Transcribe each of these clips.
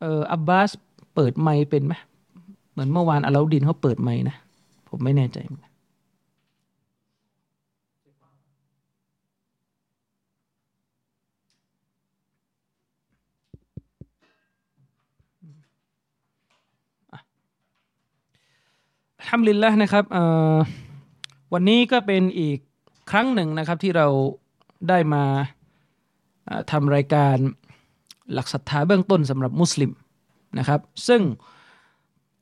เอออับบาสเปิดไมค์เป็นไหมเหมือนเมื่อวานอาลาอุดดินเขาเปิดไมค์นะ ผมไม่แน่ใจเหมือนกันทำลินแล้วนะครับวันนี้ก็เป็นอีกครั้งหนึ่งนะครับที่เราได้มาทำรายการ หลักศรัทธาเบื้องต้นสำหรับมุสลิมนะครับ ซึ่ง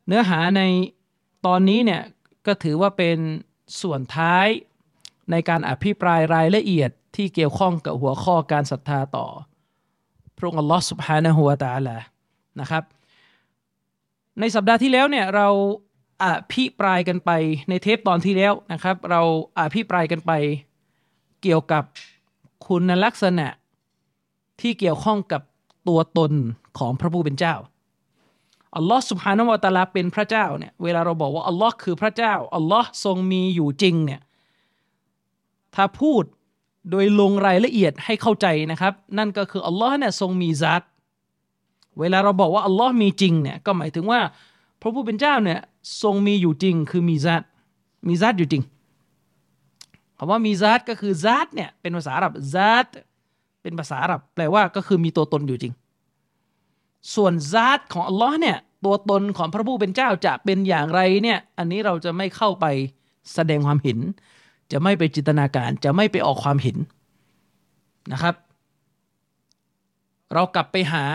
เนื้อหาในตอนนี้เนี่ยก็ถือว่าเป็นส่วนท้ายในการอภิปรายรายละเอียดที่เกี่ยวข้องกับหัวข้อการศรัทธาต่อ พระองค์อัลลอฮ์สุบฮานะฮุวาตาลานะครับ ในสัปดาห์ที่แล้วเนี่ยเราอภิปรายกันไปในเทปตอนที่แล้วนะครับ เราอภิปรายกันไปเกี่ยวกับคุณลักษณะที่เกี่ยวข้องกับ ตัวตนของพระผู้เป็นเจ้าอัลลอฮ์สุบฮานาวะตะลาเป็นพระเจ้าเนี่ยเวลาเราบอกว่าอัลลอฮ์คือพระเจ้าอัลลอฮ์ทรงมีอยู่จริงเนี่ยถ้าพูดโดยลงรายละเอียดให้เข้าใจนะครับ นั่นก็คืออัลลอฮ์เนี่ยทรงมี ذات เวลาเราบอกว่าอัลลอฮ์มีจริงเนี่ยก็หมายถึงว่าพระผู้เป็นเจ้าเนี่ยทรงมีอยู่จริงคือมีซัตมีซัตอยู่จริงคำว่ามีซัตก็คือซัตเนี่ยเป็นภาษาอาหรับ ذات เป็นภาษาอาหรับแปลว่าก็คือมีตัวตนอยู่จริง ส่วน ذات ของอัลลอฮ์เนี่ยตัวตนของพระผู้เป็นเจ้าจะเป็นอย่างไรเนี่ยอันนี้เราจะไม่เข้าไปแสดงความเห็น จะไม่ไปจินตนาการจะไม่ไปออกความเห็นนะครับ เรากลับไปหา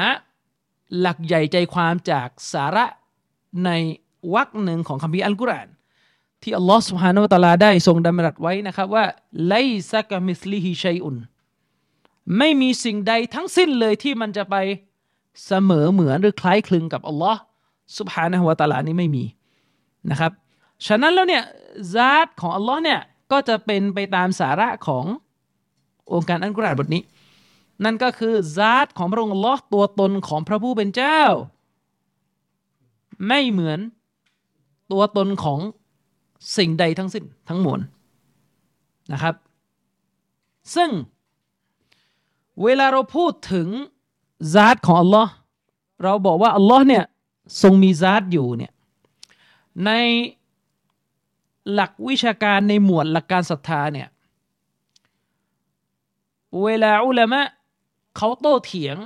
หลักใหญ่ใจความจากสาระในวรรคหนึ่งของคัมภีร์อัลกุรอานที่อัลลอฮ์سبحانه وتعالىได้ทรงดำรัสไว้นะครับว่าليس كمثله شيء ไม่มีสิ่งใดทั้งสิ้นเลยที่มันจะไปเสมอเหมือนหรือคล้ายคลึงกับอัลลอฮ์سبحانه وتعالىนี่ไม่มีนะครับ ฉะนั้นแล้วเนี่ยซาตของอัลลอฮ์เนี่ยก็จะเป็นไปตามสาระขององค์การอันกุรอานบทนี้ นั่นก็คือซาตของพระองค์อัลลอฮ์ตัวตนของพระผู้เป็นเจ้า ไม่เหมือนตัวตนของสิ่งใดทั้งสิ้นทั้งมวลนะครับ ซึ่ง เวลาเราพูดถึงซาตของอัลลอฮ์เราบอกว่าอัลลอฮ์เนี่ยทรงมีซาตอยู่เนี่ยในหลักวิชาการในหมวดหลักการศรัทธาเนี่ยเวลาอุลามะเขาโต้เถียง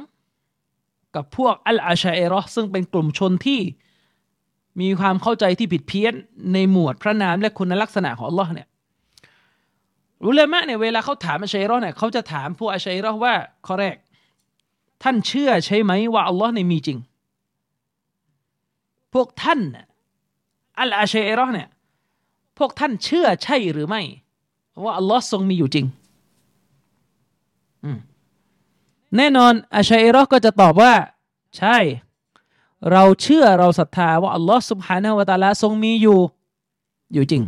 กับพวกอัลอาชัยรอซึ่งเป็นกลุ่มชนที่มีความเข้าใจที่ผิดเพี้ยนในหมวดพระนามและคุณลักษณะของอัลลอฮ์เนี่ย อุลามะเนี่ยเวลาเขาถามอาชัยรอเนี่ยเขาจะถามพวกอาชัยรอว่าข้อแรก ท่านเชื่อใช่ไหมว่าอัลลอฮ์ในมีจริง พวกท่านอัลอาชัยรอเนี่ยพวกท่านเชื่อใช่หรือไม่ ว่าอัลลอฮ์ทรงมีอยู่จริงแน่นอนอาชัยรอก็จะตอบว่า ใช่ เราเชื่อเราศรัทธาว่าอัลลอฮ์สุบฮานาวะตาลาทรงมีอยู่ อยู่จริง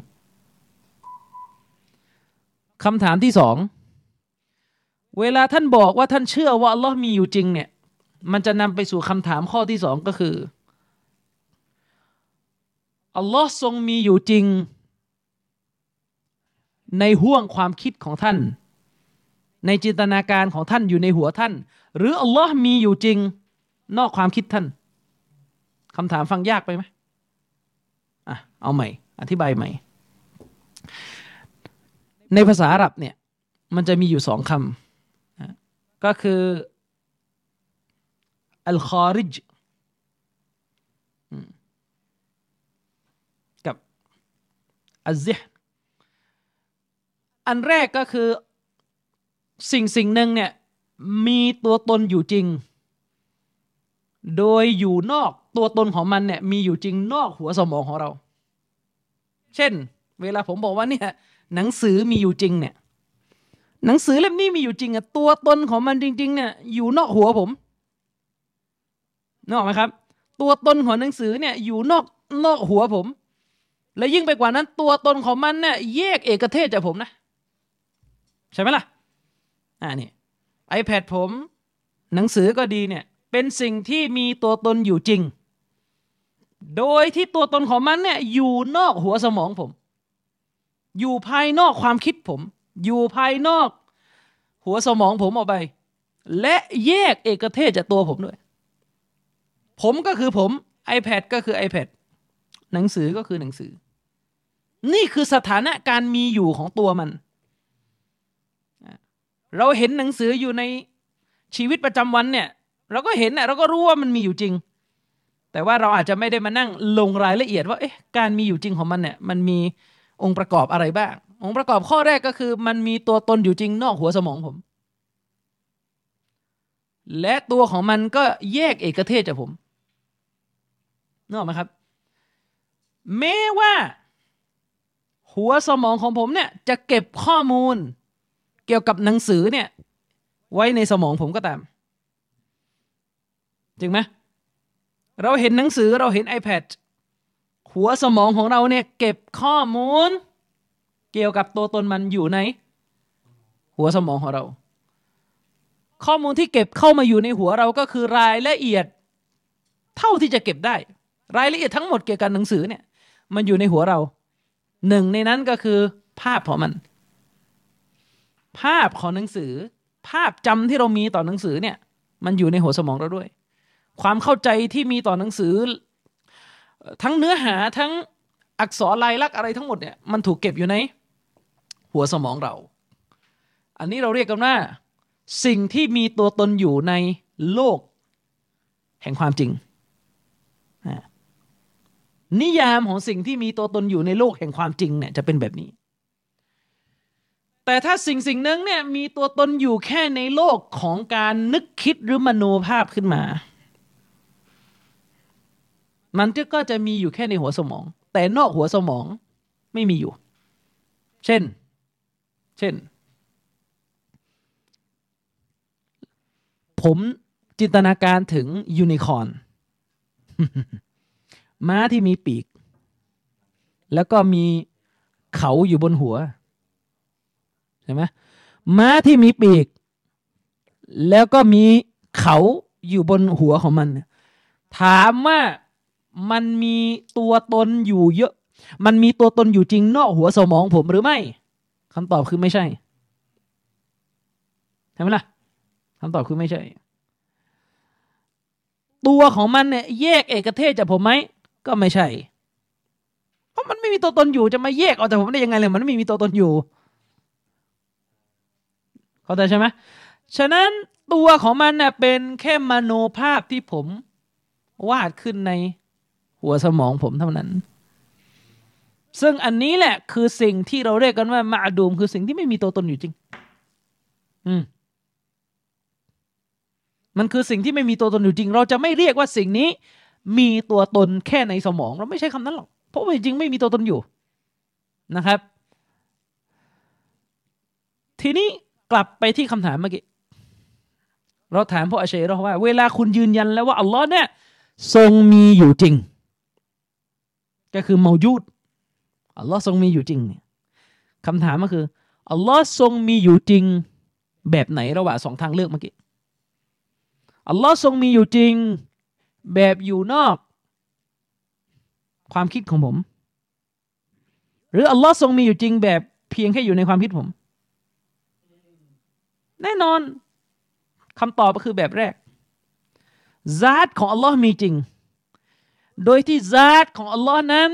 คำถามที่สองเวลาท่านบอกว่าท่านเชื่อว่าอัลลอฮ์มีอยู่จริงเนี่ย มันจะนำไปสู่คำถามข้อที่สองก็คืออัลลอฮ์ทรงมีอยู่จริง ในห่วงความคิดของท่าน ในจินตนาการของท่านอยู่ในหัวท่าน หรืออัลลอฮ์มีอยู่จริง นอกความคิดท่านคำถามฟังยากไปไหมอะเอาใหม่ อธิบายใหม่ ในภาษาอาหรับเนี่ย มันจะมีอยู่สองคำก็คืออัลคอริจกับอัลซิฮอันแรกก็คือสิ่งสิ่งหนึ่งเนี่ย มีตัวตนอยู่จริง โดยอยู่นอกตัวตนของมันเนี่ย มีอยู่จริงนอกหัวสมองของเรา เช่น เวลาผมบอกว่าเนี่ย หนังสือมีอยู่จริงเนี่ย หนังสือเล่มนี้มีอยู่จริงอะตัวตนของมันจริง ๆ เนี่ย อยู่นอกหัวผมนึกออกไหมครับ ตัวตนของหนังสือเนี่ยอยู่นอกนอกหัวผม และยิ่งไปกว่านั้น ตัวตนของมันเนี่ยแยกเอกเทศจากผมนะ ใช่ไหมล่ะอ่านี่ iPad ผม หนังสือก็ดีเนี่ย เป็นสิ่งที่มีตัวตนอยู่จริง โดยที่ตัวตนของมันเนี่ยอยู่นอกหัวสมองผม อยู่ภายนอกความคิดผม อยู่ภายนอก หัวสมองผมออกไป และแยกเอกเทศจากตัวผมด้วย ผมก็คือผม iPad ก็คือ iPad หนังสือก็คือหนังสือ นี่คือสถานะการมีอยู่ของตัวมัน เราเห็นหนังสืออยู่ในชีวิตประจำวันเนี่ย เราก็เห็นนะเราก็รู้ว่ามันมีอยู่จริง แต่ว่าเราอาจจะไม่ได้มานั่งลงรายละเอียดว่าเอ๊ะการมีอยู่จริงของมันเนี่ยมันมี องค์ประกอบอะไรบ้าง องค์ประกอบข้อแรกก็คือ มันมีตัวตนอยู่จริงนอกหัวสมองผม และตัวของมันก็แยกเอกเทศจากผมนึกออกไหมครับ แม้ว่า หัวสมองของผมเนี่ยจะเก็บข้อมูล เกี่ยวกับหนังสือเนี่ย ไว้ในสมองผมก็ตามจริงไหมเราเห็นหนังสือเราเห็น iPad หัวสมองของเราเนี่ยเก็บข้อมูล เกี่ยวกับตัวตนมันอยู่ใน หัวสมองของเรา ข้อมูลที่เก็บเข้ามาอยู่ในหัวเราก็คือรายละเอียด เท่าที่จะเก็บได้ รายละเอียดทั้งหมดเกี่ยวกับหนังสือเนี่ย มันอยู่ในหัวเราหนึ่งในนั้นก็คือภาพของมัน ภาพของหนังสือ ภาพจำที่เรามีต่อหนังสือเนี่ย มันอยู่ในหัวสมองเราด้วย ความเข้าใจที่มีต่อหนังสือ ทั้งเนื้อหาทั้งอักษรลายลักษณ์อะไรทั้งหมดเนี่ยมันถูกเก็บอยู่ใน หัวสมองเรา อันนี้เราเรียกกันว่า สิ่งที่มีตัวตนอยู่ในโลก แห่งความจริง นิยามของสิ่งที่มีตัวตนอยู่ในโลกแห่งความจริงเนี่ยจะเป็นแบบนี้ แต่ถ้าสิ่งสิ่งนึงเนี่ยมีตัวตนอยู่แค่ในโลกของการนึกคิดหรือมโนภาพขึ้นมา มันก็จะมีอยู่แค่ในหัวสมอง แต่นอกหัวสมองไม่มีอยู่ เช่น เช่น ผมจินตนาการถึงยูนิคอร์นม้าที่มีปีก แล้วก็มีเขาอยู่บนหัวใช่ไหมม้าที่มีปีก แล้วก็มีเขาอยู่บนหัวของมัน ถามว่า มันมีตัวตนอยู่เยอะ มันมีตัวตนอยู่จริงนอกหัวสมองผมหรือไม่คำตอบคือไม่ใช่ใช่ไหมล่ะคำตอบคือไม่ใช่ ตัวของมันเนี่ยแยกเอกเทศจากผมไหมก็ไม่ใช่ เพราะมันไม่มีตัวตนอยู่จะมาแยกเอาแต่ผมได้ยังไงเลยมันไม่มีตัวตนอยู่ เข้าใจใช่ไหมฉะนั้นตัวของมันเน่ยเป็นแค่มโนภาพที่ผมวาดขึ้นใน หัวสมองผมเท่านั้น ซึ่งอันนี้แหละคือสิ่งที่เราเรียกกันว่ามาดูมคือสิ่งที่ไม่มีตัวตนอยู่จริง อืมมันคือสิ่งที่ไม่มีตัวตนอยู่จริง เราจะไม่เรียกว่าสิ่งนี้ มีตัวตนแค่ในสมอง เราไม่ใช่คำนั้นหรอกเพราะว่าจริงไม่มีตัวตนอยู่นะครับ ทีนี้กลับไปที่คำถามเมื่อกี้เราถามพวกอาเชรอว่า เวลาคุณยืนยันแล้วว่าอัลลอฮ์เนี่ย ทรงมีอยู่จริง ก็คือเมายุดอัลลอฮ์ทรงมีอยู่จริงเนี่ยคำถามก็คืออัลลอฮ์ทรงมีอยู่จริงแบบไหนระหว่างสองทางเลือกเมื่อกี้อัลลอฮ์ทรงมีอยู่จริง แบบอยู่นอก ความคิดของผม หรืออัลลอฮ์ทรงมีอยู่จริงแบบเพียงแค่อยู่ในความคิดผม แน่นอนคำตอบก็คือแบบแรกซาตของอัลลอฮ์มีจริง โดยที่ซาตของอัลลอฮ์นั้น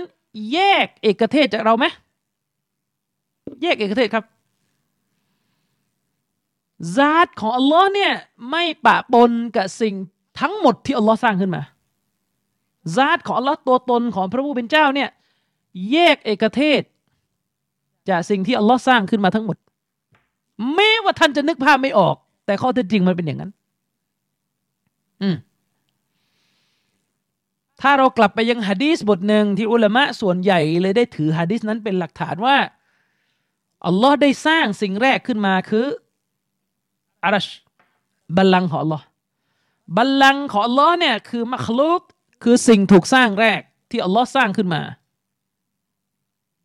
แยกเอกเทศจากเราไหมแยกเอกเทศครับซาตของอัลลอฮ์เนี่ยไม่ปะปนกับสิ่งทั้งหมดที่อัลลอฮ์สร้างขึ้นมาซาตของอัลลอฮ์ตัวตนของพระผู้เป็นเจ้าเนี่ยแยกเอกเทศ จากสิ่งที่อัลลอฮ์สร้างขึ้นมาทั้งหมดแม้ว่าท่านจะนึกภาพไม่ออก แต่ข้อเท็จจริงมันเป็นอย่างนั้น อืม ถ้าเรากลับไปยังฮะดีสบทหนึ่งที่อุลามะส่วนใหญ่เลยได้ถือฮะดีสนั้นเป็นหลักฐานว่าอัลลอฮ์ได้สร้างสิ่งแรกขึ้นมาคืออารัชบัลลังก์ของอัลลอฮ์บัลลังก์ของอัลลอฮ์เนี่ยคือมัคลุกคือสิ่งถูกสร้างแรกที่อัลลอฮ์สร้างขึ้นมา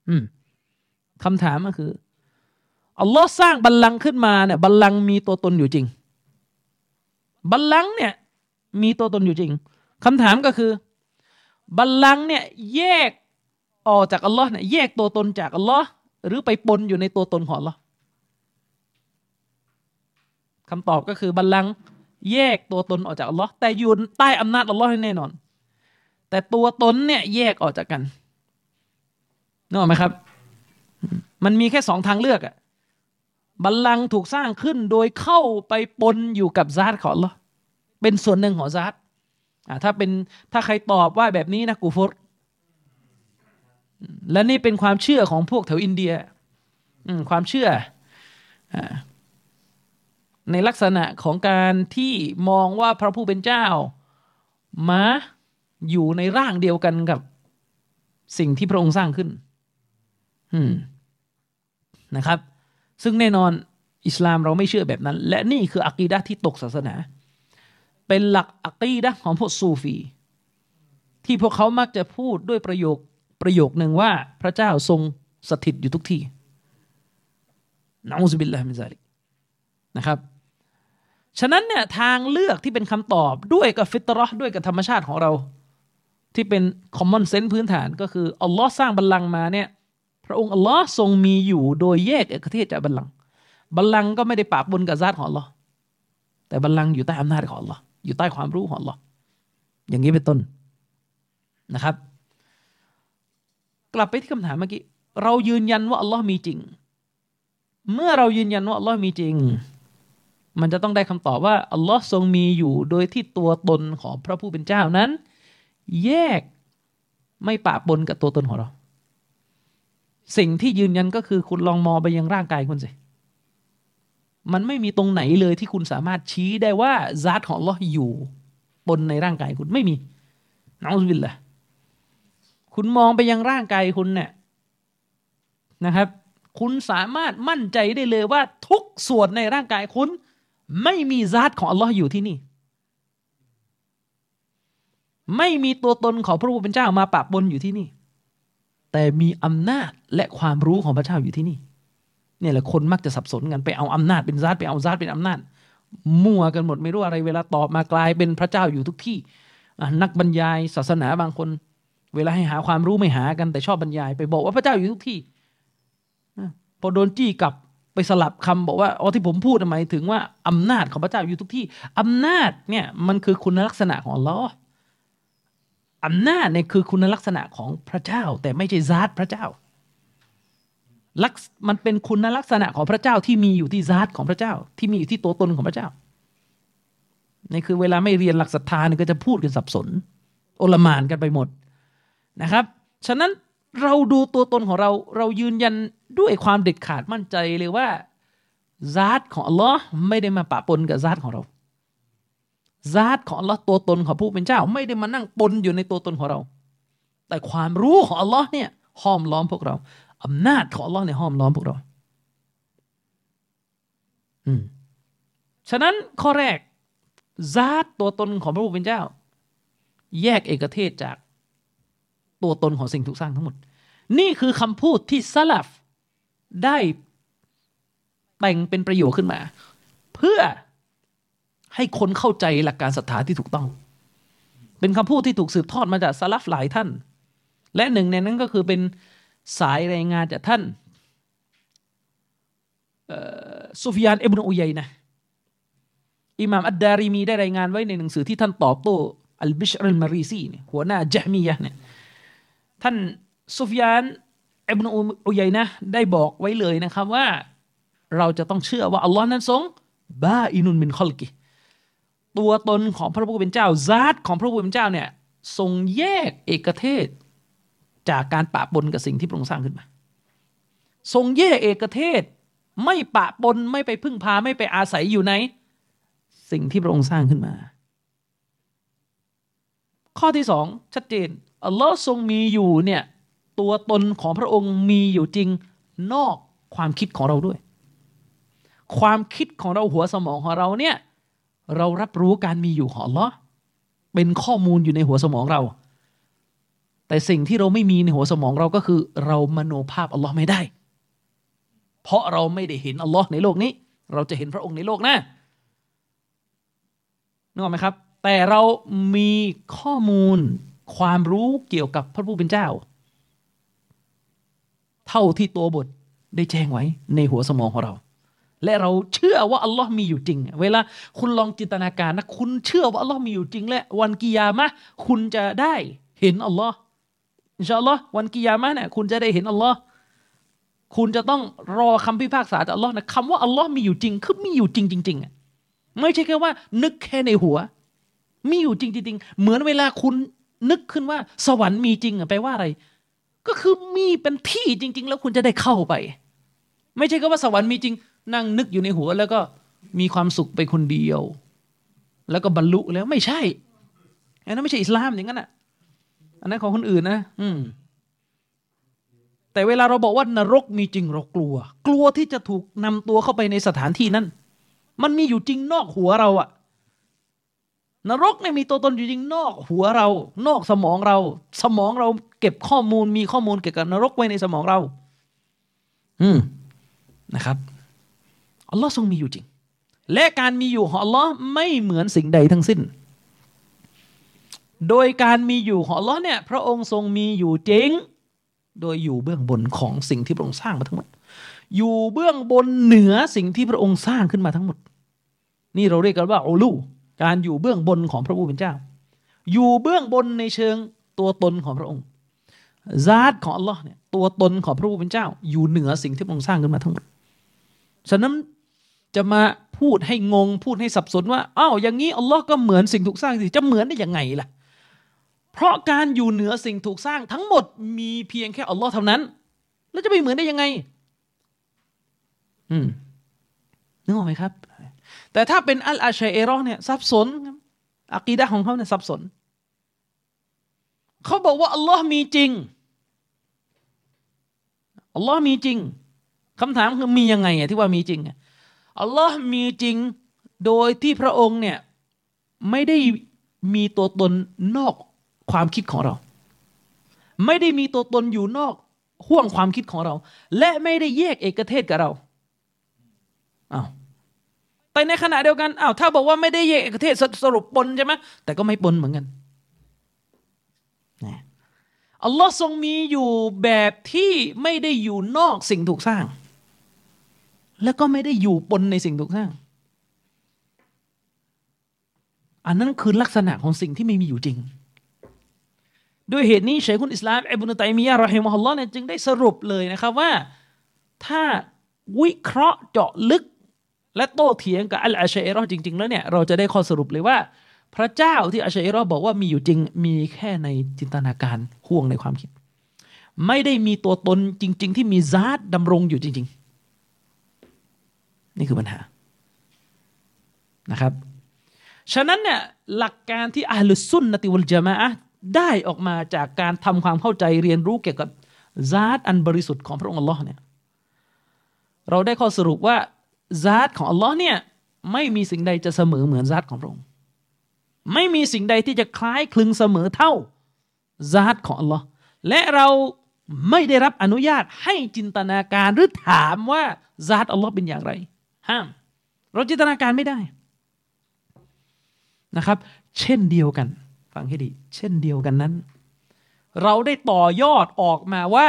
อืมคำถามก็คืออัลลอฮ์สร้างบัลลังก์ขึ้นมาเนี่ยบัลลังก์มีตัวตนอยู่จริง บัลลังก์เนี่ย มีตัวตนอยู่จริงคำถามก็คือ บัลลังก์เนี่ยแยกออกจากอัลลอฮ์เนี่ยแยกตัวตนจากอัลลอฮ์หรือไปปนอยู่ในตัวตนของอัลลอฮ์คำตอบก็คือบัลลังก์แยกตัวตนออกจากอัลลอฮ์แต่อยู่ใต้อำนาจอัลลอฮ์แน่นอน แต่ตัวตนเนี่ยแยกออกจากกันนึกออกไหมครับ มันมีแค่สองทางเลือกอะบัลลังก์ถูกสร้างขึ้นโดยเข้าไปปนอยู่กับซาตของอัลลอฮ์เป็นส่วนหนึ่งของซาต ถ้าเป็นถ้าใครตอบว่าแบบนี้นะกูฟรและนี่เป็นความเชื่อของพวกแถวอินเดียความเชื่ออในลักษณะของการที่มองว่าพระผู้เป็นเจ้ามาอยู่ในร่างเดียวกันกับสิ่งที่พระองค์สร้างขึ้นนะครับ ซึ่งแน่นอนอิสลามเราไม่เชื่อแบบนั้น และนี่คืออักีดะที่ตกศาสนา เป็นหลักอักีดะของพวกซูฟี ที่พวกเขามักจะพูดด้วยประโยคประโยคหนึ่งว่าพระเจ้าทรงสถิตอยู่ทุกที่نعوذ بالله من ذلكนะครับฉะนั้นเนี่ยทางเลือกที่เป็นคำตอบด้วยกับ فطرة ด้วยกับธรรมชาติของเรา ที่เป็น common sense พื้นฐานก็คืออัลลอฮ์สร้างบัลลังก์มาเนี่ยพระองค์อัลลอฮ์ทรงมีอยู่โดยแยกเอกเทศจากบัลลังก์บัลลังก์ก็ไม่ได้ปะปนกับ ذات ของอัลลอฮ์แต่บัลลังก์อยู่ใต้อำนาจของอัลลอฮ์ อยู่ใต้ความรู้ของอัลลอฮ์อย่างนี้เป็นต้นนะครับ กลับไปที่คำถามเมื่อกี้เรายืนยันว่าอัลลอฮ์มีจริง เมื่อเรายืนยันว่าอัลลอฮ์มีจริง มันจะต้องได้คำตอบว่าอัลลอฮ์ทรงมีอยู่โดยที่ตัวตนของพระผู้เป็นเจ้านั้น แยกไม่ปะปนกับตัวตนของเรา สิ่งที่ยืนยันก็คือคุณลองมองไปยังร่างกายคุณสิ มันไม่มีตรงไหนเลยที่คุณสามารถชี้ได้ว่าซาตของอัลลอฮ์อยู่บนในร่างกายคุณไม่มีนะอุบิลละคุณมองไปยังร่างกายคุณเนี่ยนะครับ คุณสามารถมั่นใจได้เลยว่าทุกส่วนในร่างกายคุณ ไม่มีซาตของอัลลอฮ์อยู่ที่นี่ ไม่มีตัวตนของพระผู้เป็นเจ้ามาปะปนอยู่ที่นี่ แต่มีอำนาจและความรู้ของพระเจ้าอยู่ที่นี่ เนี่ยแหละคนมักจะสับสนกันไปเอาอำนาจเป็นซาตไปเอาซาตเป็นอำนาจ มั่วกันหมดไม่รู้อะไร เวลาตอบมากลายเป็นพระเจ้าอยู่ทุกที่นักบรรยายศาสนาบางคน เวลาให้หาความรู้ไม่หากันแต่ชอบบรรยาย ไปบอกว่าพระเจ้าอยู่ทุกที่พอโดนจี้กลับไปสลับคำบอกว่าอ๋อที่ผมพูดหมายถึงว่าอำนาจของพระเจ้าอยู่ทุกที่อำนาจเนี่ยมันคือคุณลักษณะของลลอฮ์อำนาจเนี่ยคือคุณลักษณะของพระเจ้า แต่ไม่ใช่ซาตพระเจ้า ลักมันเป็นคุณลักษณะของพระเจ้าที่มีอยู่ที่ซาตของพระเจ้า ที่มีอยู่ที่ตัวตนของพระเจ้านี่คือเวลาไม่เรียนหลักศรัทธาเนี่ยก็จะพูดกันสับสน โอลมานกันไปหมดนะครับ ฉะนั้นเราดูตัวตนของเราเรายืนยันด้วยความเด็ดขาดมั่นใจเลยว่าซาตของอัลลอฮ์ไม่ได้มาปะปนกับซาตของเราซาตของอัลลอฮ์ตัวตนของผู้เป็นเจ้า ไม่ได้มานั่งปนอยู่ในตัวตนของเรา แต่ความรู้ของอัลลอฮ์เนี่ยห้อมล้อมพวกเรา อำนาจของอัลลอฮ์เนี่ยห้อมล้อมพวกเราอืมฉะนั้นข้อแรกซาติตัวตนของพระผู้เป็นเจ้า แยกเอกเทศจากตัวตนของสิ่งถูกสร้างทั้งหมด นี่คือคำพูดที่ซาลฟได้แต่งเป็นประโยชน์ขึ้นมา เพื่อให้คนเข้าใจหลักการศรัทธาที่ถูกต้อง เป็นคำพูดที่ถูกสืบทอดมาจากسلفหลายท่าน และหนึ่งในนั้นก็คือเป็น สายรายงานจากท่านซุฟยานอิบนุอุยัยนะอิหม่ามอัดดารีมีได้รายงานไว้ในหนังสือที่ท่านตอบโต้อัลบิชรัลมารีซีเนี่ยหัวหน้าجهميةเนี่ยท่านซุฟยานอิบนุอุยัยนะได้บอกไว้เลยนะครับว่าเราจะต้องเชื่อว่าอัลลอฮ์นั้นทรงบาอินุนมินคอลกิตัวตนของพระผู้เป็นเจ้าซาตของพระผู้เป็นเจ้าเนี่ยทรงแยกเอกเทศ จากการปะปนกับสิ่งที่พระองค์สร้างขึ้นมา ทรงแยกเอกเทศไม่ปะปนไม่ไปพึ่งพาไม่ไปอาศัยอยู่ในสิ่งที่พระองค์สร้างขึ้นมา ข้อที่สองชัดเจนอัลลอฮ์ทรงมีอยู่เนี่ยตัวตนของพระองค์มีอยู่จริงนอกความคิดของเราด้วย ความคิดของเราหัวสมองของเราเนี่ยเรารับรู้การมีอยู่ของอัลลอฮ์เป็นข้อมูลอยู่ในหัวสมองเรา แต่สิ่งที่เราไม่มีในหัวสมองเราก็คือ เรามโนภาพอัลลอฮ์ไม่ได้ เพราะเราไม่ได้เห็นอัลลอฮ์ในโลกนี้ เราจะเห็นพระองค์ในโลกหน้านึกออกไหมครับ แต่เรามีข้อมูลความรู้เกี่ยวกับพระผู้เป็นเจ้า เท่าที่ตัวบทได้แจ้งไว้ในหัวสมองของเรา และเราเชื่อว่าอัลลอฮ์มีอยู่จริง เวลาคุณลองจินตนาการนะคุณเชื่อว่าอัลลอฮ์มีอยู่จริง และวันกิยามะคุณจะได้เห็นอัลลอฮ์ อินชาอัลลอฮ์วันกิยามะเนี่ยคุณจะได้เห็นอัลลอฮ์คุณจะต้องรอคำพิพากษาจากอัลลอฮ์นะคำว่าอัลลอฮ์มีอยู่จริง คือมีอยู่จริงจริงๆไม่ใช่แค่ว่า นึกแค่ในหัว มีอยู่จริงจริงเหมือนเวลาคุณนึกขึ้นว่า สวรรค์มีจริงอะแปลว่าอะไร ก็คือมีเป็นที่จริง ๆ แล้วคุณจะได้เข้าไป ไม่ใช่ก็ว่าสวรรค์มีจริง นั่งนึกอยู่ในหัว แล้วก็มีความสุขไปคนเดียว แล้วก็บรรลุแล้วไม่ใช่อันนั้นไม่ใช่อิสลามอย่างนั้นอะ อันนั้นของคนอื่นนะ อืม แต่เวลาเราบอกว่านรกมีจริงเรากลัว กลัวที่จะถูกนำตัวเข้าไปในสถานที่นั้น มันมีอยู่จริงนอกหัวเราอะนรกเนี่ยมีตัวตนอยู่จริงนอกหัวเรา นอกสมองเรา สมองเราเก็บข้อมูลมีข้อมูลเกี่ยวกับนรกไว้ในสมองเรา อืมนะครับอัลลอฮ์ทรงมีอยู่จริง และการมีอยู่ของอัลลอฮ์ไม่เหมือนสิ่งใดทั้งสิ้น โดยการมีอยู่ของลลอเนี่ยพระองค์ทรงมีอยู่จริง โดยอยู่เบื้องบนของสิ่งที่พระองค์สร้างมาทั้งหมด อยู่เบื้องบนเหนือสิ่งที่พระองค์สร้างขึ้นมาทั้งหมด นี่เราเรียกกันว่าอูลูการอยู่เบื้องบนของพระผู้เป็นเจ้า อยู่เบื้องบนในเชิงตัวตนของพระองค์ซาตของอัลลอฮ์เนี่ยตัวตนของพระผู้เป็นเจ้า อยู่เหนือสิ่งที่พระองค์สร้างขึ้นมาทั้งหมด ฉะนั้นจะมาพูดให้งงพูดให้สับสนว่าอ้าวอย่างนี้อัลลอฮ์ก็เหมือนสิ่งถูกสร้างสิจะเหมือนได้ยังไงล่ะ เพราะการอยู่เหนือสิ่งถูกสร้างทั้งหมดมีเพียงแค่อัลลอฮ์เท่านั้น แล้วจะไปเหมือนได้ยังไง อืมนึกออกไหมครับ แต่ถ้าเป็นอัลอาชัยเอรอเนี่ยสับสนอักีดะของเขาเนี่ยสับสน เขาบอกว่าอัลลอฮ์มีจริงอัลลอฮ์มีจริงคำถามคือมียังไงอะที่ว่ามีจริงอัลลอฮ์มีจริงโดยที่พระองค์เนี่ยไม่ได้มีตัวตนนอก ความคิดของเรา ไม่ได้มีตัวตนอยู่นอกห่วงความคิดของเรา และไม่ได้แยกเอกเทศกับเราอ้าวแต่ในขณะเดียวกันอ้าวถ้าบอกว่าไม่ได้แยกเอกเทศสรุปปนใช่ไหมแต่ก็ไม่ปนเหมือนกันอัลลอฮ์ทรงมีอยู่แบบที่ไม่ได้อยู่นอกสิ่งถูกสร้าง แล้วก็ไม่ได้อยู่ปนในสิ่งถูกสร้าง อันนั้นคือลักษณะของสิ่งที่ไม่มีอยู่จริง ด้วยเหตุนี้เชคุนอิสลามอิบนุตัยมียะรอฮิมฮุลลอฮ์เนี่ยจึงได้สรุปเลยนะครับว่า ถ้าวิเคราะห์เจาะลึก และโต้เถียงกับอัลอาชัยรอจริง ๆ แล้วเนี่ยเราจะได้ข้อสรุปเลยว่า พระเจ้าที่อัชัยรอบอกว่ามีอยู่จริงมีแค่ในจินตนาการห่วงในความคิด ไม่ได้มีตัวตนจริง ๆ ที่มีซาดดำรงอยู่จริง ๆ นี่คือปัญหานะครับฉะนั้นเนี่ยหลักการที่อัลลุซุนนติวลจามะ ได้ออกมาจากการทำความเข้าใจเรียนรู้เกี่ยวกับซาดอันบริสุทธิ์ของพระองค์อัลลอฮ์เนี่ยเราได้ข้อสรุปว่าซาตของอัลลอฮ์เนี่ยไม่มีสิ่งใดจะเสมอเหมือนซาตของพระองค์ ไม่มีสิ่งใดที่จะคล้ายคลึงเสมอเท่าซาตของอัลลอฮ์และเราไม่ได้รับอนุญาตให้จินตนาการหรือถามว่าซาตอัลลอฮ์เป็นอย่างไร ห้าม เราจินตนาการไม่ได้นะครับ เช่นเดียวกัน ฟังให้ดี เช่นเดียวกันนั้น เราได้ต่อยอดออกมาว่า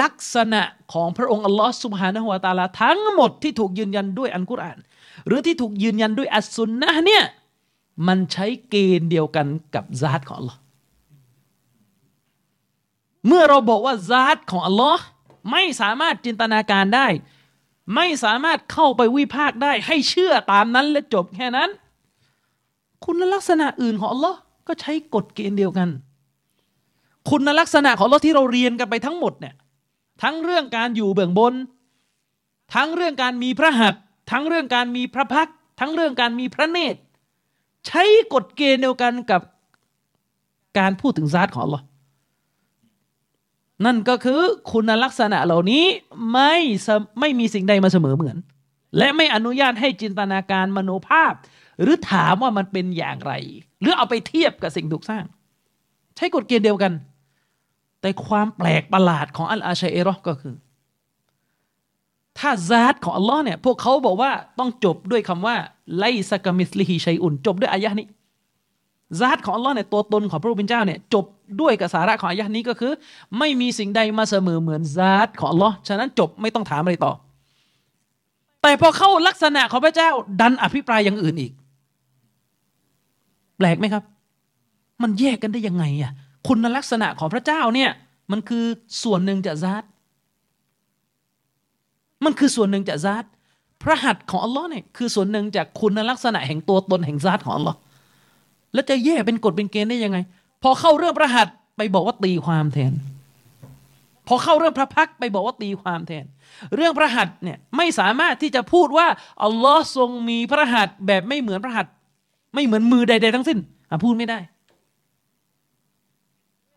ลักษณะของพระองค์อัลลอฮ์สุบฮานะฮุวาตาลาทั้งหมดที่ถูกยืนยันด้วยอัลกุรอาน หรือที่ถูกยืนยันด้วยอัสซุนนะเนี่ยมันใช้เกณฑ์เดียวกันกับซาตของอัลลอฮ์เมื่อเราบอกว่าซาตของอัลลอฮ์ไม่สามารถจินตนาการได้ ไม่สามารถเข้าไปวิพากษ์ได้ให้เชื่อตามนั้นและจบแค่นั้น คุณลักษณะอื่นของอัลลอฮ์ ก็ใช้กฎเกณฑ์เดียวกัน คุณลักษณะของอัลลอฮ์ที่เราเรียนกันไปทั้งหมดเนี่ยทั้งเรื่องการอยู่เบื้องบน ทั้งเรื่องการมีพระหัตถ์ทั้งเรื่องการมีพระพัก ทั้งเรื่องการมีพระเนตร ใช้กฎเกณฑ์เดียวกันกับการพูดถึงซาตของ Allah นนั่นก็คือคุณลักษณะเหล่านี้ไม่ไม่มีสิ่งใดมาเสมอเหมือน และไม่อนุญาตให้จินตนาการมโนภาพ หรือถามว่ามันเป็นอย่างไร หรือเอาไปเทียบกับสิ่งถูกสร้าง ใช้กฎเกณฑ์เดียวกัน แต่ความแปลกประหลาดของอัลอาชัยเอรอก็คือ ถ้าซาตของอัลลอฮ์เนี่ย พวกเขาบอกว่าต้องจบด้วยคำว่า ไลสกามิสลิฮิชัยอุนจบด้วยอายะนี้ซาตของอัลลอฮ์เนี่ยตัวตนของพระผู้เป็นเจ้าเนี่ยจบด้วยกับสาระของอายะนี้ก็คือ ไม่มีสิ่งใดมาเสมอเหมือนซาตของอัลลอฮ์ฉะนั้นจบไม่ต้องถามอะไรต่อ แต่พอเข้าลักษณะของพระเจ้าดันอภิปรายอย่างอื่นอีก แปลกไหมครับ มันแยกกันได้ยังไงอะคุณลักษณะของพระเจ้าเนี่ย มันคือส่วนหนึ่งจากซาตมันคือส่วนหนึ่งจากซาตพระหัตถ์ของอัลลอฮ์เนี่ยคือส่วนหนึ่งจากคุณลักษณะแห่งตัวตนแห่งซาตของอัลลอฮ์แล้วจะแยกเป็นกฎเป็นเกณฑ์ได้ยังไง พอเข้าเรื่องพระหัตถ์ไปบอกว่าตีความแทน พอเข้าเรื่องพระพักไปบอกว่าตีความแทน เรื่องพระหัตถ์เนี่ยไม่สามารถที่จะพูดว่าอัลลอฮ์ทรงมีพระหัตถ์แบบไม่เหมือนพระหัตถ์ ไม่เหมือนมือใดๆทั้งสิ้นพูดไม่ได้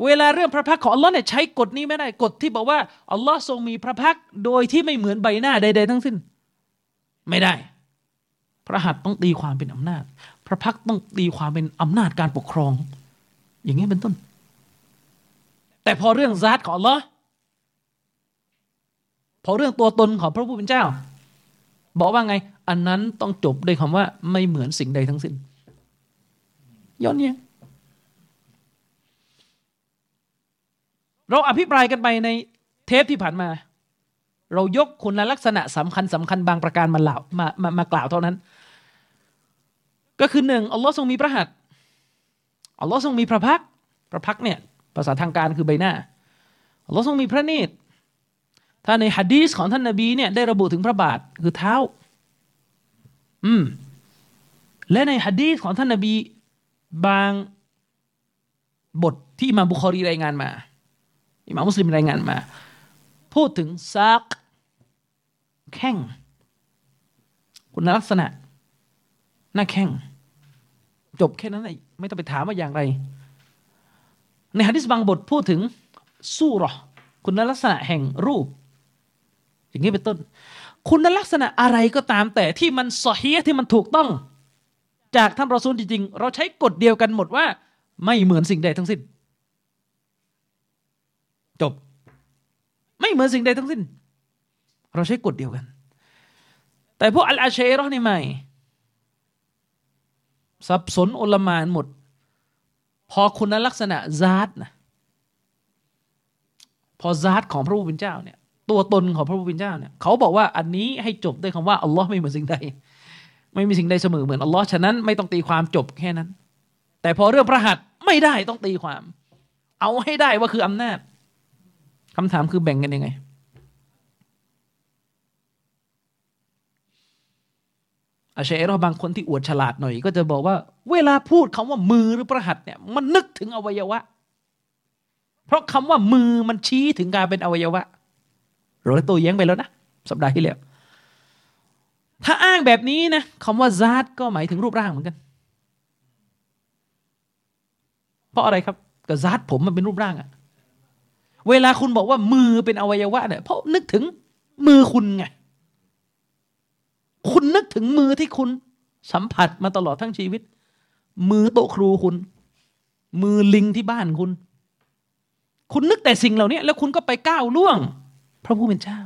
เวลาเรื่องพระพักของอัลลอฮ์เนี่ยใช้กฎนี้ไม่ได้กฎที่บอกว่าอัลลอฮ์ทรงมีพระพักโดยที่ไม่เหมือนใบหน้าใด ๆ ทั้งสิ้น ไม่ได้ พระหัตถ์ต้องตีความเป็นอำนาจ พระพักต้องตีความเป็นอำนาจการปกครอง อย่างนี้เป็นต้น แต่พอเรื่องซาตของอัลลอฮ์พอเรื่องตัวตนของพระผู้เป็นเจ้า บอกว่าไง อันนั้นต้องจบด้วยคำว่าไม่เหมือนสิ่งใดทั้งสิ้น ย้อนเนี่ยเราอภิปรายกันไปในเทปที่ผ่านมา เรายกคุณลักษณะสำคัญสำคัญบางประการมาเล่ามามามากล่าวเท่านั้น ก็คือหนึ่งอัลลอฮ์ทรงมีพระหัตถ์อัลลอฮ์ทรงมีพระพักพระพักเนี่ยภาษาทางการคือใบหน้าอัลลอฮ์ทรงมีพระเนตรถ้าในฮะดีสของท่านนาบีเนี่ยได้ระบุถึงพระบาทคือเท้า อืมและในฮะดีสของท่านนาบี บางบทที่มาบุคอรีรายงานมาอิมามุสลิมรายงานมา พูดถึงซักแข้งคุณลักษณะ หน้าแข้ง จบแค่นั้นเองไม่ต้องไปถามว่าอย่างไร ในฮะดิษบางบทพูดถึงสู้หรอคุณลักษณะแห่งรูป อย่างนี้เป็นต้น คุณลักษณะอะไรก็ตามแต่ที่มันสอฮีที่มันถูกต้อง จากท่านรอซูลจริงๆ เราใช้กฎเดียวกันหมดว่า ไม่เหมือนสิ่งใดทั้งสิ้น จบ ไม่เหมือนสิ่งใดทั้งสิ้น เราใช้กฎเดียวกัน แต่พวกอัลอาเชรอนี่ไม่สับสนอุลมานหมด พอคุณลักษณะซาตนะพอซาตของพระผู้เป็นเจ้าเนี่ย ตัวตนของพระผู้เป็นเจ้าเนี่ย เขาบอกว่าอันนี้ให้จบด้วยคำว่าอัลลอฮ์ไม่เหมือนสิ่งใด ไม่มีสิ่งใดเสมอเหมือนอัลลอฮ์ฉะนั้นไม่ต้องตีความจบแค่นั้น แต่พอเรื่องพระหัตไม่ได้ต้องตีความ เอาให้ได้ว่าคืออำนาจคำถามคือแบ่งกันยังไง อาเชรอบางคนที่อวดฉลาดหน่อย ก็จะบอกว่า เวลาพูดคำว่ามือหรือประหัตเนี่ยมันนึกถึงอวัยวะ เพราะคำว่ามือมันชี้ถึงการเป็นอวัยวะเราได้ตัวแย้งไปแล้วนะสัปดาห์ที่แล้ว ถ้าอ้างแบบนี้นะคำว่าซาดก็หมายถึงรูปร่างเหมือนกัน เพราะอะไรครับก็ซาดผมมันเป็นรูปร่างอะเวลาคุณบอกว่ามือเป็นอวัยวะเนี่ยเพราะนึกถึงมือคุณไงคุณนึกถึงมือที่คุณสัมผัสมาตลอดทั้งชีวิต มือโต๊ะครูคุณ มือลิงที่บ้านคุณ คุณนึกแต่สิ่งเหล่านี้แล้วคุณก็ไปก้าวล่วง พระผู้เป็นเจ้า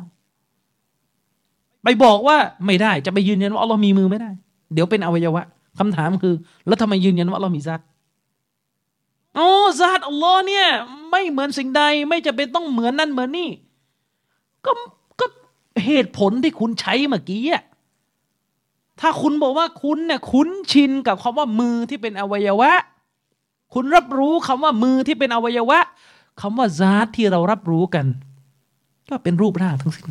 ไปบอกว่าไม่ได้จะไปยืนยันว่าอัลลอฮ์มีมือไม่ได้ เดี๋ยวเป็นอวัยวะคำถามคือ แล้วทำไมยืนยันว่าอัลลอฮ์มีซัดโอ้ซัดอัลลอฮ์เนี่ย ไม่เหมือนสิ่งใดไม่จะเป็นต้องเหมือนนั่นเหมือนนี่ก็ก็เหตุผลที่คุณใช้เมื่อกี้อะถ้าคุณบอกว่าคุณเนี่ยคุ้นชินกับคำว่ามือที่เป็นอวัยวะ คุณรับรู้คำว่ามือที่เป็นอวัยวะคำว่าซาตที่เรารับรู้กัน ก็เป็นรูปร่างทั้งสิ้น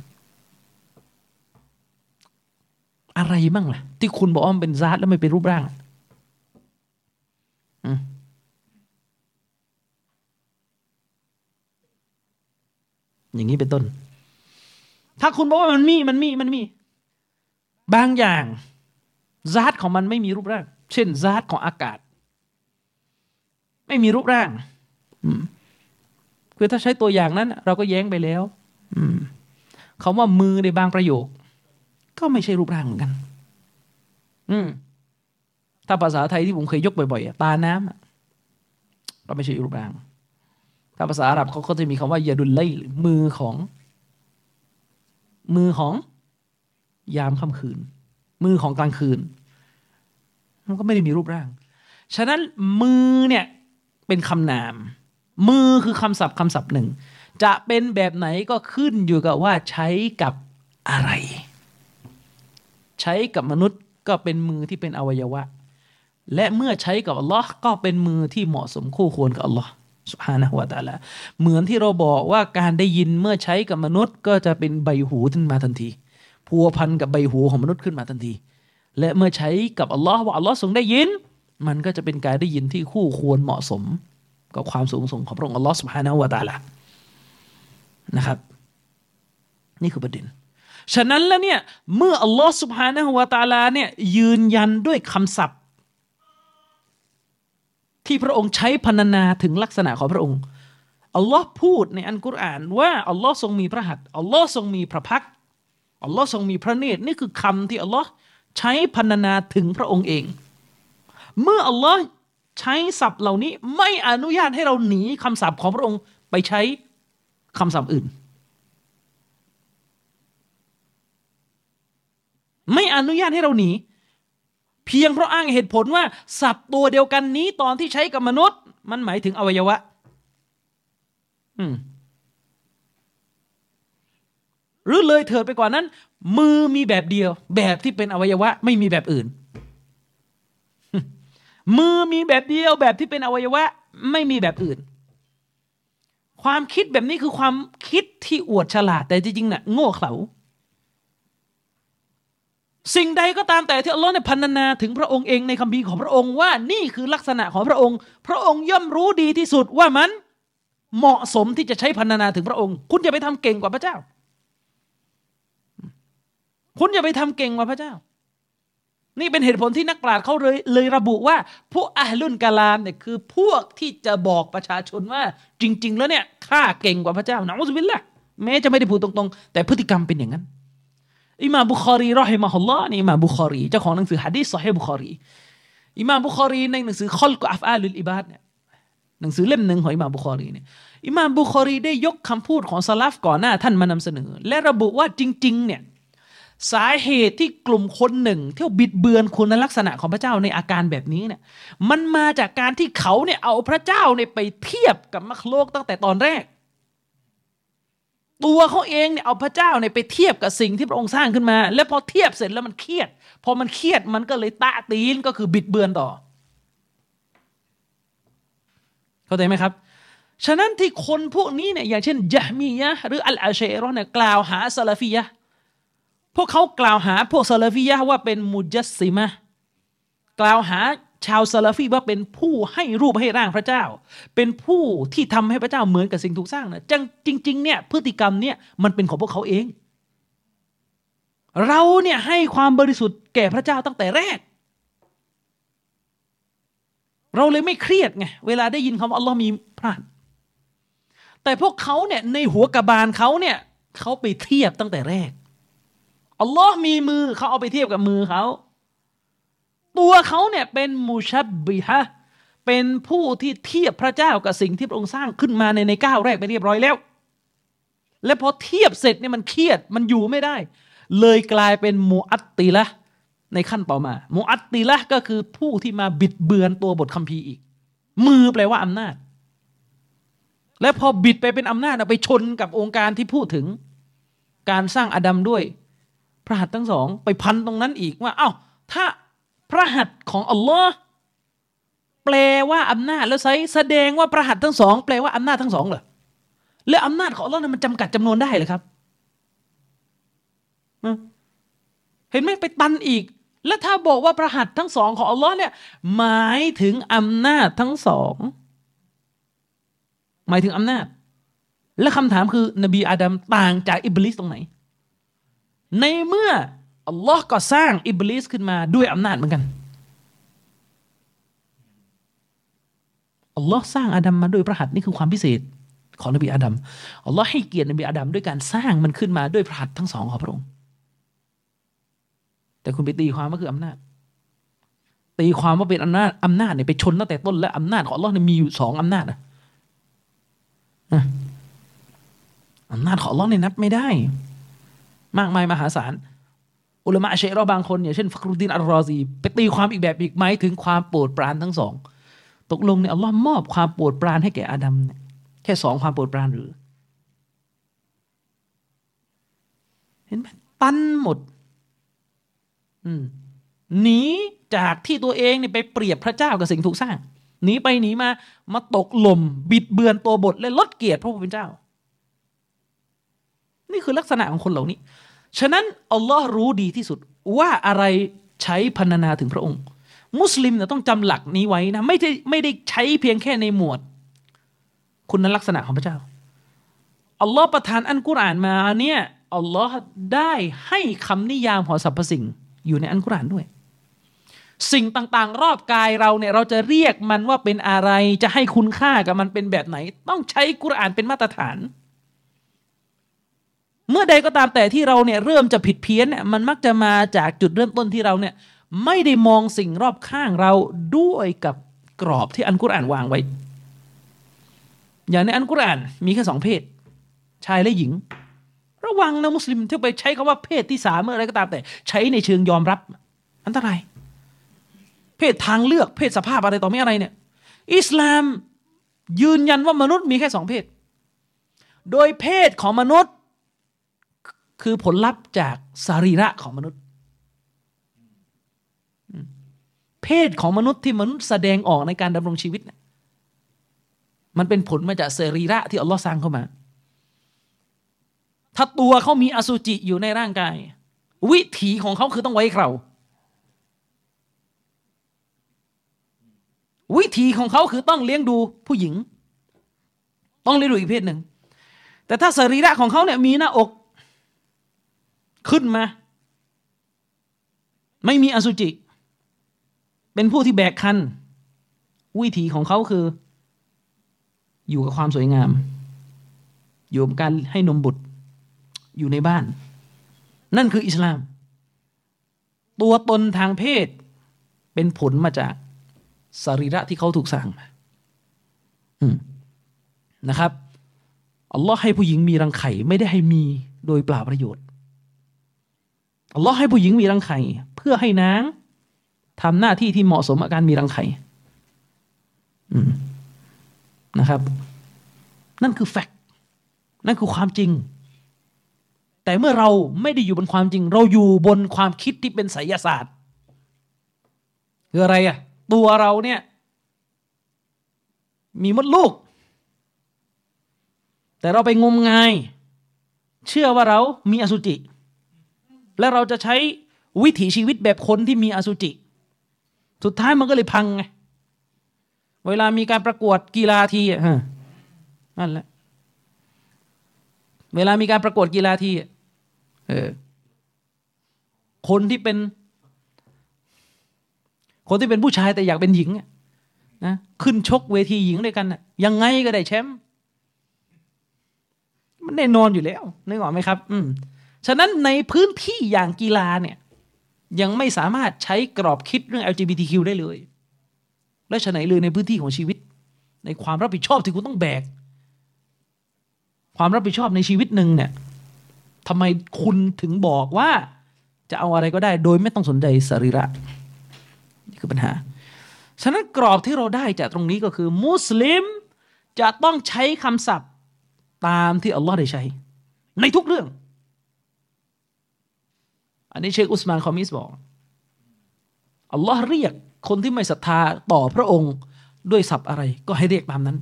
อะไรบ้างล่ะ ที่คุณบอกว่ามันเป็นซาตแล้วไม่เป็นรูปร่างอย่างนี้เป็นต้น ถ้าคุณบอกว่ามันมีมันมีมันมี บางอย่างซาตของมันไม่มีรูปร่าง เช่นซาตของอากาศ ไม่มีรูปร่างคือถ้าใช้ตัวอย่างนั้น เราก็แย้งไปแล้วคาว่ามือในบางประโยค ก็ไม่ใช่รูปร่างเหมือนกัน อืม ถ้าภาษาไทยที่ผมเคยยกบ่อยๆตาน้ำก็ไม่ใช่รูปร่าง ถ้าภาษาอาหรับเขาก็จะมีคำว่ายาดุลไลมือของ มือของ ยามค่ำคืน มือของกลางคืน มันก็ไม่ได้มีรูปร่าง ฉะนั้นมือเนี่ย เป็นคำนาม มือคือคำศัพท์คำศัพท์หนึ่ง จะเป็นแบบไหนก็ขึ้นอยู่กับว่าใช้กับอะไร ใช้กับมนุษย์ก็เป็นมือที่เป็นอวัยวะ และเมื่อใช้กับอัลลอฮ์ก็เป็นมือที่เหมาะสมคู่ควรกับอัลลอฮ์สุฮานะฮวาตาละเหมือนที่เราบอกว่าการได้ยินเมื่อใช้กับมนุษย์ ก็จะเป็นใบหูขึ้นมาทันทีพัวพันกับใบหูของมนุษย์ขึ้นมาทันที และเมื่อใช้กับอัลลอฮ์ว่าอัลลอฮ์ทรงได้ยิน มันก็จะเป็นการได้ยินที่คู่ควรเหมาะสม กับความสูงส่งของพระองค์อัลลอฮ์สุฮานะฮวาตาละนะครับ นี่คือประเด็น ฉะนั้นแล้วเนี่ยเมื่ออัลลอฮ์สุบฮานะฮวาตาลาเนี่ยยืนยันด้วยคำศัพท์ ที่พระองค์ใช้พรรณนาถึงลักษณะของพระองค์อัลลอฮ์พูดในอันกุรอานว่าอัลลอฮ์ทรงมีพระหัตถ์อัลลอฮ์ทรงมีพระพักอัลลอฮ์ทรงมีพระเนตรนี่คือคำที่อัลลอฮ์ใช้พรรณนาถึงพระองค์เอง เมื่ออัลลอฮ์ใช้ศัพท์เหล่านี้ไม่อนุญาตให้เราหนีคำศัพท์ของพระองค์ไปใช้คำศัพท์อื่น ไม่อนุญาตให้เราหนี เพียงเพราะอ้างเหตุผลว่าศัพท์ตัวเดียวกันนี้ตอนที่ใช้กับมนุษย์ มันหมายถึงอวัยวะ อืมหรือเลยเถิดไปกว่านั้น มือมีแบบเดียว แบบที่เป็นอวัยวะ ไม่มีแบบอื่น มือมีแบบเดียว แบบที่เป็นอวัยวะ ไม่มีแบบอื่น ความคิดแบบนี้คือความคิดที่อวดฉลาด แต่จริงๆน่ะ โง่เขลา สิ่งใดก็ตามแต่ที่อัลลอฮ์เนี่ยพันนาถึงพระองค์เองในคัมภีร์ของพระองค์ว่านี่คือลักษณะของพระองค์ พระองค์ย่อมรู้ดีที่สุดว่ามันเหมาะสมที่จะใช้พันนาถึงพระองค์ คุณจะไปทำเก่งกว่าพระเจ้า คุณอย่าไปทำเก่งกว่าพระเจ้า นี่เป็นเหตุผลที่นักปราชญ์เขาเลยเลยระบุว่า พวกอาลุนกาลามเนี่ยคือพวกที่จะบอกประชาชนว่า จริง ๆ แล้วเนี่ยข้าเก่งกว่าพระเจ้านะอุสบิลละแม้จะไม่ได้พูดตรงๆ แต่พฤติกรรมเป็นอย่างนั้น อิมามบุคอรีرحمه اللهนี่อิมามบุคอรีเจ้าของหนังสือฮะดีษซอฮีฮ์บุคอรีอิมามบุคอรีในหนังสือخلق أفعال العبادเนี่ยหนังสือเล่มหนึ่งของอิมามบุคอรีเนี่ยอิมามบุคอรีได้ยกคำพูดของسلفก่อนหน้าท่านมานำเสนอ และระบุว่าจริงๆเนี่ยสาเหตุที่กลุ่มคนหนึ่งที่บิดเบือนคุณลักษณะของพระเจ้าในอาการแบบนี้เนี่ยมันมาจากการที่เขาเนี่ยเอาพระเจ้าเนี่ยไปเทียบกับمخلوقตั้งแต่ตอนแรก ตัวเขาเองเนี่ยเอาพระเจ้าเนี่ยไปเทียบกับสิ่งที่พระองค์สร้างขึ้นมา แล้วพอเทียบเสร็จแล้วมันเครียด พอมันเครียดมันก็เลยตะตีนก็คือบิดเบือนต่อ เข้าใจไหมครับ ฉะนั้นที่คนพวกนี้เนี่ยอย่างเช่นجهميةหรือالأشاعرةเนี่ยกล่าวหาسلفيةพวกเขากล่าวหาพวกسلفيةว่าเป็นمجسمةกล่าวหา ชาวซาลาฟีว่าเป็นผู้ให้รูปให้ร่างพระเจ้า เป็นผู้ที่ทำให้พระเจ้าเหมือนกับสิ่งถูกสร้างนะจงจริงๆเนี่ยพฤติกรรมเนี่ยมันเป็นของพวกเขาเอง เราเนี่ยให้ความบริสุทธิ์แก่พระเจ้าตั้งแต่แรก เราเลยไม่เครียดไงเวลาได้ยินคำว่าอัลลอฮ์มีพระแต่พวกเขาเนี่ยในหัวกระบาลเขาเนี่ยเขาไปเทียบตั้งแต่แรกอัลลอฮ์มีมือเขาเอาไปเทียบกับมือเขา ตัวเขาเนี่ยเป็นมูชับบิฮะเป็นผู้ที่เทียบพระเจ้ากับสิ่งที่พระองค์สร้างขึ้นมาในในก้าวแรกไปเรียบร้อยแล้ว และพอเทียบเสร็จเนี่ยมันเครียดมันอยู่ไม่ได้ เลยกลายเป็นมูอัตติละในขั้นต่อมามูอัตติละก็คือผู้ที่มาบิดเบือนตัวบทคัมภีร์อีก มือแปลว่าอำนาจ และพอบิดไปเป็นอำนาจไปชนกับองค์การที่พูดถึงการสร้างอาดัมด้วย พระหัตถ์ทั้งสองไปพันตรงนั้นอีกว่าเอา้าถ้า พระหัตถ์ของอัลลอฮ์แปลว่าอำนาจแล้วใช้แสดงว่าพระหัตถ์ทั้งสองแปลว่าอำนาจทั้งสองเหรอแล้วอำนาจของอัลลอฮ์นั้นมันจำกัดจำนวนได้เลยครับเห็นไหมไปตันอีก แล้วถ้าบอกว่าพระหัตถ์ทั้งสองของอัลลอฮ์เนี่ยหมายถึงอำนาจทั้งสอง หมายถึงอำนาจ และคำถามคือนบีอาดัมต่างจากอิบลิสตรงไหน ในเมื่อ อัลลอฮ์ก็สร้างอิบลิสขึ้นมาด้วยอำนาจเหมือนกันอัลลอฮ์สร้างอาดัมมาด้วยพระหัตถ์นี่คือความพิเศษของนบีอาดัมอัลลอฮ์ให้เกียรตินบีอาดัมด้วยการสร้างมันขึ้นมาด้วยพระหัตถ์ทั้งสองของพระองค์ แต่คุณไปตีความว่าคืออำนาจ ตีความว่าเป็นอำนาจอำนาจเนี่ยไปชนตั้งแต่ต้นและอำนาจของอัลลอฮ์เนี่ยมีอยู่สองอำนาจนะอำนาจของอัลลอฮ์เนี่ยนับไม่ได้ มากมายมหาศาล อุลมะเชรอบางคนอย่างเช่นฟักรุดินอัลรอซีไปตีความอีกแบบอีกไหมถึงความโปรดปรานทั้งสอง ตกลงเนี่ยอัลลอฮ์มอบความโปรดปรานให้แก่อาดัมเนี่ยแค่สองความโปรดปรานหรือ เห็นไหมตันหมดหนีจากที่ตัวเองเนี่ยไปเปรียบพระเจ้ากับสิ่งถูกสร้างหนีไปหนีมามาตกหล่มบิดเบือนตัวบทและลดเกียรติพระผู้เป็นเจ้า นี่คือลักษณะของคนเหล่านี้ ฉะนั้นอัลลอฮ์รู้ดีที่สุดว่าอะไรใช้พันนาถึงพระองค์ มุสลิมเนี่ยต้องจำหลักนี้ไว้นะไม่ได้ไม่ได้ใช้เพียงแค่ในหมวด คุณลักษณะของพระเจ้าอัลลอฮ์ประทานอันกุรอานมาเนี่ยอัลลอฮ์ได้ให้คำนิยามของสรรพสิ่งอยู่ในอันกุรอานด้วย สิ่งต่างๆ รอบกายเราเนี่ยเราจะเรียกมันว่าเป็นอะไรจะให้คุณค่ากับมันเป็นแบบไหน ต้องใช้กุรอานเป็นมาตรฐาน เมื่อใดก็ตามแต่ที่เราเนี่ยเริ่มจะผิดเพี้ยนเนี่ยมันมักจะมาจากจุดเริ่มต้นที่เราเนี่ยไม่ได้มองสิ่งรอบข้างเราด้วยกับกรอบที่อันกุรอานวางไว้ อย่างในอันกุรอานมีแค่สองเพศ ชายและหญิง ระวังนะมุสลิมที่ไปใช้คาว่าเพศที่สามเมื่อไรก็ตามแต่ ใช้ในเชิงยอมรับ อันตรายเพศทางเลือกเพศสภาพอะไรต่อไม่อะไรเนี่ย อิสลามยืนยันว่ามนุษย์มีแค่สองเพศ โดยเพศของมนุษย์ คือผลลัพธ์จากสรีระของมนุษย์ เพศของมนุษย์ที่มนุษย์แสดงออกในการดำรงชีวิต มันเป็นผลมาจากสรีระที่อัลลอฮ์สร้างเข้ามา ถ้าตัวเขามีอสุจิอยู่ในร่างกาย วิถีของเขาคือต้องไว้เคราวิธีของเขาคือต้องเลี้ยงดูผู้หญิง ต้องเลี้ยงดูอีกเพศหนึ่ง แต่ถ้าสรีระของเขาเนี่ยมีหน้าอก ขึ้นมา ไม่มีอสุจิ เป็นผู้ที่แบกคัน วิธีของเขาคือ อยู่กับความสวยงาม อยู่กับการให้นมบุตร อยู่ในบ้าน นั่นคืออิสลาม ตัวตนทางเพศ เป็นผลมาจากสรีระที่เขาถูกสร้างมานะครับอัลลอฮ์ให้ผู้หญิงมีรังไข่ไม่ได้ให้มีโดยเปล่าประโยชน์ อัลลอฮ์ให้ผู้หญิงมีรังไข่ เพื่อให้นางทำหน้าที่ที่เหมาะสมกับการมีรังไข่นะครับ นั่นคือแฟกต์นั่นคือความจริง แต่เมื่อเราไม่ได้อยู่บนความจริง เราอยู่บนความคิดที่เป็นไสยศาสตร์คืออะไรอะ ตัวเราเนี่ย มีมดลูก แต่เราไปงมงาย เชื่อว่าเรามีอสุจิ และเราจะใช้วิถีชีวิตแบบคนที่มีอสุจิ สุดท้ายมันก็เลยพังไงเวลามีการประกวดกีฬาทีอะนั่นแหละเวลามีการประกวดกีฬาทีเออคนที่เป็น คนที่เป็นผู้ชายแต่อยากเป็นหญิงนะขึ้นชกเวทีหญิงด้วยกันนะยังไงก็ได้แชมป์มันแน่นอนอยู่แล้วนึกออกไหมครับ อืม ฉะนั้นในพื้นที่อย่างกีฬาเนี่ยยังไม่สามารถใช้กรอบคิดเรื่อง LGBTQ ได้เลย และฉะไหนเลยในพื้นที่ของชีวิต ในความรับผิดชอบที่คุณต้องแบก ความรับผิดชอบในชีวิตหนึ่งเนี่ยทำไมคุณถึงบอกว่าจะเอาอะไรก็ได้ โดยไม่ต้องสนใจสรีระนี่คือปัญหา ฉะนั้นกรอบที่เราได้จากตรงนี้ก็คือ มุสลิมจะต้องใช้คำศัพท์ตามที่อัลลอฮ์ได้ใช้ ในทุกเรื่อง อันนี้เชคอุสมานคอมิสบอกอัลลอฮ์เรียกคนที่ไม่ศรัทธาต่อพระองค์ด้วยศัพท์อะไร ก็ให้เรียกตามนั้น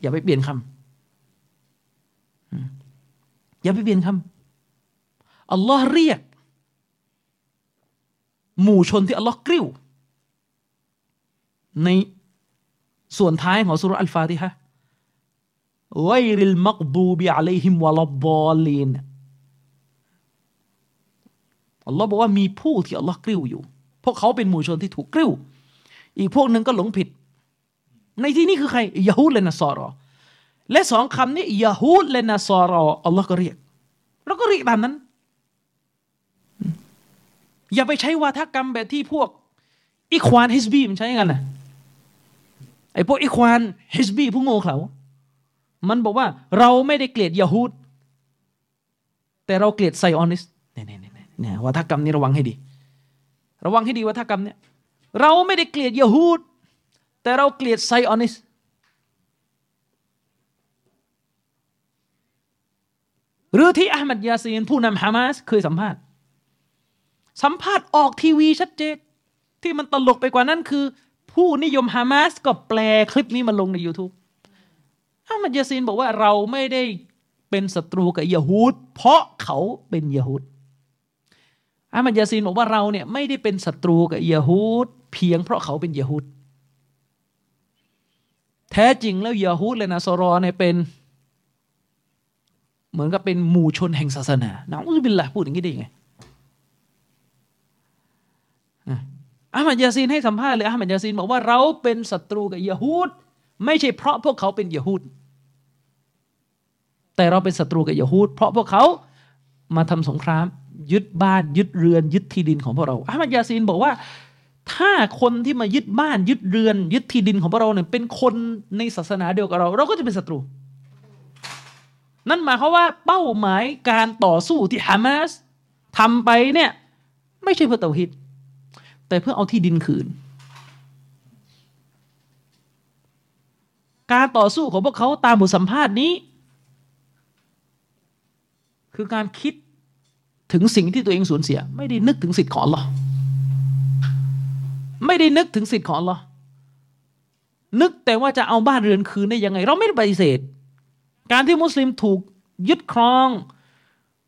อย่าไปเปลี่ยนคำอย่าไปเปลี่ยนคำอัลลอฮ์เรียก หมู่ชนที่อัลลอฮ์กริ้ว ในส่วนท้ายของสุรอัลฟาติฮะไวริลมักดูบิอะลัยฮิมวะลบบอลีน อัลลอฮ์บอกว่ามีผู้ที่อัลลอฮ์กริ้วอยู่ พวกเขาเป็นหมู่ชนที่ถูกกริ้ว อีกพวกหนึ่งก็หลงผิด ในที่นี้คือใครยาฮูดและนัสซอรอ และสองคำนี้ยาฮูดและนาซอรออัลลอฮ์ก็เรียกเราก็เรียกตามนั้น อย่าไปใช้วาทกรรมแบบที่พวกอิควานฮิสบีมันใช้กันนะไอ้พวกإخوان حزبيผู้โง่เขลามันบอกว่าเราไม่ได้เกลียดيهودแต่เราเกลียดไซออนิสต์เนี่ย เนี่ยเนี่ยวาทกรรมนี้ระวังให้ดี ระวังให้ดีวาทกรรมเนี่ยเราไม่ได้เกลียดيهودแต่เราเกลียดไซออนิสต์หรือที่อะห์มัดยาซีนผู้นำฮามาสเคยสัมภาษณ์ สัมภาษณ์ออกทีวีชัดเจนที่มันตลกไปกว่านั้นคือ ผู้นิยมฮามาสก็แปลคลิปนี้มาลงใน YouTube อัลมัดยาซีนบอกว่าเราไม่ได้เป็นศัตรูกับยะฮูดเพราะเขาเป็นยะฮูด อามัดยาซีนบอกว่าเราเนี่ยไม่ได้เป็นศัตรูกับยะฮูดเพียงเพราะเขาเป็นยะฮูดแท้จริงแล้วยะฮูดและนาซรอเนี่ยเป็น เหมือนกับเป็นหมู่ชนแห่งศาสนานะอุบิลละพูดอย่างนี้ได้ยังไงอามัดยาซีนให้สัมภาษณ์เลยอามัดยาซีนบอกว่าเราเป็นศัตรูกับยะฮูดไม่ใช่เพราะพวกเขาเป็นยะฮูดแต่เราเป็นศัตรูกับยะฮูดเพราะพวกเขามาทำสงคราม ยึดบ้านยึดเรือนยึดที่ดินของพวกเราอามัดยาซีนบอกว่า ถ้าคนที่มายึดบ้านยึดเรือน ยึดที่ดินของพวกเราเนี่ยเป็นคนในศาสนาเดียวกับเรา เราก็จะเป็นศัตรู นั่นหมายความว่าเป้าหมายการต่อสู้ที่ฮามาสทำไปเนี่ยไม่ใช่เพื่อเตาฮิดแต่เพื่อเอาที่ดินคืน การต่อสู้ของพวกเขาตามบทสัมภาษณ์นี้ คือการคิด ถึงสิ่งที่ตัวเองสูญเสีย ไม่ได้นึกถึงสิทธิ์ของหรอไม่ได้นึกถึงสิทธิ์ของหรอนึกแต่ว่าจะเอาบ้านเรือนคืนได้ยังไง เราไม่ได้ปฏิเสธ การที่มุสลิมถูกยึดครอง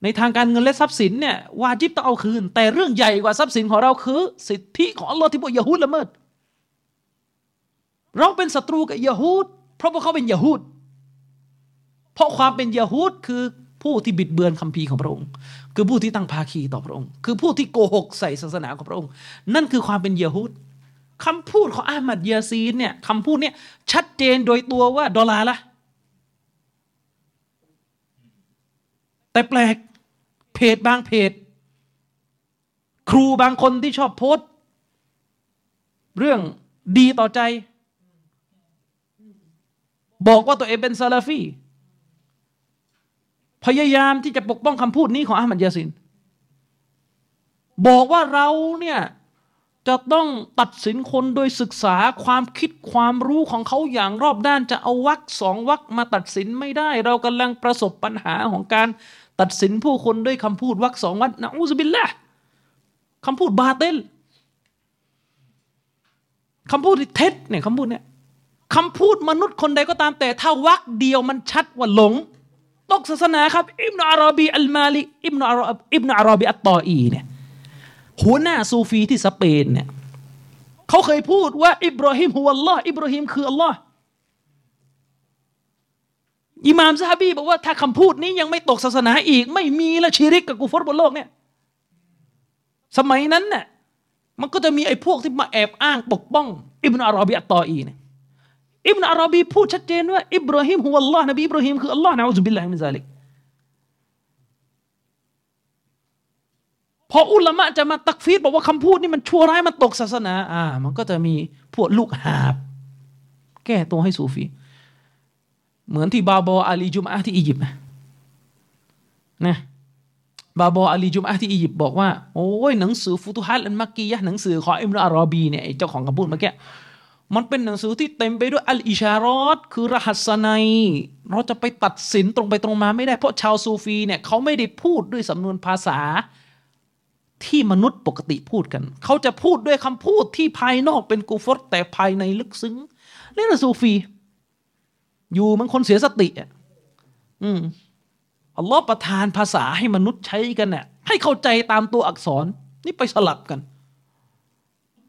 ในทางการเงินและทรัพย์สินเนี่ยวาจิบต้องเอาคืน แต่เรื่องใหญ่กว่าทรัพย์สินของเราคือ สิทธิของอัลลอฮ์ที่พวกยะฮูดละเมิด เราเป็นศัตรูกับยะฮูดเพราะพวกเขาเป็นยะฮูดเพราะความเป็นยะฮูดคือผู้ที่บิดเบือนคัมภีร์ของพระองค์ คือผู้ที่ตั้งภาคีต่อพระองค์ คือผู้ที่โกหกใส่ศาสนาของพระองค์ นั่นคือความเป็นเยฮูดคำพูดของอามัดยาซีนเนี่ยคำพูดเนี่ยชัดเจนโดยตัวว่าضلالةแต่แปลกเพจบางเพจ ครูบางคนที่ชอบโพสต์เรื่องดีต่อใจ บอกว่าตัวเองเป็นسلفي พยายามที่จะปกป้องคำพูดนี้ของอะห์มัดยาซีน บอกว่าเราเนี่ยจะต้องตัดสินคนโดยศึกษาความคิดความรู้ของเขาอย่างรอบด้านจะเอาวักสองวักมาตัดสินไม่ได้ เรากำลังประสบปัญหาของการตัดสินผู้คนด้วยคำพูดวักสองวัดนะอูซบิลละคำพูดบาเตลคำพูดที่เท็จเนี่ยคำพูดเนี่ยคำพูดมนุษย์คนใดก็ตามแต่ถ้าวักเดียวมันชัดว่าหลง ตกศาสนาครับ อิบนาอารบีอัลมาลีอิบนาอารอิบนาอารบีอัตตออีเนี่ยหัวหน้าซูฟีที่สเปนเนี่ยเขาเคยพูดว่า إبراهيم هو الله อิบราฮิมคืออัลลอฮ์อิหม่ามซาฮบีบอกว่าถ้าคำพูดนี้ยังไม่ตกศาสนาอีก ไม่มีละชีริกกับกูฟรบนโลกเนี่ยสมัยนั้นเนี่ยมันก็จะมีไอ้พวกที่มาแอบอ้างปกป้อง อิบนาอารบีอัตตออีเนี่ย อิบนาอารบีพูดชัดเจนว่า إبراهيم هو الله นบีอิบราฮิมคืออัลลอฮ์نعوذ بالله من ذلكพออุลามะจะมาตักฟีดบอกว่าคำพูดนี่มันชั่วร้ายมันตกศาสนา อ่า มันก็จะมีพวกลูกหาบ แก้ตัวให้ซูฟี เหมือนที่บาบออาลีจุมอะที่อียิปต์นะบาบออาลีจุมอะที่อียิปต์บอกว่า โอ้ยหนังสือฟุตุฮัตอันมักกียะหนังสือของอิมรุอารอบีเนี่ยเจ้าของคำพูดเมื่อกี้ มันเป็นหนังสือที่เต็มไปด้วยอัลอิชารอตคือรหัสนัย เราจะไปตัดสินตรงไปตรงมาไม่ได้เพราะชาวซูฟีเนี่ยเขาไม่ได้พูดด้วยสำนวนภาษาที่มนุษย์ปกติพูดกัน เขาจะพูดด้วยคำพูดที่ภายนอกเป็นกูฟรแต่ภายในลึกซึ้งเรื่องซูฟี อยู่มันคนเสียสติอะอืมอัลลอฮ์ประทานภาษาให้มนุษย์ใช้กันเนี่ยให้เข้าใจตามตัวอักษร นี่ไปสลับกัน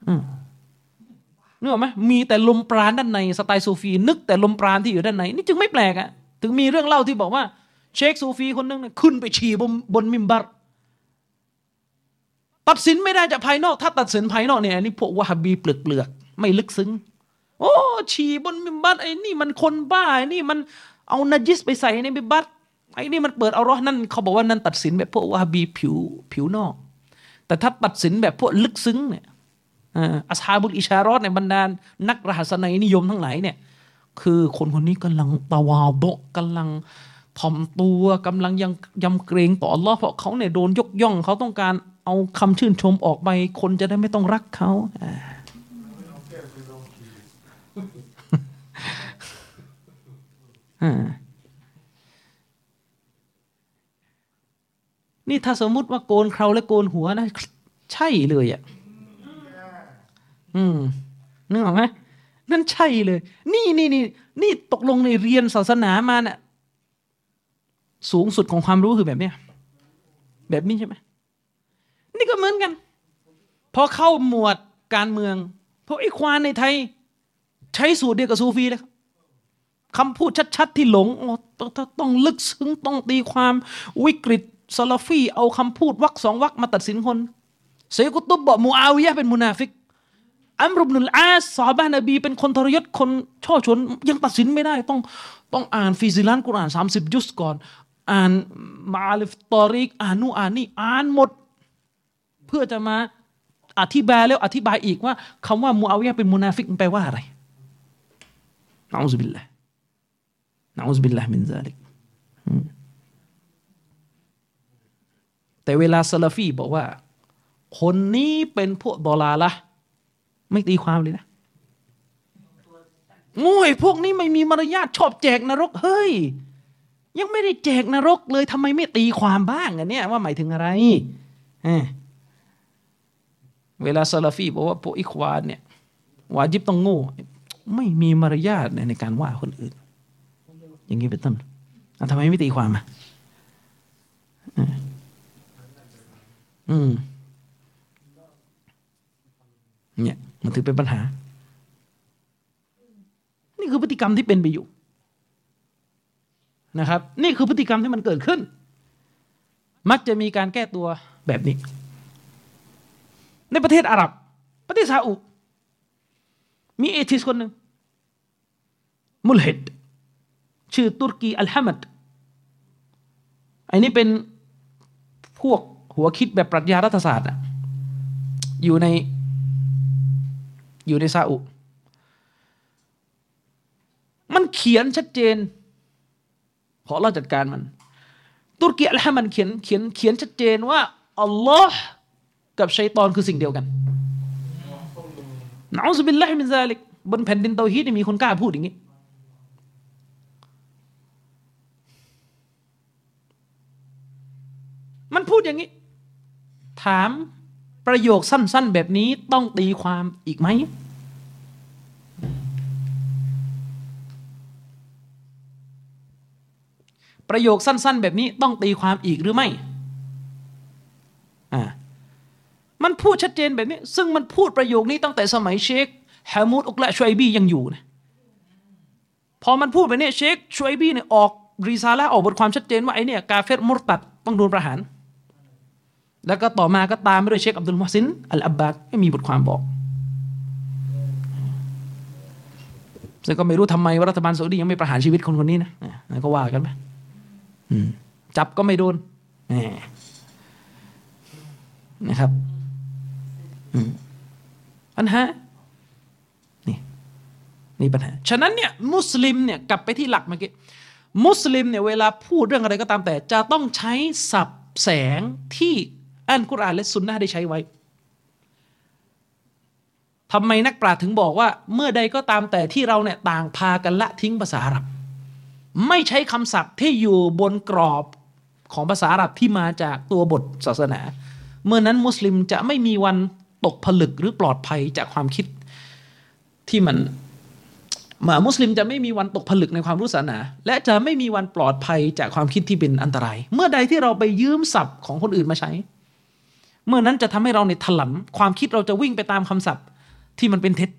อืม นึกออกไหมมีแต่ลมปราณด้านในสไตล์ซูฟี นึกแต่ลมปราณที่อยู่ด้านในนี่จึงไม่แปลกอะถึงมีเรื่องเล่าที่บอกว่า เชคซูฟีคนนึงเนี่ยขึ้นไปฉี่บนบนมิมบัรตัดสินไม่ได้จากภายนอก ถ้าตัดสินภายนอกเนี่ยนี่พวกวะฮบีเปลือกเปลือกไม่ลึกซึ้ง โอ้ฉี่บนมิมบัตไอ้นี่มันคนบ้าไอ้นี่มันเอานาจิสไปใส่ในบิมบัตไอ้นี่มันเปิดเอาร้อนั่นเขาบอกว่านั่นตัดสินแบบพวกวาฮบีผิวผิวนอก แต่ถ้าตัดสินแบบพวกลึกซึ้งเนี่ย อัสฮาบุลอิชารอดในบรรดานักรหัสนัยนิยมทั้งหลายเนี่ย คือคนคนนี้กำลังตาวาโบกำลังถ่อมตัวกำลังยังยำเกรงต่ออัลลอฮ์เพราะเขาเนี่ยโดนยกย่องเขาต้องการเอาคำชื่นชมออกไป คนจะได้ไม่ต้องรักเขานี่ถ้าสมมุติว่าโกนเขาและโกนหัวนะ ใช่เลยอะ อืมนึกออกไหมนั่นใช่เลย นี่นี่นี่นี่ตกลงในเรียนศาสนามาเนะ่ะสูงสุดของความรู้คือแบบเนี้ยแบบนี้ใช่ไหมนี่ก็เหมือนกัน พอเข้าหมวดการเมืองพวกไอ้ควานในไทย ใช้สูตรเดียวกับซูฟีเลยครับคำพูดชัดๆที่หลงต้องต้องลึกซึ้งต้องตีความวิกฤตซาลาฟีเอาคำพูดวักสองวักมาตัดสินคนเซกุตุบบอกมูอาวิยะเป็นมุนาฟิก อัมรุบนุลอาสซาบานบี เป็นคนทรยศคนช่อชนยังตัดสินไม่ได้ ต้องต้องอ่านฟิซิลันกุรอานสามสิบยุสก่อน อ่านมาลิฟตอริกอ่านนู่อ่านนี่อ่านหมด เพื่อจะมาอธิบายแล้วอธิบายอีกว่าคำว่ามูอาวิยะเป็นมุนาฟิกมันแปลว่าอะไรนะอุบิลละนะอุบิลละมินซาลิกแต่เวลาซาลฟีบอกว่า คนนี้เป็นพวกดอลาละ ไม่ตีความเลยนะงวยพวกนี้ไม่มีมารยาทชอบแจกนรก เฮ้ย ยังไม่ได้แจกนรกเลยทำไมไม่ตีความบ้างอันเนี้ยว่าหมายถึงอะไรเวลาซาลาฟีบอกว่าพวกอิควานเนี่ยวาจิบต้องโง่ไม่มีมารยาทในการว่าคนอื่น อย่างนี้เป็นต้นทำไมไม่ตีความอะอืมเนี่ย มันถือเป็นปัญหา นี่คือพฤติกรรมที่เป็นไปอยู่นะครับ นี่คือพฤติกรรมที่มันเกิดขึ้น มักจะมีการแก้ตัวแบบนี้ ในประเทศอาหรับ ประเทศซาอุ มีเอทิสคนหนึ่งมุลฮิดชื่อตุรกีอัลฮัมัดอ้นี่เป็นพวกหัวคิดแบบปรัชญารัฐศาสตร์อยู่ใน อยู่ในซาอุ มันเขียนชัดเจน ขอเราจัดการมัน ตุรกีอัลฮะมันเขียนเขียนเขียนชัดเจนว่าอัลลอฮ์กับชัยตอนคือสิ่งเดียวกันنعوذ بالله من ذلكบนแผ่นดินเตาฮีดมีคนกล้าพูดอย่างนี้มันพูดอย่างนี้ ถาม ประโยคสั้น ๆ แบบนี้ต้องตีความอีกไหม ประโยคสั้น ๆ แบบนี้ต้องตีความอีกหรือไม่ อ่า มันพูดชัดเจนแบบนี้ ซึ่งมันพูดประโยคนี้ตั้งแต่สมัยเชคฮามูดอุกละชวยบียังอยู่นะพอมันพูดแบบนี้เชคชวยบีเนี่ยออกรีซาละออกบทความชัดเจนว่าไอเนี่ยกาเฟตมุรตัดต้องโดนประหาร แล้วก็ต่อมาก็ตามไปด้วยเชคอับดุลมุฮซินอัลอับบาดไม่มีบทความบอกซึ่งก็ไม่รู้ทำไมว่ารัฐบาลซาอุดียังไม่ประหารชีวิตคนคนนี้นะก็ว่ากันไปจับก็ไม่โดนนะครับปัญหานี่นี่ปัญหา ฉะนั้นเนี่ยมุสลิมเนี่ยกลับไปที่หลักเมื่อกี้มุสลิมเนี่ยเวลาพูดเรื่องอะไรก็ตามแต่ จะต้องใช้สับแสงที่ อันกุรอานและสุนนะได้ใช้ไว้ทำไมนักปราชญ์ถึงบอกว่า เมื่อใดก็ตามแต่ที่เราเนี่ยต่างพากันละทิ้งภาษาอาหรับ ไม่ใช้คำศัพท์ที่อยู่บนกรอบของภาษาอาหรับที่มาจากตัวบทศาสนา เมื่อนั้นมุสลิมจะไม่มีวันตกผลึกหรือปลอดภัยจากความคิดที่มันมามุสลิมจะไม่มีวันตกผลึกในความรู้ศาสนา และจะไม่มีวันปลอดภัยจากความคิดที่เป็นอันตราย เมื่อใดที่เราไปยืมศัพท์ของคนอื่นมาใช้ เมื่อนั้นจะทำให้เราในถลำความคิดเราจะวิ่งไปตามคำศัพท์ ที่มันเป็นเท็จ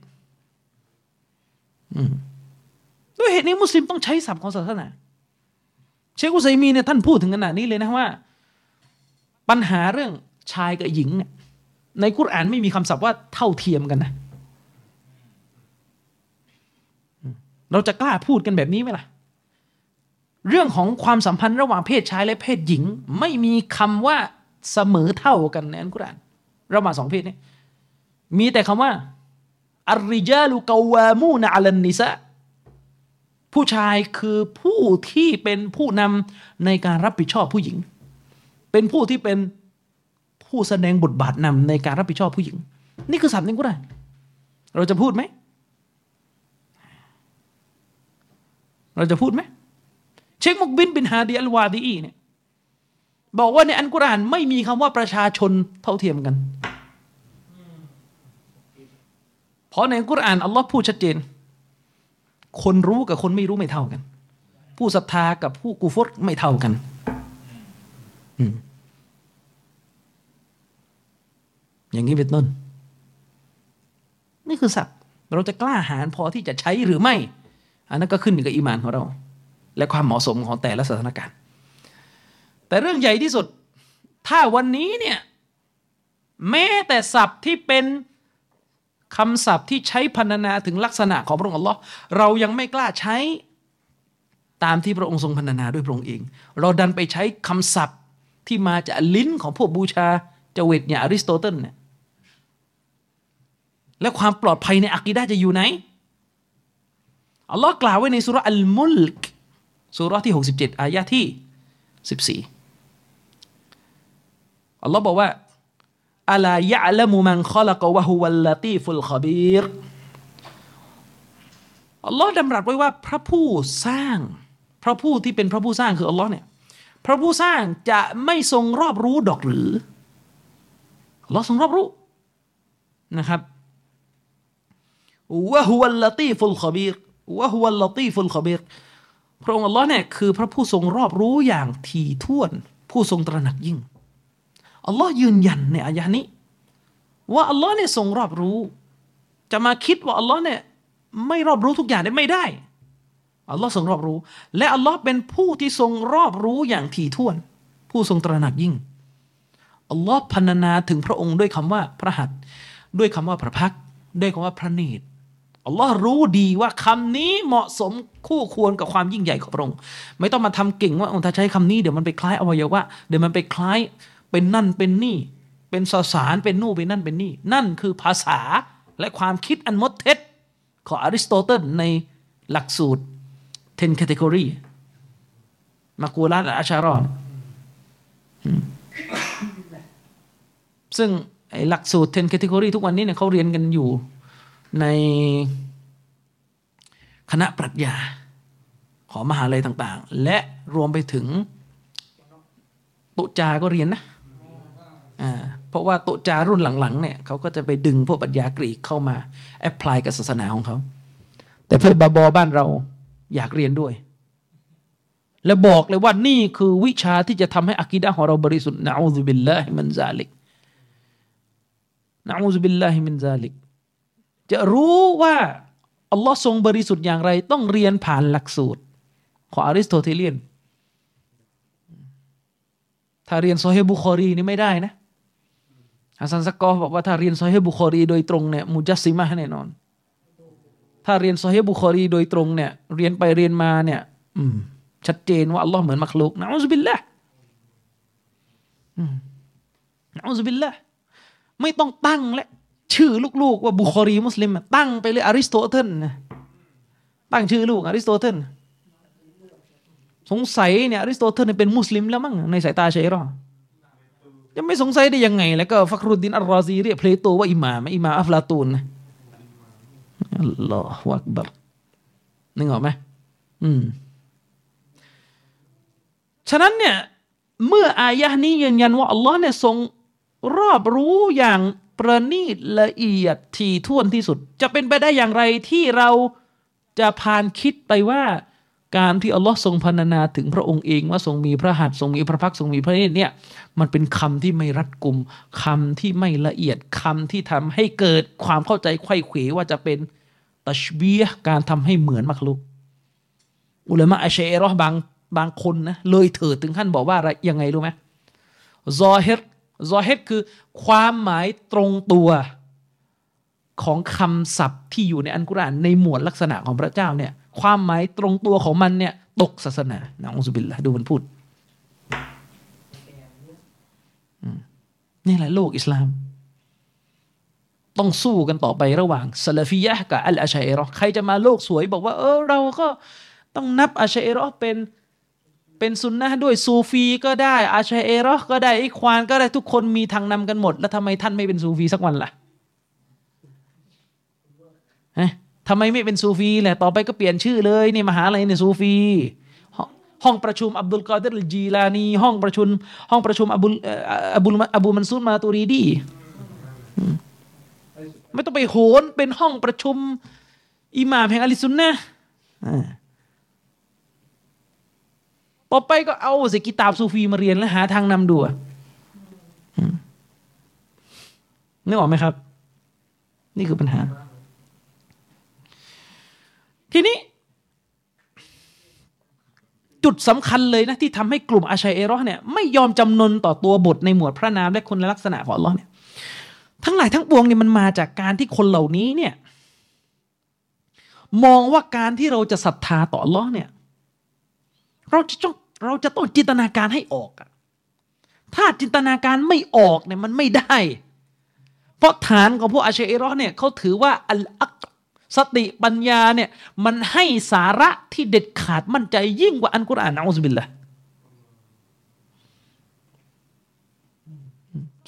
ด้วยเหตุนี้มุสลิมต้องใช้ศัพท์ของศาสนา เชคุซัยมีเนี่ยท่านพูดถึงขนาดนี้เลยนะว่า ปัญหาเรื่องชายกับหญิง ในกุรอานไม่มีคำศัพท์ว่าเท่าเทียมกันนะเราจะกล้าพูดกันแบบนี้ไหมล่ะ เรื่องของความสัมพันธ์ระหว่างเพศชายและเพศหญิง ไม่มีคำว่า เสมอเท่ากันในอัลกุรอานระหว่าสองเพศนี้มีแต่คำว่าอัริจาลุกาวามูนอัลนิสะผู้ชายคือผู้ที่เป็นผู้นำในการรับผิดชอบผู้หญิง เป็นผู้ที่เป็นผู้แสดงบทบาทนำในการรับผิดชอบผู้หญิง นี่คือสับในกุรอานเราจะพูดไหมเราจะพูดไหมเชคมุกบินบินฮาดีอัลวาดีอีเนี่ย บอกว่าในอันกุรอานไม่มีคำว่าประชาชนเท่าเทียมกัน เพราะในอันกุรอานอัลลอฮ์พูดชัดเจน คนรู้กับคนไม่รู้ไม่เท่ากัน ผู้ศรัทธากับผู้กูฟตไม่เท่ากันอย่างนี้เป็นต้น นี่คือศัพท์เราจะกล้าหาญพอที่จะใช้หรือไม่ อันนั้นก็ขึ้นอยู่กับอีมานของเรา และความเหมาะสมของแต่ละสถานการณ์ แต่เรื่องใหญ่ที่สุด ถ้าวันนี้เนี่ยแม้แต่ศัพท์ที่เป็นคำศัพท์ที่ใช้พรรณนาถึงลักษณะของพระองค์อัลลอฮ์เรายังไม่กล้าใช้ตามที่พระองค์ทรงพรรณนาด้วยพระองค์เอง เราดันไปใช้คำศัพท์ที่มาจากลิ้นของพวกบูชาเจว็ดเนี่ยอริสโตเติลเนี่ยและความปลอดภัยในอักีดาจะอยู่ไหน อัลลอฮ์กล่าวไว้ในสุรอัลมุลกสุรที่ 67 อายะที่ 14 อัลลอฮ์บอกว่าอัลายะละมุมันขลักวะฮุวัลลตีฟุลขบีรอัลลอฮ์ดำรัสไว้ว่าพระผู้สร้าง พระผู้ที่เป็นพระผู้สร้างคืออัลลอฮ์เนี่ยพระผู้สร้างจะไม่ทรงรอบรู้ดอกหรืออัลลอฮ์ทรงรอบรู้นะครับวะฮุวัลลตีฟุลขบีรวะฮุวัลลตีฟุลขบีรพระองค์อัลลอฮ์เนี่ยคือพระผู้ทรงรอบรู้อย่างถี่ถ้วน ผู้ทรงตระหนักยิ่ง อัลลอฮ์ยืนยันในอายะนี้ ว่าอัลลอฮ์เนี่ยทรงรอบรู้ จะมาคิดว่าอัลลอฮ์เนี่ยไม่รอบรู้ทุกอย่างได้ไม่ได้อัลลอฮ์ทรงรอบรู้ และอัลลอฮ์เป็นผู้ที่ทรงรอบรู้อย่างถี่ถ้วน ผู้ทรงตระหนักยิ่งอัลลอฮ์พรรณนาถึงพระองค์ด้วยคำว่าพระหัตด้วยคำว่าพระพักด้วยคำว่าพระเนตรอัลลอฮ์รู้ดีว่าคำนี้เหมาะสมคู่ควรกับความยิ่งใหญ่ของพระองค์ ไม่ต้องมาทำเก่งว่าถ้าใช้คำนี้เดี๋ยวมันไปคล้ายอวัยวะเดี๋ยวมันไปคล้าย เป็นนั่นเป็นนี่ เป็นสสารเป็นนู่เป็นนั่นเป็นนี่ นั่นคือภาษาและความคิดอันมดเท็จ ของอริสโตเติลในหลักสูตร 10 category มากูลาตอาชารอนซึ่งหลักสูตร 10 category ทุกวันนี้เนี่ยเขาเรียนกันอยู่ในคณะปรัชญาของมหาลัยต่าง ๆ และรวมไปถึงตุจา ก็เรียนนะ เพราะว่าโตจารุ่นหลังๆเนี่ยเขาก็จะไปดึงพวกปัญญากรีกเข้ามาแอพพลายกับศาสนาของเขาแต่เพื่อบาบอบ้านเราอยากเรียนด้วย และบอกเลยว่านี่คือวิชาที่จะทำให้อากิดะของเราบริสุทธิ์نعوذ بالله من ذلك نعوذ بالله من ذلك จะรู้ว่าอัลลอฮ์ทรงบริสุทธิ์อย่างไร ต้องเรียนผ่านหลักสูตร ของ Aristotelian ถ้าเรียนซอฮีบุคอรีนี่ไม่ได้นะ ฮัสซันซักกอบอกว่าถ้าเรียนซอฮีบุคอรี โดยตรงเนี่ยมุจัสซิมะแน่นอน ถ้าเรียนซอฮีบุคอรีโดยตรงเนี่ย เรียนไปเรียนมาเนี่ย อืม ชัดเจนว่าอัลลอฮ์เหมือนมักลุกنعوذ بالله نعوذ باللهไม่ต้องตั้งและชื่อลูกๆ ว่าบุคอรีมุสลิมตั้งไปเลยอริสโตเติลนะตั้งชื่อลูกอริสโตเติลสงสัยเนี่ยอริสโตเติลเป็นมุสลิมแล้วมั้งในสายตาอาชาอิรอ จะไม่สงสัยได้ยังไง แล้วก็ฟักรุดดินอัลรอซีเรียกเพลโตว่าอิหม่ามอิหม่ามอัฟลาตูนนะอัลลอฮฺวักบัรนึกออกไหมอืมฉะนั้นเนี่ยเมื่ออายะนี้ยืนยันว่าอัลลอฮ์เนี่ยทรงรอบรู้อย่างประณีตละเอียดถี่วนที่สุด จะเป็นไปได้อย่างไรที่เราจะพานคิดไปว่า การที่อัลลอฮ์ทรงพรรณนาถึงพระองค์เองว่าทรงมีพระหัตถ์ทรงมีพระพักทรงมีพระเนตรเนี่ยมันเป็นคำที่ไม่รัดกุมคำที่ไม่ละเอียดคำที่ทำให้เกิดความเข้าใจไข้เขวว่าจะเป็นตัชเบียการทำให้เหมือนมักลุกอุลามะอัชเอรอบางบางคนนะเลยเถิดถึงขั้นบอกว่าอะไรยังไงรู้ไหมซอเฮตซอเฮตคือความหมายตรงตัวของคำศัพท์ที่อยู่ในอันกุรอานในหมวดลักษณะของพระเจ้าเนี่ย ความหมายตรงตัวของมันเนี่ย ตกศาสนานะองสุบิลละดูมันพูดนี่แหละโลกอิสลาม ต้องสู้กันต่อไประหว่างซาลฟียะกับอัลอาชัยรอใครจะมาโลกสวยบอกว่า เออเราก็ต้องนับอาชัยรอเป็นเป็นซุนนะด้วยซูฟีก็ได้ อาชัยรอก็ได้อิควานก็ได้ทุกคนมีทางนำกันหมด แล้วทำไมท่านไม่เป็นซูฟีสักวันล่ะ ทำไมไม่เป็นซูฟีแหละต่อไปก็เปลี่ยนชื่อเลยนี่มหาอะไรเนี่ยซูฟีห้องประชุมอับดุลกอเดรจีลานีห้องประชุม ห้องประชุมอับุลอับุลอับูมันซูนมาตูรีดีไม่ต้องไปโหนเป็นห้องประชุมอิหม่ามแห่งอะลิซุนนะต่อไปก็เอาสิกิตาบซูฟีมาเรียนแล้วหาทางนำดูนึกออกไหมครับ นี่คือปัญหา ทีนี้ จุดสำคัญเลยนะที่ทำให้กลุ่มอาชัยเอรอเนี่ยไม่ยอมจำนนต่อตัวบทในหมวดพระนามและคุณลักษณะของอัลลอฮ์เนี่ยทั้งหลายทั้งปวงเนี่ยมันมาจากการที่คนเหล่านี้เนี่ยมองว่าการที่เราจะศรัทธาต่อลลอเนี่ย เราจะต้องเราจะต้องจินตนาการให้ออกอะถ้าจินตนาการไม่ออกเนี่ยมันไม่ได้ เพราะฐานของพวกอาชัยเอรอเนี่ยเขาถือว่าอัลอัก สติปัญญาเนี่ยมันให้สาระที่เด็ดขาดมั่นใจยิ่งกว่าอันกุรอานอัลลอฮฺบิลละ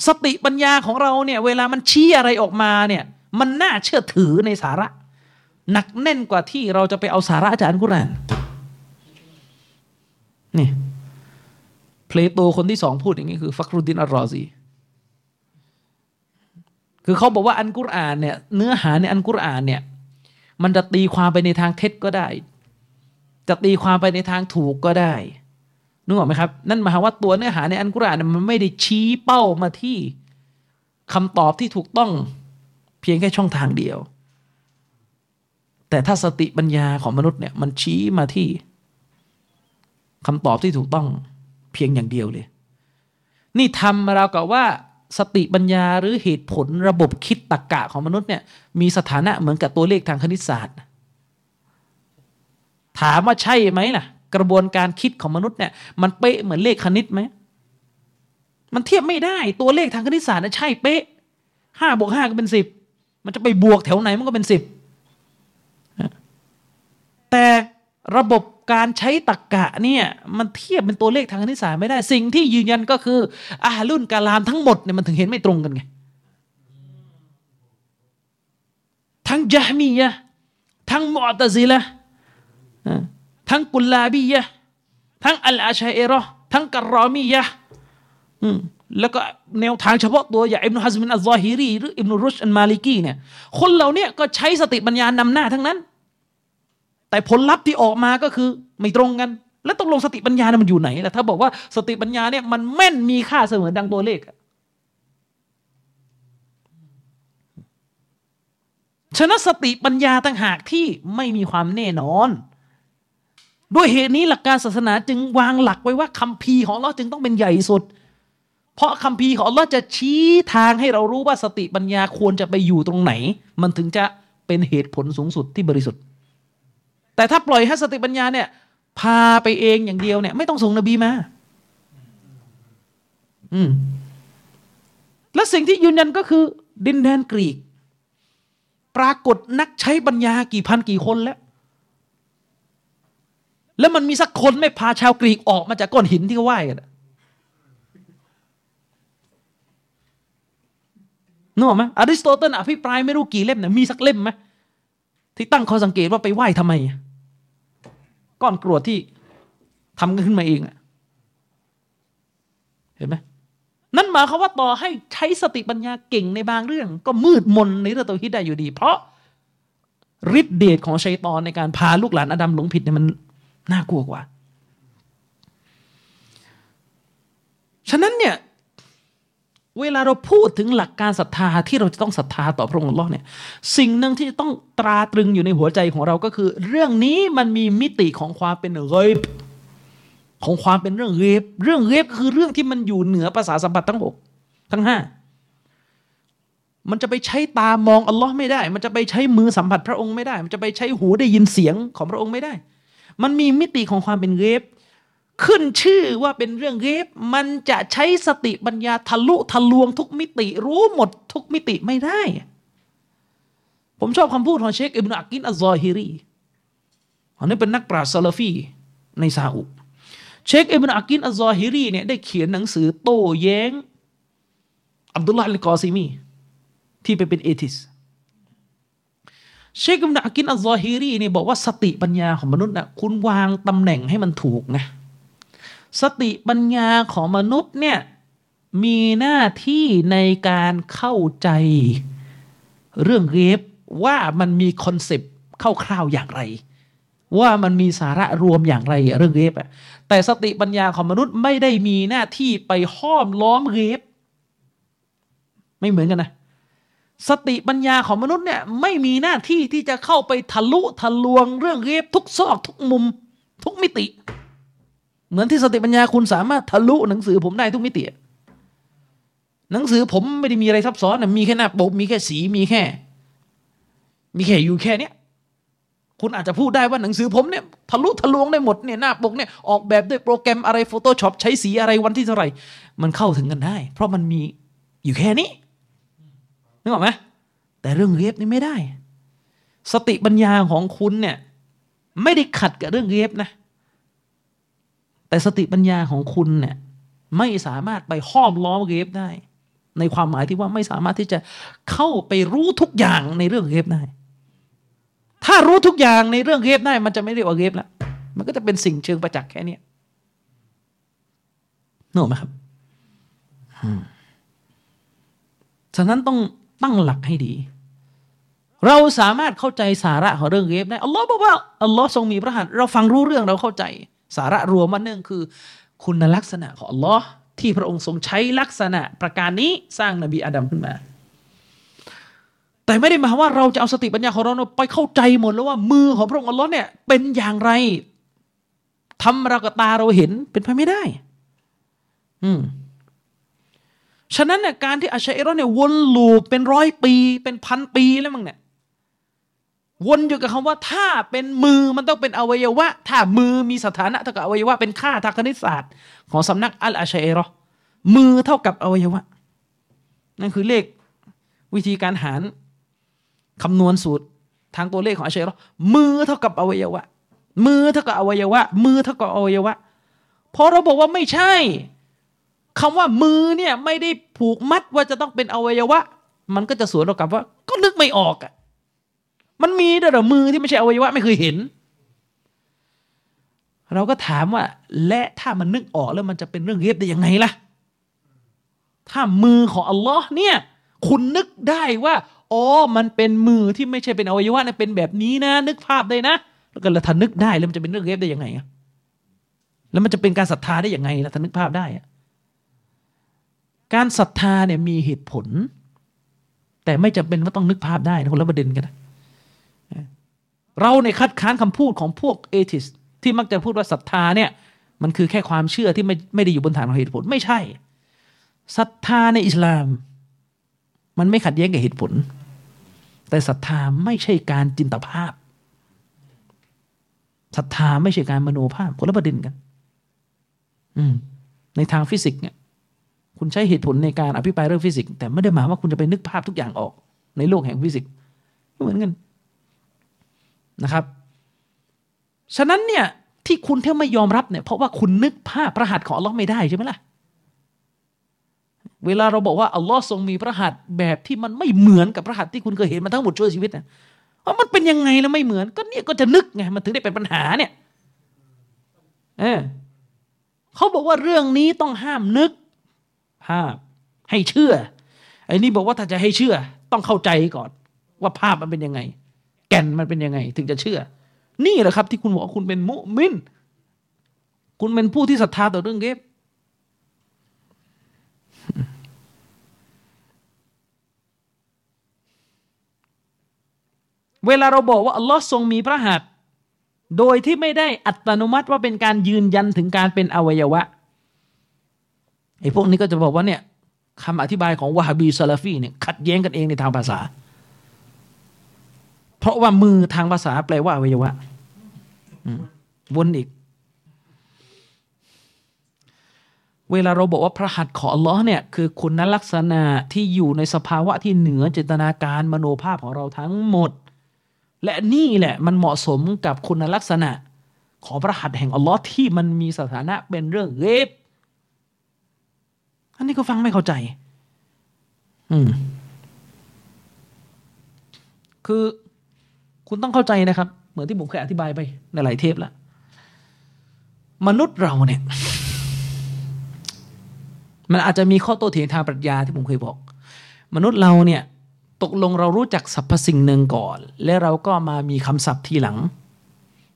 สติปัญญาของเราเนี่ยเวลามันชี้อะไรออกมาเนี่ยมันน่าเชื่อถือในสาระ หนักแน่นกว่าที่เราจะไปเอาสาระจากอัลกุรอานนี่เพลโตคนที่สองพูดอย่างนี้คือฟักรุดินอัลรอซีคือเขาบอกว่าอันกุรอานเนี่ยเนื้อหาในอันกุรอานเนี่ย มันจะตีความไปในทางเท็จก็ได้ จะตีความไปในทางถูกก็ได้นึกออกไหมครับ นั่นหมายความว่าตัวเนื้อหาในอันกุรอานมันไม่ได้ชี้เป้ามาที่คำตอบที่ถูกต้องเพียงแค่ช่องทางเดียว แต่ถ้าสติปัญญาของมนุษย์เนี่ยมันชี้มาที่คำตอบที่ถูกต้องเพียงอย่างเดียวเลย นี่ทำเรากับว่า สติปัญญาหรือเหตุผลระบบคิดตรรกกะของมนุษย์เนี่ยมีสถานะเหมือนกับตัวเลขทางคณิตศาสตร์ ถามว่าใช่ไหมล่ะ กระบวนการคิดของมนุษย์เนี่ยมันเป๊ะเหมือนเลขคณิตไหมมันเทียบไม่ได้ตัวเลขทางคณิตศาสตร์นะใช่เป๊ะห้าบวกห้าก็เป็นสิบมันจะไปบวกแถวไหนมันก็เป็นสิบแต่ระบบ การใช้ตรกกะเนี่ยมันเทียบเป็นตัวเลขทางคณิตศาสตร์ไม่ได้สิ่งที่ยืนยันก็คืออารุ่นกาลามทั้งหมดเนี่ยมันถึงเห็นไม่ตรงกันไงทั้งจามียะทั้งมอตซิละทั้งกุลลาบียะทั้งอัลอาชัยเอรอทั้งกรอมียะแล้วก็แนวทางเฉพาะตัวอย่างอิบนุฮัซมินอัลซอฮิรีหรืออิบนุรุชอันมาลิกีเนี่ยคนเหล่านี้ก็ใช้สติปัญญานำหน้าทั้งนั้น แต่ผลลัพธ์ที่ออกมาก็คือไม่ตรงกัน แล้วต้องลงสติปัญญาเนี่ยมันอยู่ไหนล่ะถ้าบอกว่าสติปัญญาเนี่ยมันแม่นมีค่าเสมอดังตัวเลขฉะนั้นสติปัญญาต่างหากที่ไม่มีความแน่นอน ด้วยเหตุนี้หลักการศาสนาจึงวางหลักไว้ว่าคัมภีของเราจึงต้องเป็นใหญ่สุด เพราะคัมภีของเราจะชี้ทางให้เรารู้ว่าสติปัญญาควรจะไปอยู่ตรงไหน มันถึงจะเป็นเหตุผลสูงสุดที่บริสุทธิ์ แต่ถ้าปล่อยให้สติปัญญาเนี่ยพาไปเองอย่างเดียวเนี่ย ไม่ต้องส่งนบีมา อืม และสิ่งที่ยืนยันก็คือ ดินแดนกรีก ปรากฏนักใช้ปัญญากี่พันกี่คนแล้ว แล้วมันมีสักคนไม่พาชาวกรีกออกมาจากก้อนหินที่เขาไหว้กันนึกออกไหมอริสโตเติลอภิปรายไม่รู้กี่เล่มเนี่ยมีสักเล่มไหมที่ตั้งข้อสังเกตว่าไปไหว้ทำไม ก้อนกรวดที่ทำขึ้นมาเองเห็นไหมนั่นหมายความว่าต่อให้ใช้สติปัญญาเก่งในบางเรื่อง ก็มืดมนในเรื่องตัวฮิดได้อยู่ดี เพราะฤทธิเดชของชัยตอนในการพาลูกหลานอดัมหลงผิดเนี่ยมันน่ากลัวกว่า ฉะนั้นเนี่ย เวลาเราพูดถึงหลักการศรัทธาที่เราจะต้องศรัทธาต่อพระองค์ลอเนี่ยสิ่งหนึ่งที่ต้องตราตรึงอยู่ในหัวใจของเราก็คือ เรื่องนี้มันมีมิติของความเป็นเรบของความเป็นเรื่องเรบเรื่องเรบคือเรื่องที่มันอยู่เหนือภาษาสัมผัสทั้งหกทั้งห้ามันจะไปใช้ตามองอัลลอฮ์ไม่ได้ มันจะไปใช้มือสัมผัสพระองค์ไม่ได้ มันจะไปใช้หูได้ยินเสียงของพระองค์ไม่ได้ มันมีมิติของความเป็นเกบ ขึ้นชื่อว่าเป็นเรื่องเกบมันจะใช้สติปัญญาทะลุทะลวงทุกมิติ รู้หมดทุกมิติไม่ได้ ผมชอบคำพูดของเชคอิบนาอักินอัลซอฮิรีอันนี้เป็นนักปราชญ์ซาลฟีในซาอุเชคอิบนาอักินอัลซอฮิรีเนี่ยได้เขียนหนังสือโต้แย้งอับดุลลาห์อัลกอซิมี ที่ไปเป็น atheistเชคอิบนาอักินอัลซอฮิรีเนี่ยบอกว่าสติปัญญาของมนุษย์นะคุณวางตำแหน่งให้มันถูกนะ สติปัญญาของมนุษย์เนี่ยมีหน้าที่ในการเข้าใจเรื่องเกบว่ามันมี concept คร่าวๆอย่างไร ว่ามันมีสาระรวมอย่างไรเรื่องเกบอะแต่สติปัญญาของมนุษย์ไม่ได้มีหน้าที่ไปห้อมล้อมเกบไม่เหมือนกันนะสติปัญญาของมนุษย์เนี่ยไม่มีหน้าที่ที่จะเข้าไปทะลุทะลวงเรื่องเรฟทุกซอกทุกมุมทุกมิติ เหมือนที่สติปัญญาคุณสามารถทะลุหนังสือผมได้ทุกมิติ หนังสือผมไม่ได้มีอะไรซับซ้อนนะมีแค่หน้าปกมีแค่สีมีแค่ มีแค่อยู่แค่เนี้ยคุณอาจจะพูดได้ว่าหนังสือผมเนี่ยทะลุทะลวงได้หมดเนี่ยหน้าปกเนี่ยออกแบบด้วยโปรแกรมอะไร Photoshop ใช้สีอะไรวันที่เท่าไหร่ มันเข้าถึงกันได้ เพราะมันมีอยู่แค่นี้นึกออกไหมแต่เรื่องเรฟนี่ไม่ได้ สติปัญญาของคุณเนี่ย ไม่ได้ขัดกับเรื่องเรฟนะ แต่สติปัญญาของคุณเนี่ยไม่สามารถไปห้อมล้อมเรฟได้ ในความหมายที่ว่าไม่สามารถที่จะเข้าไปรู้ทุกอย่างในเรื่องเรฟได้ ถ้ารู้ทุกอย่างในเรื่องเรฟได้ มันจะไม่เรียกว่าเรฟแล้วมันก็จะเป็นสิ่งเชิงประจักษ์แค่นี้นึกออกไหมครับฉะนั้นต้องตั้งหลักให้ดี เราสามารถเข้าใจสาระของเรื่องเรฟได้อัลลอฮ์บอกว่าอัลลอฮ์ทรงมีพระหัตถ์เราฟังรู้เรื่องเราเข้าใจ สาระรวมมันเนื่องคือ คุณลักษณะของอัลลอฮ์ที่พระองค์ทรงใช้ลักษณะประการนี้สร้างนบีอาดัมขึ้นมา แต่ไม่ได้หมายว่าเราจะเอาสติปัญญาของเราไปเข้าใจหมดแล้วว่ามือของพระองค์อัลลอฮ์เนี่ยเป็นอย่างไรทำเรากับตาเราเห็นเป็นไปไม่ได้ อืมฉะนั้นเนี่ยการที่อัชัยรอเนี่ยวนลูปเป็นร้อยปี เป็นพันปีแล้วมั้งเนี่ย วนอยู่กับคำว่าถ้าเป็นมือมันต้องเป็นอวัยวะ ถ้ามือมีสถานะเท่ากับอวัยวะ เป็นค่าทางคณิตศาสตร์ ของสำนักอัลอาชัยรอมือเท่ากับอวัยวะ นั่นคือเลขวิธีการหารคำนวณสูตรทางตัวเลขของอาชัยรอมือเท่ากับอวัยวะ มือเท่ากับอวัยวะ มือเท่ากับอวัยวะพอเราบอกว่าไม่ใช่คำว่ามือเนี่ยไม่ได้ผูกมัดว่าจะต้องเป็นอวัยวะ มันก็จะสวนเรากลับว่า ก็นึกไม่ออกอะ มันมีด้วยหรอมือที่ไม่ใช่อวัยวะไม่เคยเห็น เราก็ถามว่า และถ้ามันนึกออกแล้วมันจะเป็นเรื่องเรียบได้ยังไงล่ะ ถ้ามือของอัลลอฮ์เนี่ย คุณนึกได้ว่าอ๋อมันเป็นมือที่ไม่ใช่เป็นอวัยวะนะเป็นแบบนี้นะ นึกภาพได้นะ แล้วก็เราถ้านึกได้แล้วมันจะเป็นเรื่องเรียบได้ยังไงอะแล้วมันจะเป็นการศรัทธาได้ยังไงล่ะถ้านึกภาพได้อะการศรัทธาเนี่ยมีเหตุผล แต่ไม่จำเป็นว่าต้องนึกภาพได้นะคนละประเด็นกันนะ เราในคัดค้านคำพูดของพวกเอทิสที่มักจะพูดว่าศรัทธาเนี่ยมันคือแค่ความเชื่อที่ไม่ไม่ได้อยู่บนฐานของเหตุผลไม่ใช่ศรัทธาในอิสลาม มันไม่ขัดแย้งกับเหตุผล แต่ศรัทธาไม่ใช่การจินตภาพศรัทธาไม่ใช่การมโนภาพคนละประเด็นกัน อืม ในทางฟิสิกส์เนี่ย คุณใช้เหตุผลในการอภิปรายเรื่องฟิสิกส์แต่ไม่ได้หมายว่าคุณจะไปนึกภาพทุกอย่างออก ในโลกแห่งฟิสิกส์เหมือนกัน นะครับ ฉะนั้นเนี่ยที่คุณที่ไม่ยอมรับเนี่ยเพราะว่าคุณนึกภาพพระหัตถ์ของอัลลอฮ์ไม่ได้ใช่ไหมล่ะ เวลาเราบอกว่าอัลลอฮ์ทรงมีพระหัตถ์แบบที่มันไม่เหมือนกับพระหัตถ์ที่คุณเคยเห็นมาทั้งหมดชั่วชีวิตนะว่ามันเป็นยังไงแล้วไม่เหมือน ก็เนี่ยก็จะนึกไงมันถึงได้เป็นปัญหาเนี่ยเออเขาบอกว่าเรื่องนี้ต้องห้ามนึกภาพให้เชื่อไอ้นี่บอกว่าถ้าจะให้เชื่อ ต้องเข้าใจก่อน ว่าภาพมันเป็นยังไง แก่นมันเป็นยังไง ถึงจะเชื่อ นี่แหละครับที่คุณบอกว่าคุณเป็นมุมิน คุณเป็นผู้ที่ศรัทธาต่อเรื่องเก็บเวลาเราบอกว่าอัลลอฮ์ทรงมีพระหัตถ์โดยที่ไม่ได้อัตโนมัติว่าเป็นการยืนยันถึงการเป็นอวัยวะไอ้พวกนี้ก็จะบอกว่าเนี่ยคำอธิบายของวะฮบีซาลาฟีเนี่ยขัดแย้งกันเองในทางภาษา ราะว่ามือทางภาษาแปลว่าอวัยวะวนอีก เวลาเราบอกว่าพระหัตถ์ของอัลลอฮ์เนี่ยคือคุณลักษณะที่อยู่ในสภาวะที่เหนือจินตนาการมโนภาพของเราทั้งหมด และนี่แหละมันเหมาะสมกับคุณลักษณะ ของพระหัตถ์แห่งอัลลอฮ์ที่มันมีสถานะเป็นเรื่องเรบอันนี้ก็ฟังไม่เข้าใจ อืม คือ คุณต้องเข้าใจนะครับ เหมือนที่ผมเคยอธิบายไปในหลายเทปแล้วมนุษย์เราเนี่ย มันอาจจะมีข้อโต้เถียงทางปรัชญาที่ผมเคยบอก มนุษย์เราเนี่ย ตกลงเรารู้จักสรรพสิ่งหนึ่งก่อน และเราก็มามีคำศัพท์ทีหลัง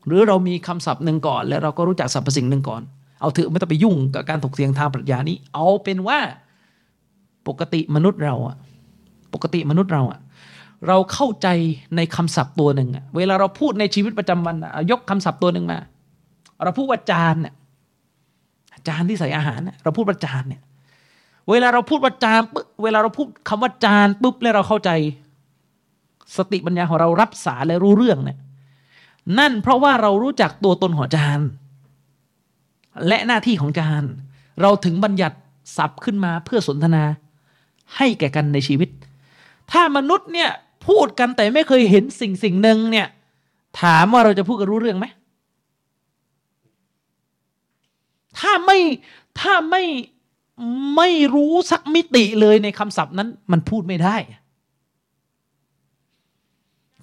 หรือเรามีคำศัพท์หนึ่งก่อน และเราก็รู้จักสรรพสิ่งหนึ่งก่อน เอาเถอะไม่ต้องไปยุ่งกับการถกเถียงทางปรัชญานี้ เอาเป็นว่าปกติมนุษย์เราอะปกติมนุษย์เราอะ เราเข้าใจในคำศัพท์ตัวหนึ่งเวลาเราพูดในชีวิตประจำวันยกคำศัพท์ตัวหนึ่งมา เราพูดว่าจานเนี่ยจานที่ใส่อาหารเราพูดว่าจานเนี่ยเวลาเราพูดว่าจานปุ๊บเวลาเราพูดคำว่าจานปุ๊บแล้วเราเข้าใจ สติปัญญาของเรารับสารและรู้เรื่องเนี่ยนั่นเพราะว่าเรารู้จักตัวตนของจาน และหน้าที่ของจาน เราถึงบัญญัติศัพท์ขึ้นมาเพื่อสนทนาให้แก่กันในชีวิต ถ้ามนุษย์เนี่ย พูดกันแต่ไม่เคยเห็นสิ่งสิ่งหนึ่งเนี่ย ถามว่าเราจะพูดกันรู้เรื่องไหมถ้าไม่ถ้าไม่ไม่รู้สักมิติเลยในคำศัพท์นั้น มันพูดไม่ได้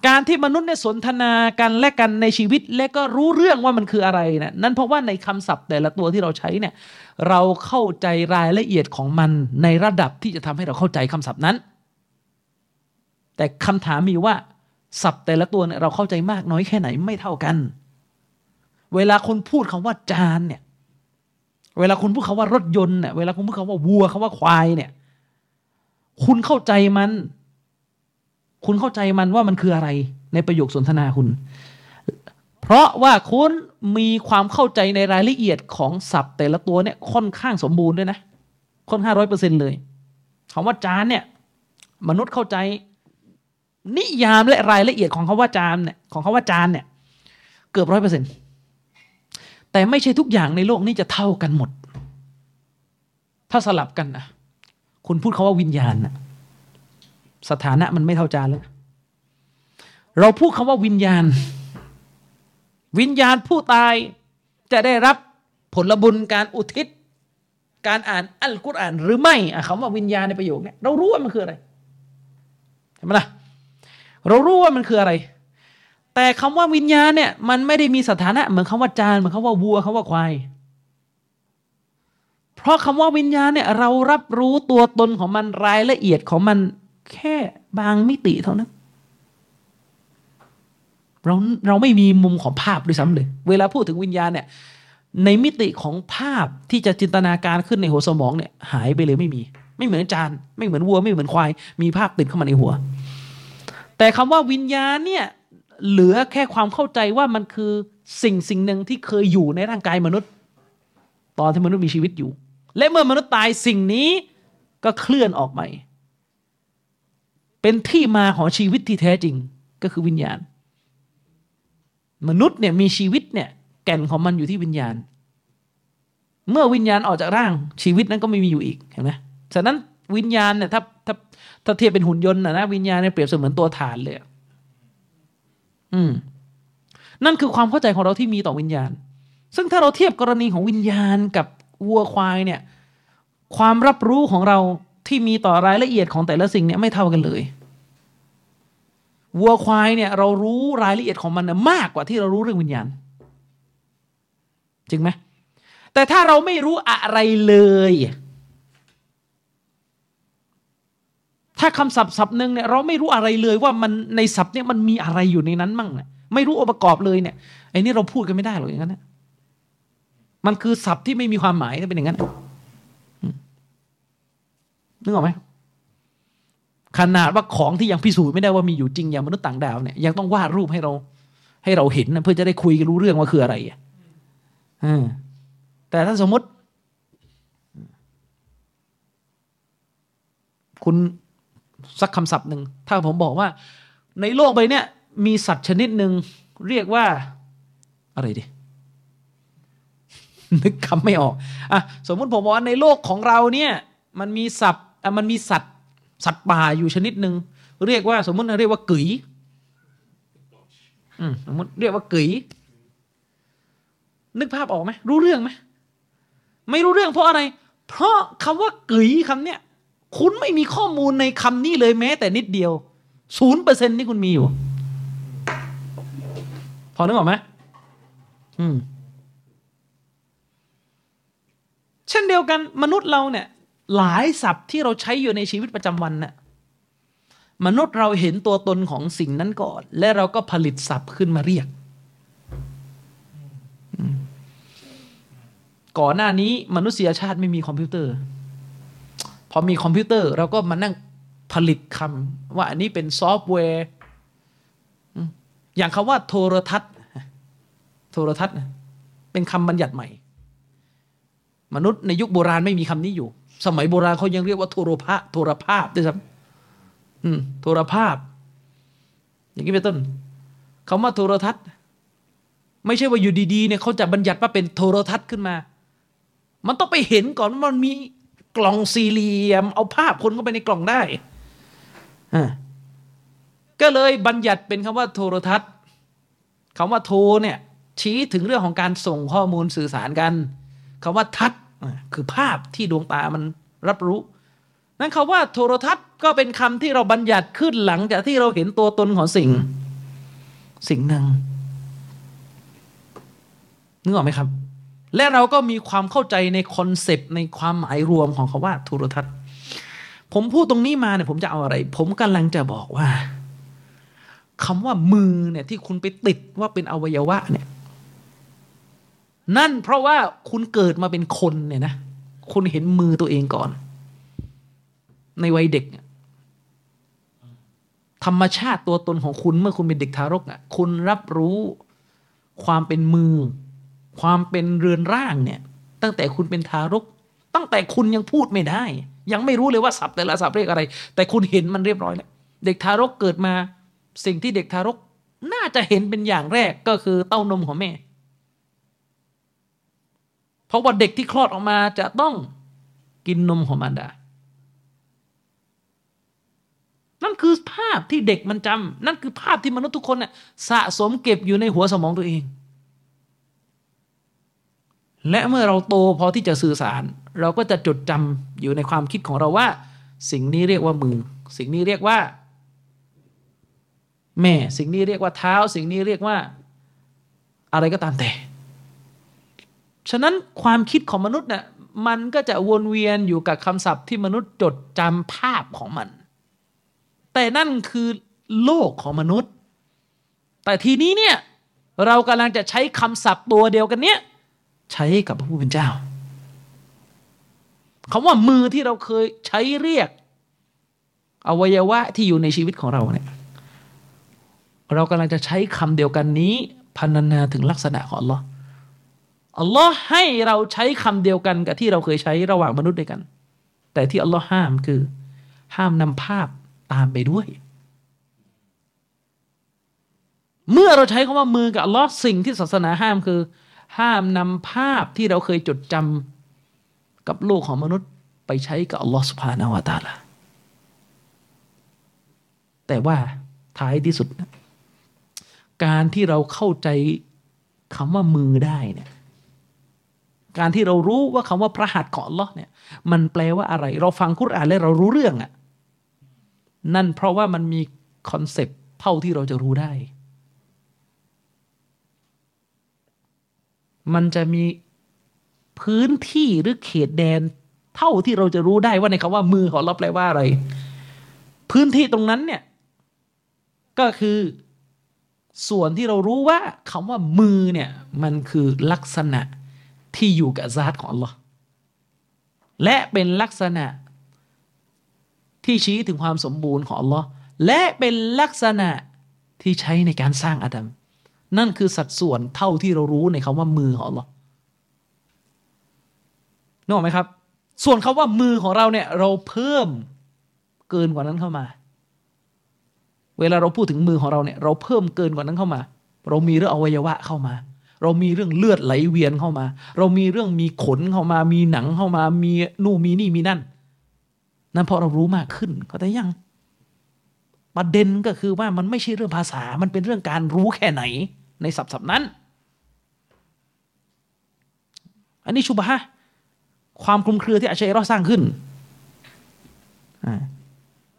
การที่มนุษย์เนี่ยสนทนากันและกันในชีวิต และก็รู้เรื่องว่ามันคืออะไรนะนั่นเพราะว่าในคำศัพท์แต่ละตัวที่เราใช้เนี่ย เราเข้าใจรายละเอียดของมันในระดับที่จะทำให้เราเข้าใจคำศัพท์นั้น แต่คำถามมีว่าศัพท์แต่ละตัวเนี่ยเราเข้าใจมากน้อยแค่ไหนไม่เท่ากัน เวลาคนพูดคำว่าจานเนี่ย เวลาคุณพูดคำว่ารถยนต์เนี่ยเวลาคุณพูดคำว่าวัวคำว่าควายเนี่ย คุณเข้าใจมัน คุณเข้าใจมันว่ามันคืออะไร ในประโยคสนทนาคุณ เพราะว่าคุณมีความเข้าใจในรายละเอียดของศัพท์แต่ละตัวเนี่ยค่อนข้างสมบูรณ์ด้วยนะ ค่อนข้างร้อยเปอร์เซ็นเลยคำว่าจานเนี่ย มนุษย์เข้าใจ นิยามและรายละเอียดของคาว่าจานเนี่ยของคาว่าจานเนี่ยเกือบร้อยเปอร์เซ็นต์แต่ไม่ใช่ทุกอย่างในโลกนี้จะเท่ากันหมด ถ้าสลับกันนะคุณพูดคาว่าวิญญาณนะสถานะมันไม่เท่าจานแล้ว เราพูดคำว่าวิญญาณ วิญญาณผู้ตายจะได้รับผลบุญการอุทิศ การอ่านอัลกุรอานหรือไม่คำว่าวิญญาณในประโยคนี้เรารู้ว่ามันคืออะไรเห็นไหมล่ะ เรารู้ว่ามันคืออะไร แต่คำว่าวิญญาณเนี่ย มันไม่ได้มีสถานะเหมือนคำว่าจานเหมือนคำว่าวัวคำว่าควายเพราะคำว่าวิญญาณเนี่ย เรารับรู้ตัวตนของมันรายละเอียดของมันแค่บางมิติเท่านั้นเราเราไม่มีมุมของภาพด้วยซ้ำเลย เวลาพูดถึงวิญญาณเนี่ย ในมิติของภาพที่จะจินตนาการขึ้นในหัวสมองเนี่ย หายไปเลยไม่มี ไม่เหมือนจานไม่เหมือนวัว ไม่เหมือนควาย มีภาพติดเข้ามาในหัว แต่คำว่าวิญญาณเนี่ยเหลือแค่ความเข้าใจว่ามันคือสิ่งสิ่งหนึ่งที่เคยอยู่ในร่างกายมนุษย์ ตอนที่มนุษย์มีชีวิตอยู่ และเมื่อมนุษย์ตายสิ่งนี้ก็เคลื่อนออกไปเป็นที่มาของชีวิตที่แท้จริงก็คือวิญญาณ มนุษย์เนี่ยมีชีวิตเนี่ยแก่นของมันอยู่ที่วิญญาณ เมื่อวิญญาณออกจากร่างชีวิตนั้นก็ไม่มีอยู่อีกเห็นไหมฉะนั้นวิญญาณเนี่ยถ้าถ้า ถ้าเทียบเป็นหุ่นยนต์นะนะวิญญาณเนี่ยเปรียบเสมือนตัวฐานเลยอืมนั่นคือความเข้าใจของเราที่มีต่อวิญญาณ ซึ่งถ้าเราเทียบกรณีของวิญญาณกับวัวควายเนี่ย ความรับรู้ของเราที่มีต่อรายละเอียดของแต่ละสิ่งเนี่ยไม่เท่ากันเลย วัวควายเนี่ยเรารู้รายละเอียดของมันนะมากกว่าที่เรารู้เรื่องวิญญาณ จริงไหมแต่ถ้าเราไม่รู้อะไรเลย ถ้าคำศัพท์ศัพท์หนึ่งเนี่ยเราไม่รู้อะไรเลยว่ามันในศัพท์เนี่ยมันมีอะไรอยู่ในนั้นมั่งเนี่ยไม่รู้องค์ประกอบเลยเนี่ยไอ้นี่เราพูดกันไม่ได้หรอกอย่างนั้นนะมันคือศัพท์ที่ไม่มีความหมายเป็นอย่างนั้นนึกออกไหมขนาดว่าของที่ยังพิสูจน์ไม่ได้ว่ามีอยู่จริงอย่างมนุษย์ต่างดาวเนี่ยยังต้องวาดรูปให้เรา ให้เราเห็นนะเพื่อจะได้คุยกันรู้เรื่องว่าคืออะไรอะแต่ถ้าสมมติ คุณ สักคำศัพท์หนึ่งถ้าผมบอกว่า ในโลกใบนี้มีสัตว์ชนิดหนึ่งเรียกว่า อะไรดินึกคำไม่ออกอะสมมุติผมบอกว่าในโลกของเราเนี่ยมันมีสัตว์อะมันมีสัตว์สัตว์ป่าอยู่ชนิดหนึ่งเรียกว่า สมมุติเรียกว่าก๋ยอืมสมมติเรียกว่าก๋ยนึกภาพออกไหมรู้เรื่องไหมไม่รู้เรื่องเพราะอะไร เพราะคำว่าก๋ยคำเนี้ย คุณไม่มีข้อมูลในคำนี้เลยแม้แต่นิดเดียวศูนย์เปอร์เซ็นที่คุณมีอยู่ พอนึกออกไหมอืม เช่นเดียวกันมนุษย์เราเนี่ย หลายศัพท์ที่เราใช้อยู่ในชีวิตประจำวันน่ะมนุษย์เราเห็นตัวตนของสิ่งนั้นก่อน และเราก็ผลิตศัพท์ขึ้นมาเรียก ก่อนหน้านี้มนุษยชาติไม่มีคอมพิวเตอร์ พอมีคอมพิวเตอร์เราก็มานั่งผลิตคำว่าอันนี้เป็นซอฟต์แวร์อย่างคำว่าโทรทัศน์โทรทัศน์เป็นคำบัญญัติใหม่ มนุษย์ในยุคโบราณไม่มีคำนี้อยู่ สมัยโบราณเขายังเรียกว่าโทรภาโทรภาพด้วยซ้ำโทรภาพ อย่างนี้เป็นต้นคำว่าโทรทัศน์ ไม่ใช่ว่าอยู่ดีๆเนี่ยเขาจะบัญญัติว่าเป็นโทรทัศน์ขึ้นมา มันต้องไปเห็นก่อนว่ามันมี กล่องสี่เหลี่ยม เอาภาพคนเข้าไปในกล่องได้อ่าก็เลยบัญญัติเป็นคำว่าโทรทัศน์คำว่าโทรเนี่ย ชี้ถึงเรื่องของการส่งข้อมูลสื่อสารกันคำว่าทัศน์คือภาพที่ดวงตามันรับรู้ นั้นคำว่าโทรทัศน์ก็เป็นคำที่เราบัญญัติขึ้นหลังจากที่เราเห็นตัวตนของสิ่ง สิ่งหนึ่งนึกออกไหมครับ และเราก็มีความเข้าใจในคอนเซปต์ในความหมายรวมของคาว่าโทรทัศน์ ผมพูดตรงนี้มาเนี่ยผมจะเอาอะไร ผมกำลังจะบอกว่าคำว่ามือเนี่ยที่คุณไปติดว่าเป็นอวัยวะเนี่ย นั่นเพราะว่าคุณเกิดมาเป็นคนเนี่ยนะ คุณเห็นมือตัวเองก่อน ในวัยเด็กธรรมชาติตัวตนของคุณเมื่อคุณเป็นเด็กทารกอะ คุณรับรู้ความเป็นมือ ความเป็นเรือนร่างเนี่ย ตั้งแต่คุณเป็นทารก ตั้งแต่คุณยังพูดไม่ได้ ยังไม่รู้เลยว่าศัพท์แต่ละศัพท์เรียกอะไร แต่คุณเห็นมันเรียบร้อยแล้วเด็กทารกเกิดมา สิ่งที่เด็กทารก น่าจะเห็นเป็นอย่างแรกก็คือเต้านมของแม่ เพราะว่าเด็กที่คลอดออกมาจะต้องกินนมของมารดานั่นคือภาพที่เด็กมันจำนั่นคือภาพที่มนุษย์ทุกคนน่ะสะสมเก็บอยู่ในหัวสมองตัวเอง และเมื่อเราโตพอที่จะสื่อสาร เราก็จะจดจำอยู่ในความคิดของเราว่า สิ่งนี้เรียกว่ามือ สิ่งนี้เรียกว่า แม่ สิ่งนี้เรียกว่าเท้า สิ่งนี้เรียกว่า อะไรก็ตามแต่ ฉะนั้นความคิดของมนุษย์เนี่ยมันก็จะวนเวียนอยู่กับคำศัพท์ที่มนุษย์จดจำภาพของมัน แต่นั่นคือโลกของมนุษย์ แต่ทีนี้เนี่ยเรากำลังจะใช้คำศัพท์ตัวเดียวกันเนี้ย ใช้กับพระผู้เป็นเจ้าคำว่ามือที่เราเคยใช้เรียก อวัยวะที่อยู่ในชีวิตของเราเนี่ยเรากำลังจะใช้คำเดียวกันนี้พันนาถึงลักษณะของอัลลอฮ์อัลลอฮ์ให้เราใช้คำเดียวกันกับที่เราเคยใช้ระหว่างมนุษย์ด้วยกัน แต่ที่อัลลอฮ์ห้ามคือ ห้ามนำภาพตามไปด้วย เมื่อเราใช้คำว่ามือกับอัลลอฮ์สิ่งที่ศาสนาห้ามคือ ห้ามนำภาพที่เราเคยจดจำกับโลกของมนุษย์ไปใช้กับอัลลอฮ์สุภาณวตาละแต่ว่าท้ายที่สุดนะการที่เราเข้าใจคำว่ามือได้เนี่ยการที่เรารู้ว่าคำว่าพระหัตถ์ของอัลลอฮ์เนี่ยมันแปลว่าอะไร เราฟังกุรอานแล้วเรารู้เรื่องอะ่ะนั่นเพราะว่ามันมี concept เท่าที่เราจะรู้ได้ มันจะมีพื้นที่หรือเขตแดน เท่าที่เราจะรู้ได้ว่าในคำว่ามือของเราแปลว่าอะไร พื้นที่ตรงนั้นเนี่ย ก็คือส่วนที่เรารู้ว่าคำว่ามือเนี่ย มันคือลักษณะที่อยู่กับซาตของ Allah และเป็นลักษณะที่ชี้ถึงความสมบูรณ์ของ Allah และเป็นลักษณะที่ใช้ในการสร้างอาดัม นั่นคือสัดส่วนเท่าที่เรารู้ในคำว่ามือของ Allah นึกออกไหมครับ ส่วนคาว่ามือของเราเนี่ย เราเพิ่มเกินกว่านั้นเข้ามา เวลาเราพูดถึงมือของเราเนี่ย เราเพิ่มเกินกว่านั้นเข้ามา เรามีเรื่องอวัยวะเข้ามา เรามีเรื่องเลือดไหลเวียนเข้ามา เรามีเรื่องมีขนเข้ามา มีหนังเข้ามา มีนู่นมีนี่มีนั่น นั่นเพราะเรารู้มากขึ้นก็แต่ยังประเด็นก็คือว่ามันไม่ใช่เรื่องภาษา มันเป็นเรื่องการรู้แค่ไหน ในศัพท์ศัพท์นั้น อันนี้ชุบฮะความคลุมเครือที่อาชัยรอสร้างขึ้น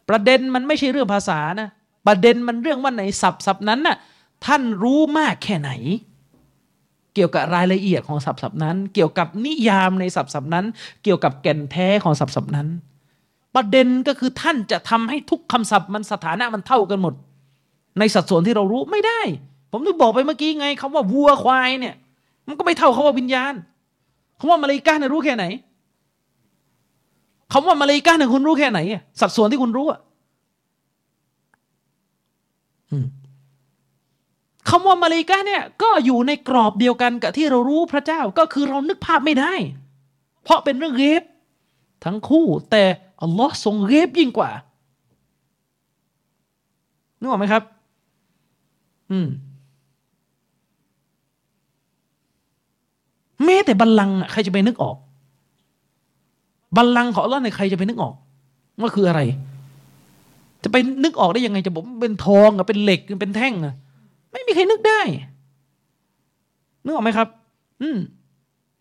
ประเด็นมันไม่ใช่เรื่องภาษานะ ประเด็นมันเรื่องว่าในศัพท์ศัพท์นั้นน่ะท่านรู้มากแค่ไหน เกี่ยวกับรายละเอียดของศัพท์ศัพท์นั้น เกี่ยวกับนิยามในศัพท์ศัพท์นั้น เกี่ยวกับแก่นแท้ของศัพท์ศัพท์นั้น ประเด็นก็คือท่านจะทำให้ทุกคำศัพท์มันสถานะมันเท่ากันหมด ในสัดส่วนที่เรารู้ไม่ได้ ผมถึงบอกไปเมื่อกี้ไงคำว่าวัวควายเนี่ย มันก็ไม่เท่าคาว่าวิญญาณคำว่ามาลายกาเนี่ยรู้แค่ไหนคำว่ามาเลกาเนี่ยคุณรู้แค่ไหนสัดส่วนที่คุณรู้อะคำว่ามาเลกาเนี่ยก็อยู่ในกรอบเดียวกันกับที่เรารู้พระเจ้าก็คือเรานึกภาพไม่ได้ เพราะเป็นเรื่องเกบทั้งคู่ แต่อัลลอฮ์ทรงเกบยิ่งกว่านึกออกไหมครับ อืม แม้แต่บัลลังก์ใครจะไปนึกออก บัลลังก์ของอัลลอฮ์ในใครจะไปนึกออกว่าคืออะไร จะไปนึกออกได้ยังไงจะบอกเป็นทองอะเป็นเหล็กเป็นแท่งอะไม่มีใครนึกได้ นึกออกไหมครับ อืม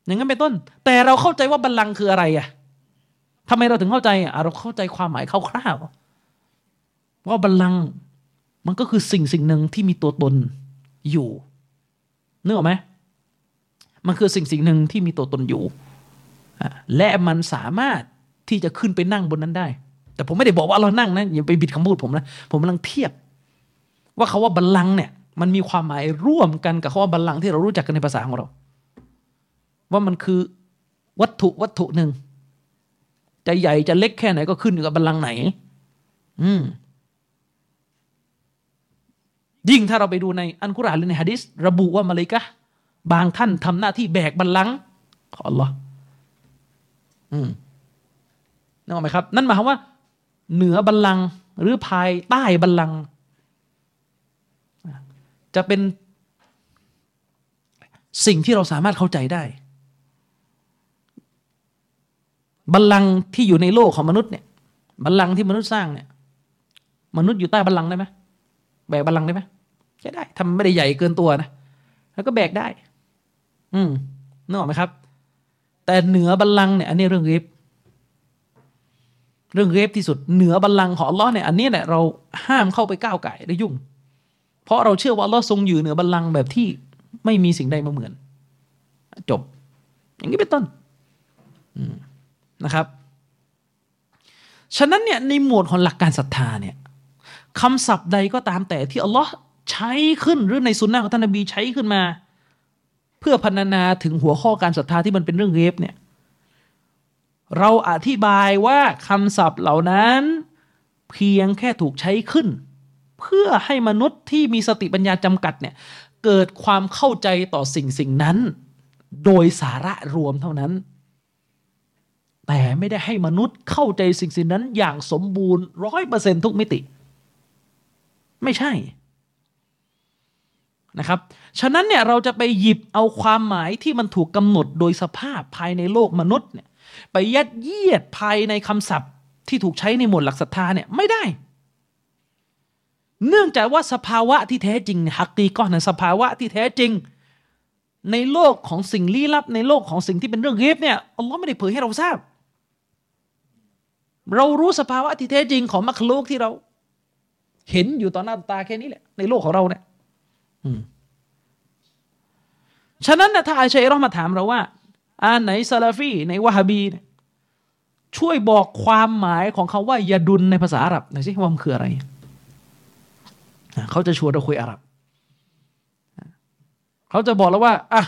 อย่างนั้นเป็นต้น แต่เราเข้าใจว่าบัลลังก์คืออะไรอะทำไมเราถึงเข้าใจอะเราเข้าใจความหมายคร่าวๆว่าบัลลังก์มันก็คือสิ่งสิ่งหนึ่งที่มีตัวตนอยู่นึกออกไหม มันคือสิ่งสิ่งหนึ่งที่มีตัวตนอยู่ และมันสามารถที่จะขึ้นไปนั่งบนนั้นได้ แต่ผมไม่ได้บอกว่าเรานั่งนะอย่าไปบิดคำพูดผมนะ ผมกำลังเทียบ ว่าเขาว่าบัลลังก์เนี่ยมันมีความหมายร่วมกันกับคาว่าบัลลังก์ที่เรารู้จักกันในภาษาของเรา ว่ามันคือวัตถุวัตถุหนึ่งจะใหญ่จะเล็กแค่ไหนก็ขึ้นอยู่กับบัลลังก์ไหน อืมยิ่งถ้าเราไปดูในอันกุรอานหรือในฮะดิษระบุว่ามาเลยกะ บางท่านทำหน้าที่แบกบัลลังก์ของอัลลอฮ์อืมนึกออกไหมครับ นั่นหมายความว่า เหนือบัลลังก์หรือภายใต้บัลลังก์จะเป็นสิ่งที่เราสามารถเข้าใจได้บัลลังก์ที่อยู่ในโลกของมนุษย์เนี่ยบัลลังก์ที่มนุษย์สร้างเนี่ย มนุษย์อยู่ใต้บัลลังก์ได้ไหมแบกบัลลังก์ได้ไหมใช่ได้ทำไม่ได้ใหญ่เกินตัวนะแล้วก็แบกได้ อืมนึกออกไหมครับ แต่เหนือบัลลังก์เนี่ย อันนี้เรื่องเรฟเรื่องเรฟที่สุดเหนือบัลลังก์ของอัลลอฮ์เนี่ยอันนี้แหละเราห้ามเข้าไปก้าวไก่และยุ่ง เพราะเราเชื่อว่าอัลลอฮ์ทรงอยู่เหนือบัลลังก์แบบที่ไม่มีสิ่งใดมาเหมือน จบ อย่างนี้เป็นต้นนะครับ ฉะนั้นเนี่ยในหมวดของหลักการศรัทธาเนี่ยคำศัพท์ใดก็ตามแต่ที่อัลลอฮ์ใช้ขึ้นหรือในสุนนะของท่านนบีใช้ขึ้นมา เพื่อพันนาถึงหัวข้อการศรัทธาที่มันเป็นเรื่องเรฟเนี่ยเราอธิบายว่าคำศัพท์เหล่านั้น เพียงแค่ถูกใช้ขึ้น เพื่อให้มนุษย์ที่มีสติปัญญาจำกัดเนี่ยเกิดความเข้าใจต่อสิ่งสิ่งนั้น โดยสาระรวมเท่านั้น แต่ไม่ได้ให้มนุษย์เข้าใจสิ่งสิ่งนั้นอย่างสมบูรณ์ร้อยเปอร์เซ็นทุกมิติ ไม่ใช่ นะครับ ฉะนั้นเนี่ยเราจะไปหยิบเอาความหมายที่มันถูกกำหนดโดยสภาพภายในโลกมนุษย์เนี่ยไปยัดเยียดภายในคำศัพท์ที่ถูกใช้ในหมวดหลักศรัทธาเนี่ยไม่ได้ เนื่องจากว่าสภาวะที่แท้จริงฮักตีก้อนในสภาวะที่แท้จริง ในโลกของสิ่งลี้ลับ ในโลกของสิ่งที่เป็นเรื่องเฮฟเนี่ยอัลลอฮ์ไม่ได้เผยให้เราทราบ เรารู้สภาวะที่แท้จริงของมรรคโลกที่เรา เห็นอยู่ต่อหน้าตาแค่นี้แหละในโลกของเราเนี่ย ฉะนั้นนะถ้าอาชัยรอมาถามเราว่าอ่านไหนซาลาฟีในวะฮบีช่วยบอกความหมายของเขาว่ายาดุลในภาษาอาหรับหน่อยสิว่ามันคืออะไร เขาจะชวนเราคุยอาหรับ เขาจะบอกแล้วว่าอะ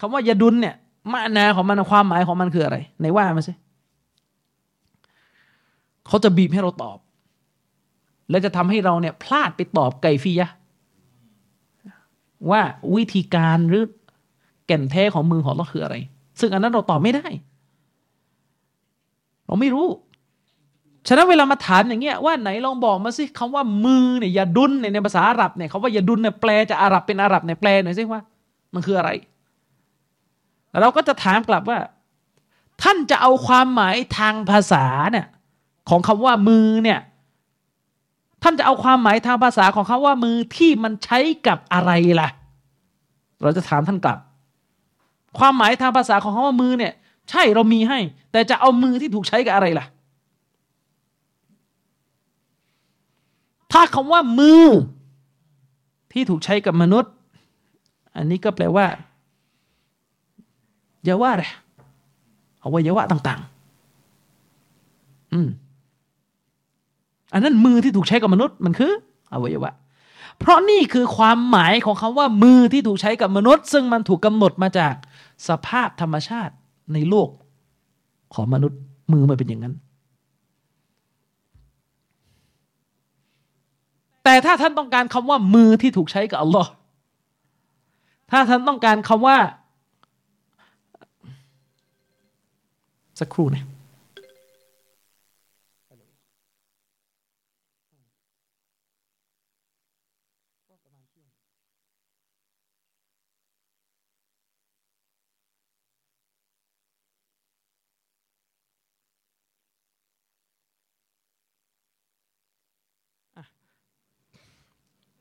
คำว่ายาดุลเนี่ยมานาของมันความหมายของมันคืออะไรในว่ามาสิเขาจะบีบให้เราตอบ และจะทำให้เราเนี่ย พลาดไปตอบไกฟียะ ว่าวิธีการหรือแก่นแท้ของมือของเราคืออะไร ซึ่งอันนั้นเราตอบไม่ได้ เราไม่รู้ ฉะนั้นเวลามาถามอย่างเงี้ยว่าไหนลองบอกมาสิคำว่ามือเนี่ยอย่าดุนในภาษาอาหรับเนี่ยคำว่าอย่าดุนเนี่ยแปลจะอาหรับเป็นอาหรับเนี่ยแปลหน่อยสิว่า มันคืออะไรเราก็จะถามกลับว่า ท่านจะเอาความหมายทางภาษาเนี่ยของคำว่ามือเนี่ย ท่านจะเอาความหมายทางภาษาของคาว่ามือที่มันใช้กับอะไรล่ะ เราจะถามท่านกลับ ความหมายทางภาษาของคาว่ามือเนี่ย ใช่เรามีให้ แต่จะเอามือที่ถูกใช้กับอะไรล่ะ ถ้าคำว่ามือ ที่ถูกใช้กับมนุษย์ อันนี้ก็แปลว่าเยาวะอะไรอวัยวะต่าง ๆ อืม อันนั้นมือที่ถูกใช้กับมนุษย์มันคืออวัยวะ เพราะนี่คือความหมายของคำว่ามือที่ถูกใช้กับมนุษย์ ซึ่งมันถูกกำหนดมาจากสภาพธรรมชาติในโลกของมนุษย์มือมันเป็นอย่างนั้น แต่ถ้าท่านต้องการคำว่ามือที่ถูกใช้กับอัลลอฮ์ถ้าท่านต้องการคำว่าสักครู่นะ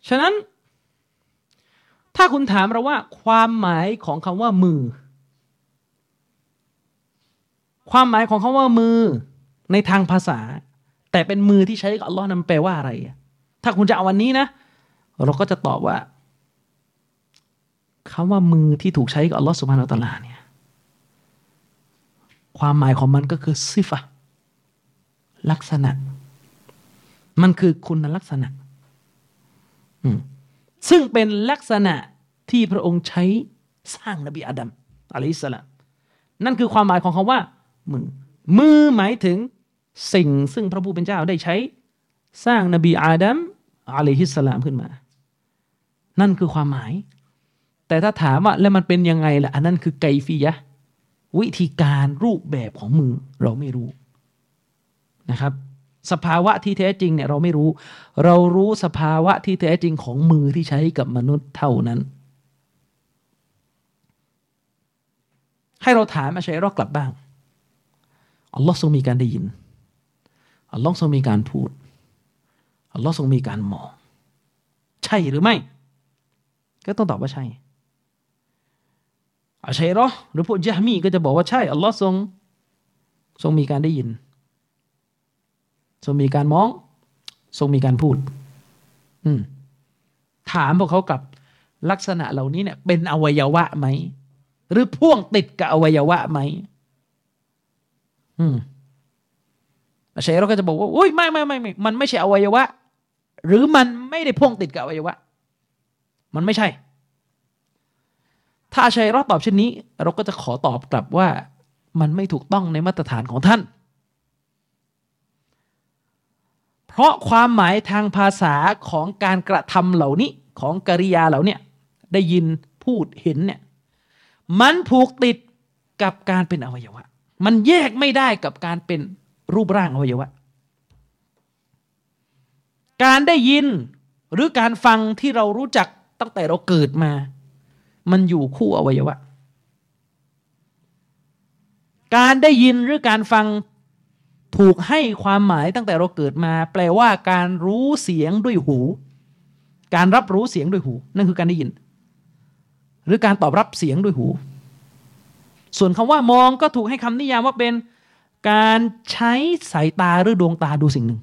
ฉะนั้น ถ้าคุณถามเราว่า ความหมายของคำว่ามือ ความหมายของคำว่ามือในทางภาษา แต่เป็นมือที่ใช้กับอัลลอฮ์นั้นแปลว่าอะไร ถ้าคุณจะเอาวันนี้นะ เราก็จะตอบว่าคำว่ามือที่ถูกใช้กับอัลลอฮ์สุบฮานาอัลลอฮ์เนี่ยความหมายของมันก็คือซิฟะลักษณะ มันคือคุณลักษณะ ซึ่งเป็นลักษณะที่พระองค์ใช้สร้างนบีอาดัมอะลัยฮิสสลามนั่นคือความหมายของคาว่า มือ มือหมายถึงสิ่งซึ่งพระผู้เป็นเจ้าได้ใช้สร้างนบีอาดัมอะลัยฮิสสลามขึ้นมา นั่นคือความหมาย แต่ถ้าถามว่าแล้วมันเป็นยังไงล่ะ อันนั้นคือไกฟียะวิธีการรูปแบบของมือเราไม่รู้นะครับ สภาวะที่แท้จริงเนี่ยเราไม่รู้ เรารู้สภาวะที่แท้จริงของมือที่ใช้กับมนุษย์เท่านั้น ให้เราถามอาชัยรอกกลับบ้างอัลลอฮ์ทรงมีการได้ยินอัลลอฮ์ทรงมีการพูดอัลลอฮ์ทรงมีการมอง ใช่หรือไม่ ก็ต้องตอบว่าใช่อาชัยรอหรือพวกยะมีก็จะบอกว่าใช่อัลลอฮ์ทรง ทรงมีการได้ยิน ทรงมีการมอง ทรงมีการพูด อืม ถามพวกเขากับลักษณะเหล่านี้เนี่ย เป็นอวัยวะไหม หรือพ่วงติดกับอวัยวะไหม อืมอาชัยเราก็จะบอกว่าโอ้ยไม่ไม่ไม่ไม่มันไม่ใช่อวัยวะ หรือมันไม่ได้พ่วงติดกับอวัยวะ มันไม่ใช่ ถ้าอาชัยรอตอบเช่นนี้ เราก็จะขอตอบกลับว่า มันไม่ถูกต้องในมาตรฐานของท่าน เพราะความหมายทางภาษาของการกระทำเหล่านี้ของกริยาเหล่านี้ได้ยินพูดเห็นเนี่ยมันผูกติดกับการเป็นอวัยวะ มันแยกไม่ได้กับการเป็นรูปร่างอวัยวะ การได้ยินหรือการฟังที่เรารู้จักตั้งแต่เราเกิดมา มันอยู่คู่อวัยวะ การได้ยินหรือการฟัง ถูกให้ความหมายตั้งแต่เราเกิดมา แปลว่าการรู้เสียงด้วยหู การรับรู้เสียงด้วยหู นั่นคือการได้ยิน หรือการตอบรับเสียงด้วยหู ส่วนคำว่ามองก็ถูกให้คำนิยามว่าเป็นการใช้สายตาหรือดวงตาดูสิ่งหนึ่ง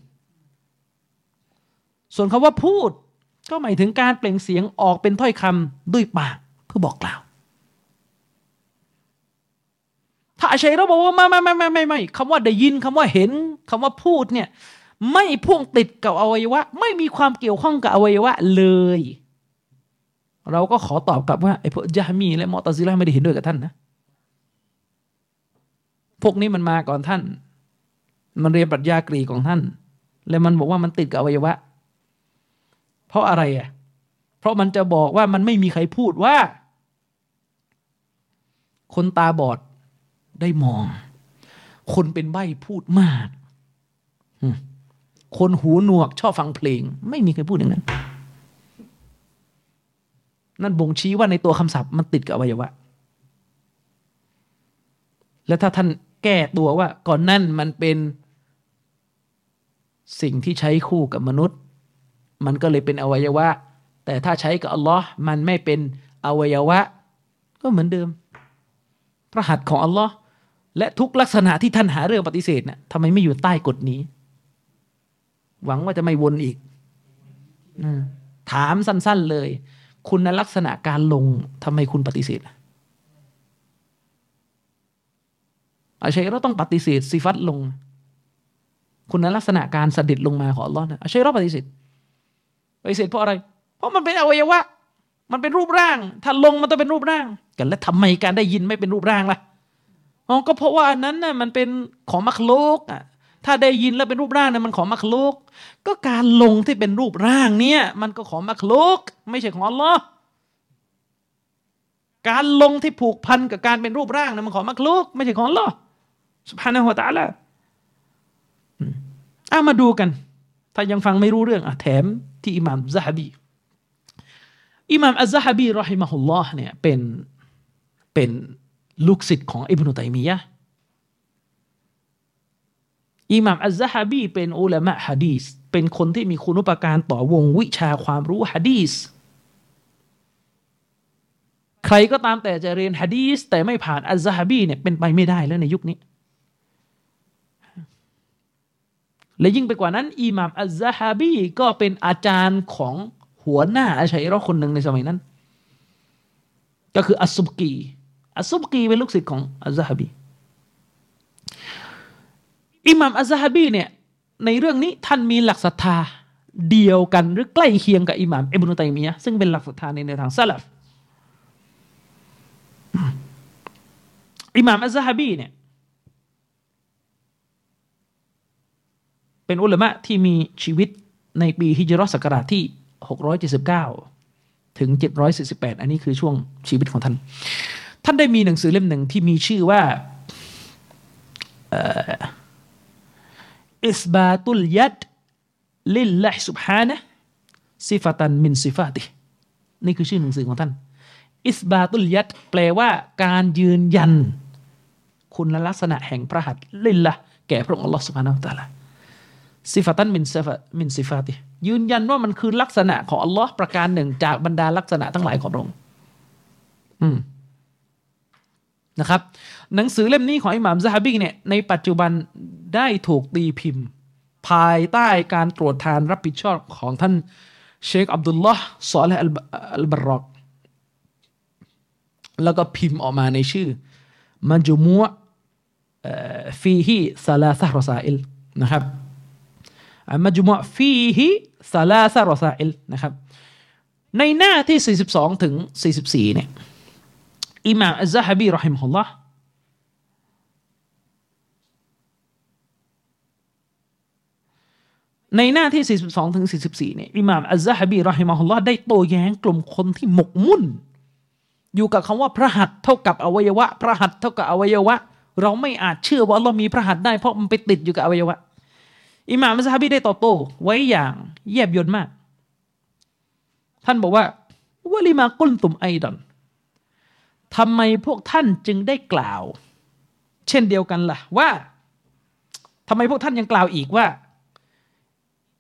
ส่วนคำว่าพูดก็หมายถึงการเปล่งเสียงออกเป็นถ้อยคำด้วยปากเพื่อบอกกล่าว ถ้าอาชัยเราบอกว่าไม่ไม่ไม่ไม่ไม่ไม่คำว่าได้ยินคำว่าเห็นคำว่าพูดเนี่ยไม่พ่วงติดกับอวัยวะ ไม่มีความเกี่ยวข้องกับอวัยวะเลย เราก็ขอตอบกลับว่าไอ้พวกยามีและมอตซิลาไม่ได้เห็นด้วยกับท่านนะพวกนี้มันมาก่อนท่าน มันเรียนปรัชญากรีของท่าน แล้วมันบอกว่ามันติดกับอวัยวะ เพราะอะไรอะเพราะมันจะบอกว่ามันไม่มีใครพูดว่า คนตาบอด ได้มอง คนเป็นใบ้พูดมาก คนหูหนวกชอบฟังเพลง ไม่มีใครพูดอย่างนั้น นั่นบ่งชี้ว่าในตัวคำศัพท์มันติดกับอวัยวะ และถ้าท่านแก้ตัวว่า ก่อนนั่นมันเป็นสิ่งที่ใช้คู่กับมนุษย์ มันก็เลยเป็นอวัยวะ แต่ถ้าใช้กับอัลลอฮ์มันไม่เป็นอวัยวะ ก็เหมือนเดิม พระหัตถ์ของอัลลอฮ์ และทุกลักษณะที่ท่านหาเรื่องปฏิเสธนะ่ะทำไมไม่อยู่ใต้กฎนี้ หวังว่าจะไม่วนอีกถามสั้น ๆเลย คุณลักษณะการลงทำไมคุณปฏิเสธอาชัยเราต้องปฏิเสธสิฟัตลง คุณลักษณะการสดิดลงมาของอัลลอฮ์นะอาชัยเราปฏิเสธปฏิเสธเพราะอะไร เพราะมันเป็นอวัยวะ มันเป็นรูปร่าง ถ้าลงมันต้องเป็นรูปร่าง กันแล้วทำไมการได้ยินไม่เป็นรูปร่างล่ะ อ๋อก็เพราะว่าอันนั้นน่ะมันเป็นของมักโลกอะถ้าได้ยินแล้วเป็นรูปร่างนี่มันของมักโลกก็การลงที่เป็นรูปร่างเนี่ย มันก็ของมักโลกไม่ใช่ของอัลลอฮ์การลงที่ผูกพันกับการเป็นรูปร่างนี่มันของมักโลกไม่ใช่ของอัลลอฮ์สุภานะฮุตะละเอามาดูกัน ถ้ายังฟังไม่รู้เรื่องอะแถมที่อิหม่ามซะฮบีอิหม่ามอัลซะฮบีรอฮิมะฮุลลอฮ์เนี่ยเป็นเป็น ลูกศิษย์ของอิบนุตัยมียะอิหม่ามอัลซะฮบีเป็นอุลามะฮะดีสเป็นคนที่มีคุณุปการต่อวงวิชาความรู้ฮะดีสใครก็ตามแต่จะเรียนฮะดีสแต่ไม่ผ่านอัลซะฮบีเนี่ยเป็นไปไม่ได้แล้วในยุคนี้ และยิ่งไปกว่านั้นอิหม่ามอัลซะฮบีก็เป็นอาจารย์ของหัวหน้าอาชัยรอคนหนึ่งในสมัยนั้น ก็คืออัสซุบกี อัสซุบกีเป็นลูกศิษย์ของอัลซะฮบีอิหม่ามอัลซะฮบีเนี่ยในเรื่องนี้ท่านมีหลักศรัทธาเดียวกันหรือใกล้เคียงกับอิหม่ามอิบนุตัยมียะซึ่งเป็นหลักศรัทธาในแนวทางซาลฟอิหม่ามอัลซะฮบีเนี่ยเป็นอุลามะที่มีชีวิตในปีฮิจรัศักราชที่ 679 ถึง 748 อันนี้คือช่วงชีวิตของท่าน ท่านได้มีหนังสือเล่มหนึ่งที่มีชื่อว่าإثبات اليد لله سبحانه صفة من صفاتهนี่คือชื่อหนังสือของท่าน إثبات اليد แปลว่าการยืนยัน คุณลักษณะแห่งพระหัตถ์لله แก่พระองค์อัลลอฮฺسبحانه وتعالى صفة من صف من صفاته ยืนยันว่ามันคือลักษณะของอัลลอฮ์ประการหนึ่งจากบรรดาลักษณะทั้งหลายของพระองค์อืม นะครับ หนังสือเล่มนี้ของอิหม่ามซะฮบีเนี่ยในปัจจุบันได้ถูกตีพิมพ์ ภายใต้การตรวจทานรับผิดชอบของท่านเชคอับดุลลอฮ์ซอและฮ์อัลบัรรอกแล้วก็พิมพ์ออกมาในชื่อمجموع فيه ثلاث رسائل นะครับمجموع فيه ثلاث رسائل นะครับในหน้าที่ 42 ถึง 44เนี่ย อิหม่ามอัลซะฮบีرحمه اللهในหน้าที่ 42 ถึง 44 เนี่ย อิหม่ามอัลซะฮบีรอฮิมฮุลลอฮ์ได้โต้แย้งกลุ่มคนที่หมกมุ่น อยู่กับคำว่าพระหัตเท่ากับอวัยวะ พระหัตเท่ากับอวัยวะ เราไม่อาจเชื่อว่าเรามีพระหัตได้เพราะมันไปติดอยู่กับอวัยวะ อิหม่ามซาฮบีได้ตอบโต้ไว้อย่างเยียบยนมาก ท่านบอกว่าวะลิมากุลตุมไอดอน ทำไมพวกท่านจึงได้กล่าว เช่นเดียวกันล่ะว่าทำไมพวกท่านยังกล่าวอีกว่า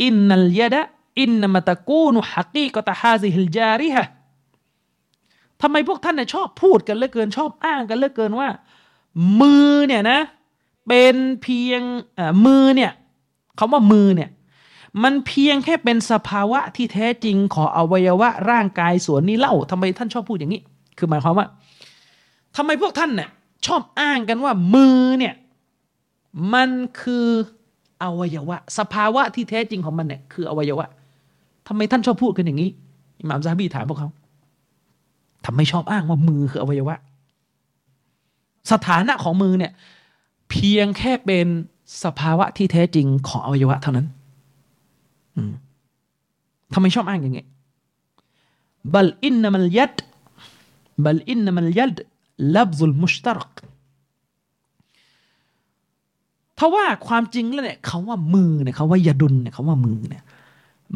อินนัลยะดะอินนามตะกูนุฮักีกตะฮาซิฮิลจาริฮะทำไมพวกท่านเนี่ยชอบพูดกันเหลือเกินชอบอ้างกันเหลือเกินว่า มือเนี่ยนะ เป็นเพียงมือเนี่ยคำว่ามือเนี่ย มันเพียงแค่เป็นสภาวะที่แท้จริงของอวัยวะร่างกายส่วนนี้เล่าทำไมท่านชอบพูดอย่างนี้ คือหมายความว่า ทำไมพวกท่านเนี่ยชอบอ้างกันว่ามือเนี่ยมันคืออวัยวะ สภาวะที่แท้จริงของมันเนี่ยคืออวัยวะทำไมท่านชอบพูดกันอย่างนี้อิหม่ามซาบีถามพวกเขาทำไมชอบอ้างว่ามือคืออวัยวะ สถานะของมือเนี่ยเพียงแค่เป็นสภาวะที่แท้จริงของอวัยวะเท่านั้นทำไมชอบอ้างอย่างเงี้ยบัลอินนัมัลยัดบัลอินนัมัลยัด ลับซุลมุชตรักทว่าความจริงแล้วเนี่ยคาว่ามือเนี่ยคาว่ายาดุลเนี่ยคาว่ามือเนี่ย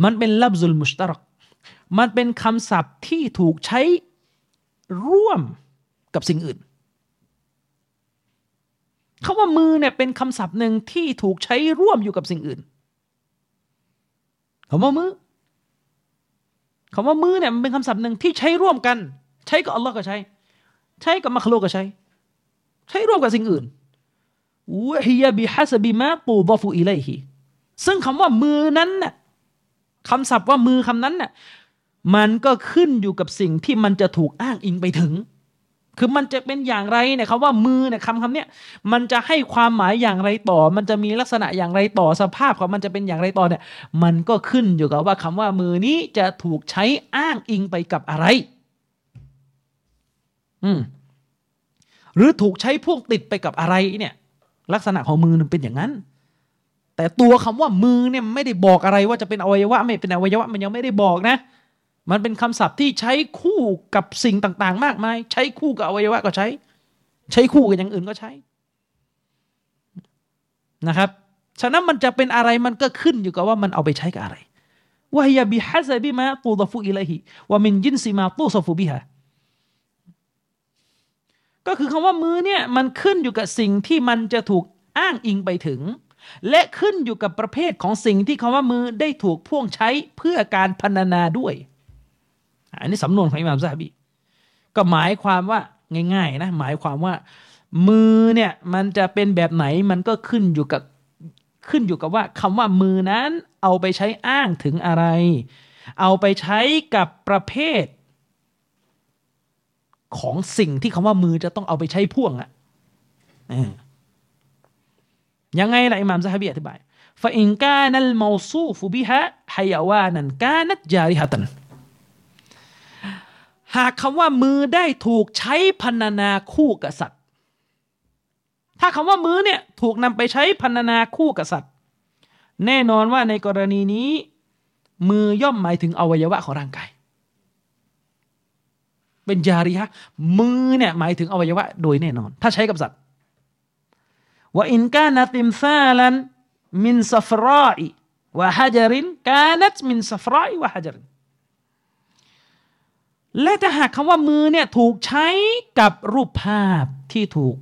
มันเป็นลับซุลมุชตรักมันเป็นคำศัพท์ที่ถูกใช้ร่วมกับสิ่งอื่นคาว่ามือเนี่ยเป็นคำศัพท์หนึ่งที่ถูกใช้ร่วมอยู่กับสิ่งอื่นคำว่ามือคำว่ามือเนี่ยมันเป็นคำศัพท์หนึ่งที่ใช้ร่วมกัน ใช้กับอัลลอฮ์ก็ใช้ ใช้กับมัคลูกก็ใช้ ใช้ร่วมกับสิ่งอื่นวะฮิยบิฮัสบิมาตูดฟูอิเลฮิซึ่งคำว่ามือนั้นน่ะคำศัพท์ว่ามือคำนั้นน่ะมันก็ขึ้นอยู่กับสิ่งที่มันจะถูกอ้างอิงไปถึง คือมันจะเป็นอย่างไรเนี่ยคำว่ามือเนี่ยคำคำเนี้ยมันจะให้ความหมายอย่างไรต่อ มันจะมีลักษณะอย่างไรต่อสภาพของมันจะเป็นอย่างไรต่อเนี่ย มันก็ขึ้นอยู่กับว่าคำว่ามือนี้จะถูกใช้อ้างอิงไปกับอะไร อืม หรือถูกใช้พ่วงติดไปกับอะไรเนี่ย ลักษณะของมือมันเป็นอย่างนั้น แต่ตัวคำว่ามือเนี่ยไม่ได้บอกอะไรว่าจะเป็นอวัยวะ ไม่เป็นอวัยวะ มันยังไม่ได้บอกนะ มันเป็นคำศัพท์ที่ใช้คู่กับสิ่งต่าง ๆ มากมาย ใช้คู่กับอวัยวะก็ใช้ ใช้คู่กับอย่างอื่นก็ใช้ นะครับฉะนั้นมันจะเป็นอะไรมันก็ขึ้นอยู่กับว่ามันเอาไปใช้กับอะไรวะฮยบิฮัซบิมาตูดฟุอิลัยฮิวะมินยินซิมาตูซฟุบิฮะ ก็คือคำว่ามือเนี่ยมันขึ้นอยู่กับสิ่งที่มันจะถูกอ้างอิงไปถึง และขึ้นอยู่กับประเภทของสิ่งที่คำว่ามือได้ถูกพ่วงใช้เพื่อการพรรณนาด้วย อันนี้สำนวนของอิหม่ามซาบีก็หมายความว่าง่ายๆนะหมายความว่า มือเนี่ยมันจะเป็นแบบไหนมันก็ขึ้นอยู่กับขึ้นอยู่กับว่าคำว่ามือนั้นเอาไปใช้อ้างถึงอะไร เอาไปใช้กับประเภท ของสิ่งที่คำว่ามือจะต้องเอาไปใช้พ่วงอะยังไงล่ะอิมามซะฮบีอธิบายฟาอินกานัลมาซูฟุบิฮะฮยาวานันกานัตจาริฮัตันหากคำว่ามือได้ถูกใช้พรรณนาคู่กับสัตว์ ถ้าคำว่ามือเนี่ยถูกนำไปใช้พรรณนาคู่กับสัตว์ แน่นอนว่าในกรณีนี้ มือย่อมหมายถึงอวัยวะของร่างกาย เป็นجارحة มือเนี่ยหมายถึงอวัยวะโดยแน่นอน ถ้าใช้กับสัตว์ว่าإن كان تمثالا من صفر أو حجر كانت من صفر أو حجرและถ้าหากคำว่ามือเนี่ยถูกใช้กับรูปภาพที่ถูก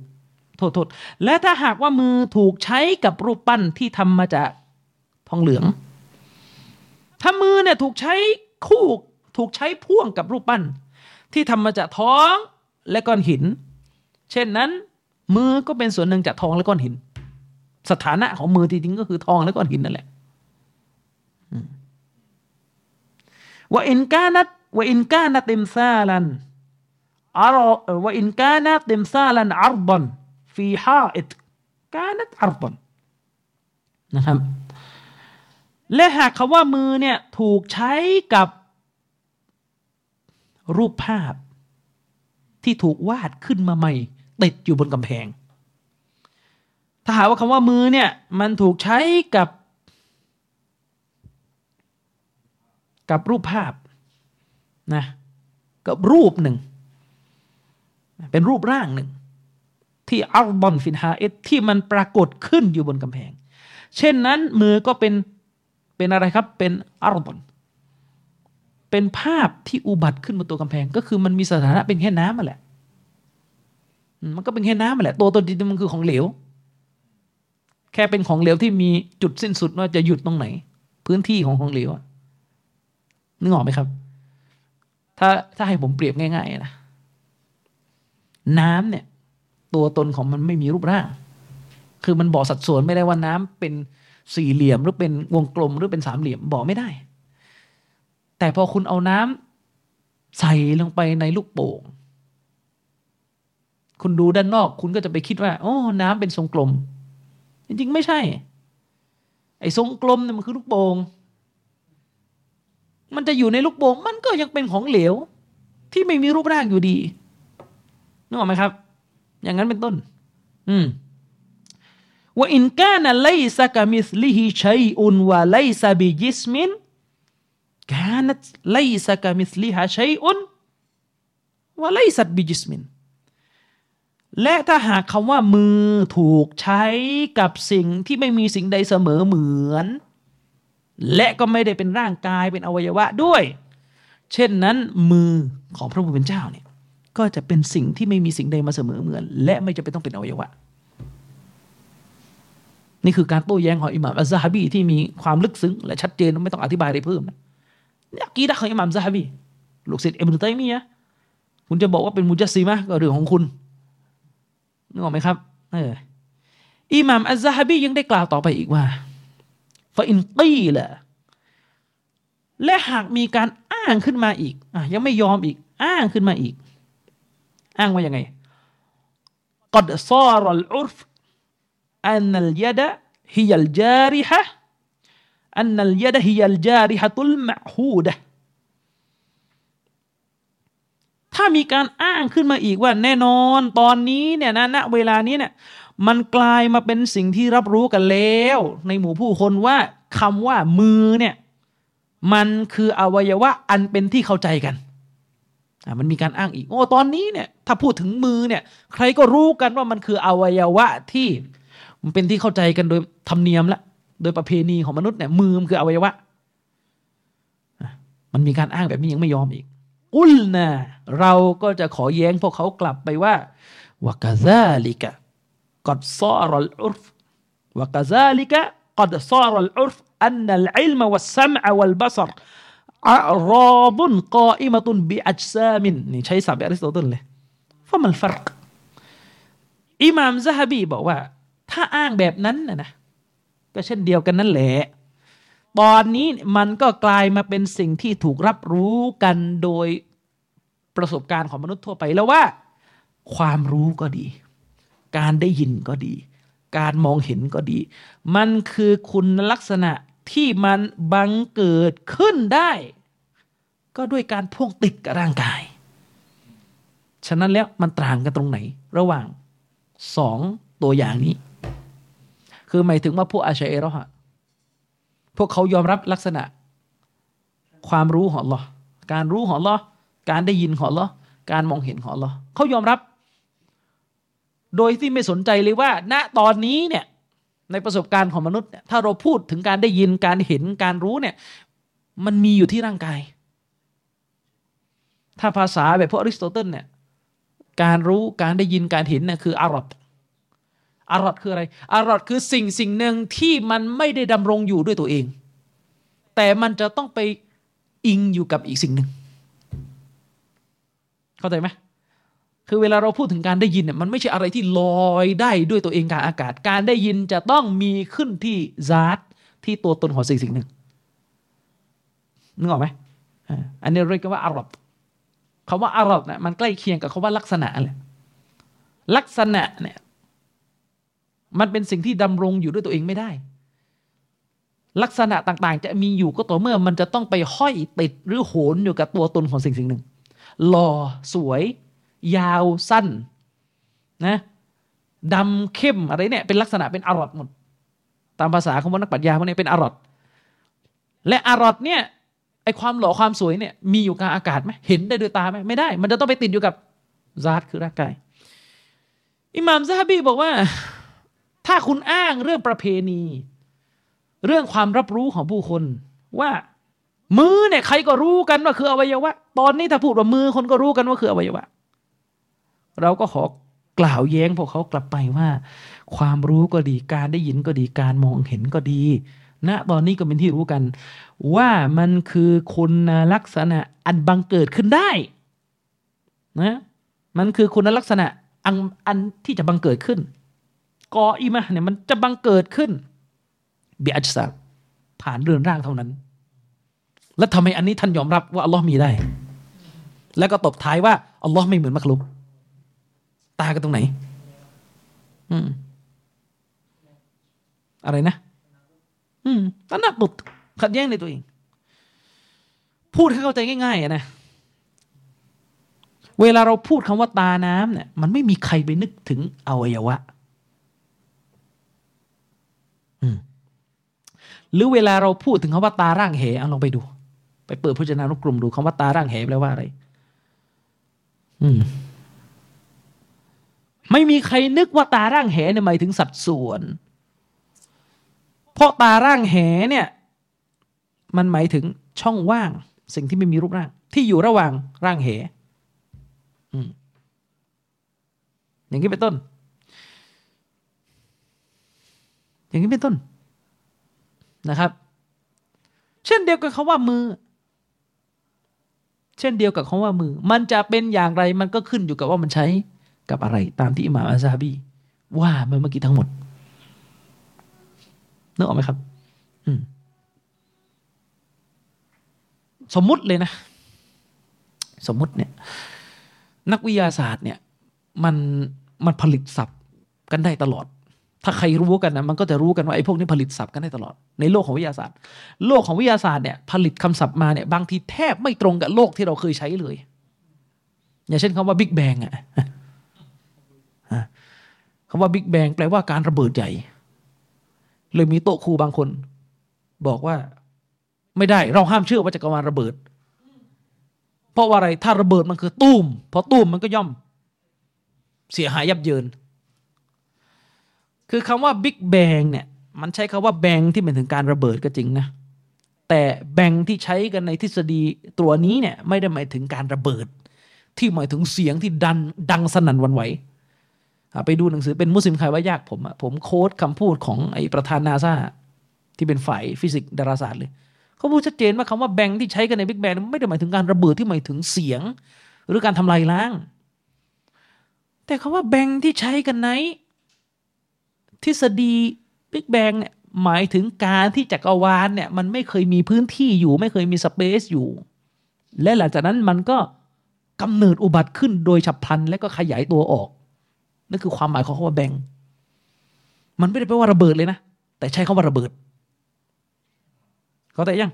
โทษโทษและถ้าหากว่ามือถูกใช้กับรูปปั้นที่ทำมาจากทองเหลือง ถ้ามือเนี่ยถูกใช้คู่ถูกใช้พ่วงกับรูปปั้น ที่ทำมาจากท้องและก้อนหิน เช่นนั้น มือก็เป็นส่วนหนึ่งจากทองและก้อนหิน สถานะของมือจริงๆก็คือทองและก้อนหินนั่นแหละว่าอินกานัตว่าอินกานัติมซาลันอารว่าอินกานัติมซาลันอารบันฟีฮาอิตกานัตอารบันนะครับและหากคำว่ามือเนี่ยถูกใช้กับ รูปภาพ ที่ถูกวาดขึ้นมาใหม่ ติดอยู่บนกำแพง ถ้าหาว่าคำว่ามือเนี่ย มันถูกใช้กับ กับรูปภาพนะกับรูปหนึ่ง เป็นรูปร่างหนึ่ง ที่อัลบอนฟินฮาเอตที่มันปรากฏขึ้นอยู่บนกำแพง เช่นนั้นมือก็เป็นเป็นอะไรครับเป็นอัลบอน เป็นภาพที่อุบัติขึ้นบนตัวกำแพง ก็คือมันมีสถานะเป็นแค่น้ำมาแหละ มันก็เป็นแค่น้ำมาแหละ ตัวตนจริงมันคือของเหลว แค่เป็นของเหลวที่มีจุดสิ้นสุดว่าจะหยุดตรงไหน พื้นที่ของของเหลวนึกออกไหมครับ ถ้าถ้าให้ผมเปรียบง่ายๆนะน้ำเนี่ย ตัวตนของมันไม่มีรูปร่าง คือมันบอกสัดส่วนไม่ได้ว่าน้ำเป็นสี่เหลี่ยมหรือเป็นวงกลมหรือเป็นสามเหลี่ยมบอกไม่ได้ แต่พอคุณเอาน้ำใส่ลงไปในลูกโป่ง คุณดูด้านนอก คุณก็จะไปคิดว่า โอ้ น้ำเป็นทรงกลม จริงๆ ไม่ใช่ ไอ้ทรงกลมเนี่ยมันคือลูกโป่งมันจะอยู่ในลูกโป่งมันก็ยังเป็นของเหลว ที่ไม่มีรูปร่างอยู่ดีนึกออกไหมครับ อย่างนั้นเป็นต้น อืมว่าอินกานะไลซะกามิสลิฮิชัยอุนวะไลซะบิจิสมิน كانت ليس كمثلها شيء وليست بجسم และถ้าหากคำว่ามือถูกใช้กับสิ่งที่ไม่มีสิ่งใดเสมอเหมือน และก็ไม่ได้เป็นร่างกายเป็นอวัยวะด้วย เช่นนั้นมือของพระผู้เป็นเจ้าเนี่ย ก็จะเป็นสิ่งที่ไม่มีสิ่งใดมาเสมอเหมือน และไม่จะเป็นต้องเป็นอวัยวะ นี่คือการโต้แย้งของอิหม่ามอัซซาฮบีที่มีความลึกซึ้งและชัดเจนไม่ต้องอธิบายอะไรเพิ่มนะ นี่กีดะของอิหม่ามซาฮบีลูกศิษย์อิบนุตัยมียะคุณจะบอกว่าเป็นมุจัสซีมะก็เรื่องของคุณนึกออกไหมครับเอออิหม่ามอัซซาฮบียังได้กล่าวต่อไปอีกว่าฟาอินตีละและหากมีการอ้างขึ้นมาอีกอะยังไม่ยอมอีก อ้างขึ้นมาอีก อ้างว่ายังไงกดซารัลอุรฟอันนัลยดะฮิยัลจาริฮะ อันนัลยดะฮิยัลจาริฮะตุลมะฮูดะถ้ามีการอ้างขึ้นมาอีกว่าแน่นอนตอนนี้เนี่ยนะณเวลานี้เนี่ยมันกลายมาเป็นสิ่งที่รับรู้กันแล้ว ในหมู่ผู้คนว่าคำว่ามือเนี่ยมันคืออวัยวะอันเป็นที่เข้าใจกันอ่ามันมีการอ้างอีกโอ้ตอนนี้เนี่ยถ้าพูดถึงมือเนี่ยใครก็รู้กันว่ามันคืออวัยวะที่มันเป็นที่เข้าใจกันโดยธรรมเนียมละ โดยประเพณีของมนุษย์เนี่ยมือมันคืออวัยวะ มันมีการอ้างแบบนี้ยังไม่ยอมอีก อุลนะเราก็จะขอแย้งพวกเขากลับไปว่าวกาซาลิกะกัดซารลอุรฟวกาซาลิกะกัดซารลอุรฟอันนัลอิลมวัสมอะวัลบัศรอะรอบุนกออิมตุนบิอัจซามินนี่ใช้ศัพท์อริสโตเติลเลยฟะมันฟัรกอิหม่ามซะฮบีบอกว่า ถ้าอ้างแบบนั้นนะนะ ก็เช่นเดียวกันนั่นแหละ ตอนนี้มันก็กลายมาเป็นสิ่งที่ถูกรับรู้กันโดยประสบการณ์ของมนุษย์ทั่วไปแล้วว่า ความรู้ก็ดี การได้ยินก็ดี การมองเห็นก็ดี มันคือคุณลักษณะที่มันบังเกิดขึ้นได้ ก็ด้วยการพ่วงติดกับร่างกาย ฉะนั้นแล้วมันต่างกันตรงไหน ระหว่างสองตัวอย่างนี้ คือหมายถึงว่าพวกอาชัยเอรอฮะพวกเขายอมรับลักษณะ ความรู้ของลอการรู้ของลอการได้ยินของลอการมองเห็นของลอเขายอมรับ โดยที่ไม่สนใจเลยว่า ณตอนนี้เนี่ยในประสบการณ์ของมนุษย์เนี่ยถ้าเราพูดถึงการได้ยินการเห็นการรู้เนี่ย มันมีอยู่ที่ร่างกาย ถ้าภาษาแบบพวกอริสโตเติลเนี่ย การรู้การได้ยินการเห็นเนี่ยคืออารอด อารอดคืออะไร อารอดคือสิ่งสิ่งหนึ่งที่มันไม่ได้ดำรงอยู่ด้วยตัวเอง แต่มันจะต้องไปอิงอยู่กับอีกสิ่งหนึ่ง เข้าใจไหมคือเวลาเราพูดถึงการได้ยินเนี่ยมันไม่ใช่อะไรที่ลอยได้ด้วยตัวเองกลางอากาศ การได้ยินจะต้องมีขึ้นที่ซาตที่ตัวตนของสิ่งสิ่งหนึ่งนึกออกไหมอันนี้เรียกว่าอารอบคาว่าอารอบนะมันใกล้เคียงกับคาว่าลักษณะเลยลักษณะเนี่ย มันเป็นสิ่งที่ดำรงอยู่ด้วยตัวเองไม่ได้ ลักษณะต่างๆ จะมีอยู่ก็ต่อเมื่อมันจะต้องไปห้อยติดหรือโหนอยู่กับตัวตนของสิ่งสิ่งหนึ่งหล่อสวย ยาวสั้นนะดำเข้มอะไรเนี่ยเป็นลักษณะเป็นอารอดหมด ตามภาษาของนักปรัชญาพวกนี้เป็นอารอดและอารอดเนี่ยไอความหล่อความสวยเนี่ยมีอยู่กลางอากาศไหมเห็นได้ด้วยตาไหมไม่ได้ มันจะต้องไปติดอยู่กับซาตคือร่างกายอิหม่ามซาฮบีบอกว่า ถ้าคุณอ้างเรื่องประเพณี เรื่องความรับรู้ของผู้คน ว่ามือเนี่ยใครก็รู้กันว่าคืออวัยวะ ตอนนี้ถ้าพูดว่ามือคนก็รู้กันว่าคืออวัยวะ เราก็ขอกล่าวแย้งพวกเขากลับไปว่า ความรู้ก็ดีการได้ยินก็ดีการมองเห็นก็ดีณนะตอนนี้ก็เป็นที่รู้กัน ว่ามันคือคุณลักษณะอันบังเกิดขึ้นได้นะมันคือคุณลักษณะอันอันที่จะบังเกิดขึ้น กออิมะเนี่ยมันจะบังเกิดขึ้นเบียจซาผ่านเรือนร่างเท่านั้น แล้วทำไมอันนี้ท่านยอมรับว่าอัลลอฮ์มีได้ แล้วก็ตบท้ายว่าอัลลอฮ์ไม่เหมือนมักลุกตากันตรงไหน อืม อะไรนะ อืมตนักบุตขัดแย้งในตัวเอง พูดให้เข้าใจง่ายๆนะเวลาเราพูดคำว่าตาน้ำเนี่ย มันไม่มีใครไปนึกถึงอวัยวะ หรือเวลาเราพูดถึงคำว่าตาร่างเหเอาลองไปดู ไปเปิดพจนานุกรมดูคำว่าตาร่างเหแปลว่าอะไร อืม ไม่มีใครนึกว่าตาร่างแหเนี่ยหมายถึงสัดส่วน เพราะตาร่างแหเนี่ย มันหมายถึงช่องว่าง สิ่งที่ไม่มีรูปร่าง ที่อยู่ระหว่างร่างเห อืมอย่างนี้เป็นต้น อย่างนี้เป็นต้นนะครับ เช่นเดียวกับคาว่ามือ เช่นเดียวกับคาว่ามือ มันจะเป็นอย่างไรมันก็ขึ้นอยู่กับว่ามันใช้กับอะไร ตามที่อิหม่ามอัซฮาบี ว่าเมื่อกี้ทั้งหมดนึกออกไหมครับ อืมสมมุติเลยนะ สมมุติเนี่ย นักวิทยาศาสตร์เนี่ย มันมันผลิตศัพท์กันได้ตลอด ถ้าใครรู้กันนะมันก็จะรู้กันว่าไอ้พวกนี้ผลิตศัพท์กันได้ตลอดในโลกของวิทยาศาสตร์ โลกของวิทยาศาสตร์เนี่ยผลิตคำศัพท์มาเนี่ยบางทีแทบไม่ตรงกับโลกที่เราเคยใช้เลย อย่างเช่นคำว่าบิ๊กแบงอะคำว่าบิ๊กแบงแปลว่าการระเบิดใหญ่ เลยมีโต๊ะครูบางคน บอกว่า ไม่ได้เราห้ามเชื่อว่าจักรวาลระเบิด เพราะว่าอะไรถ้าระเบิดมันคือตุ้มพอตุ้มมันก็ย่อม เสียหายยับเยิน คือคำว่าบิ๊กแบงเนี่ยมันใช้คำว่าแบงที่เป็นถึงการระเบิดก็จริงนะแต่แบงที่ใช้กันในทฤษฎีตัวนี้เนี่ยไม่ได้หมายถึงการระเบิด ที่หมายถึงเสียงที่ดันดังสนั่นวันไหวไปดูหนังสือเป็นมุสลิมใครว่ายากผมผม quote คำพูดของไอ้ประธานนาซาที่เป็นฝ่ายฟิสิกส์ดาราศาสตร์เลยเขาพูดชัดเจนว่าคำว่า bang ที่ใช้กันใน Big Bang ไม่ได้หมายถึงการระเบิดที่หมายถึงเสียง หรือการทำลายล้าง แต่คำว่า bang ที่ใช้กันใน ทฤษฎี Big Bang เนี่ยหมายถึงการที่จักรวาลเนี่ยมันไม่เคยมีพื้นที่อยู่ ไม่เคยมี space อยู่ และหลังจากนั้นมันก็กำเนิดอุบัติขึ้นโดยฉับพลัน และก็ขยายตัวออกนั่นคือความหมายของคำว่าแบงมันไม่ได้แปลว่าระเบิดเลยนะ แต่ใช้คำว่าระเบิดเขาแต่ยัง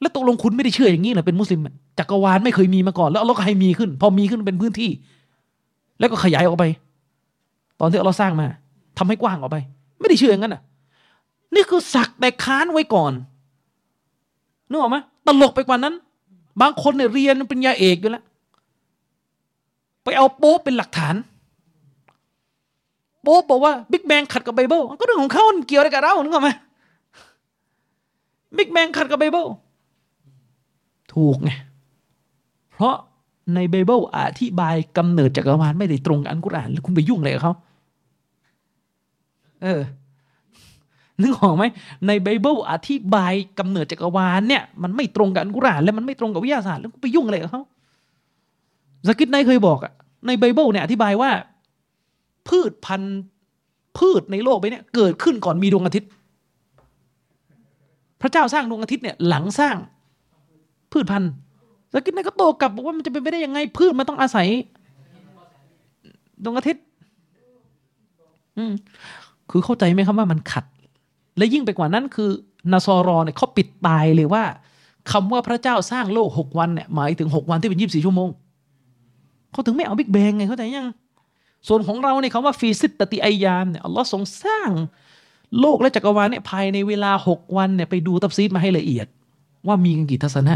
แล้วตกลงคุณไม่ได้เชื่ออย่างนี้เหรอเป็นมุสลิมจักรวาลไม่เคยมีมาก่อน แล้วเราก็ให้มีขึ้น พอมีขึ้นเป็นพื้นที่ แล้วก็ขยายออกไป ตอนที่เราสร้างมา ทำให้กว้างออกไป ไม่ได้เชื่ออย่างนั้นอะ นี่คือสักแต่ค้านไว้ก่อนนึกออกไหมตลกไปกว่านั้น บางคนเนี่ยเรียนปริญญาเอกอยู่แล้ว ไปเอาโป๊ปเป็นหลักฐาน โป๊ปบอกว่า Big Bang ขัดกับไบเบิลก็เรื่องของเขาเกี่ยวอะไรกับเรานึกออกไหม Big Bang ขัดกับไบเบิลถูกไง เพราะในไบเบิลอธิบายกำเนิดจักรวาลไม่ได้ตรงกับอัลกุรอานแล้วคุณไปยุ่งอะไรกับเขา เออ นึกออกไหมในไบเบิลอธิบายกำเนิดจักรวาลเนี่ย มันไม่ตรงกับอัลกุรอานและมันไม่ตรงกับวิทยาศาสตร์แล้วไปยุ่งอะไรกับเขาซากิรไนก์เคยบอกอะในไบเบิลเนี่ยอธิบายว่า พืชพันธุ์พืชในโลกไปเนี่ย เกิดขึ้นก่อนมีดวงอาทิตย์ พระเจ้าสร้างดวงอาทิตย์เนี่ย หลังสร้าง พืชพันธุ์ซากิรไนก์ก็โต้กลับบอกว่ามันจะเป็นไปได้ยังไง พืชมันต้องอาศัยดวงอาทิตย์ อืม คือเข้าใจไหมครับว่ามันขัด และยิ่งไปกว่านั้นคือนาซอรอเนี่ยเขาปิดตายเลยว่าคำว่าพระเจ้าสร้างโลกหกวันเนี่ยหมายถึงหกวันที่เป็นยี่สิบสี่ชั่วโมงเขาถึงไม่เอา Big Bang ไงเข้าใจยัง ส่วนของเราเนี่ยคำว่าفي ستة أيام เนี่ยอัลลอฮ์ทรงสร้าง โลกและจักรวาลเนี่ยภายในเวลาหกวันเนี่ยไปดูตัฟซีรมาให้ละเอียด ว่ามีกี่ทัศนะ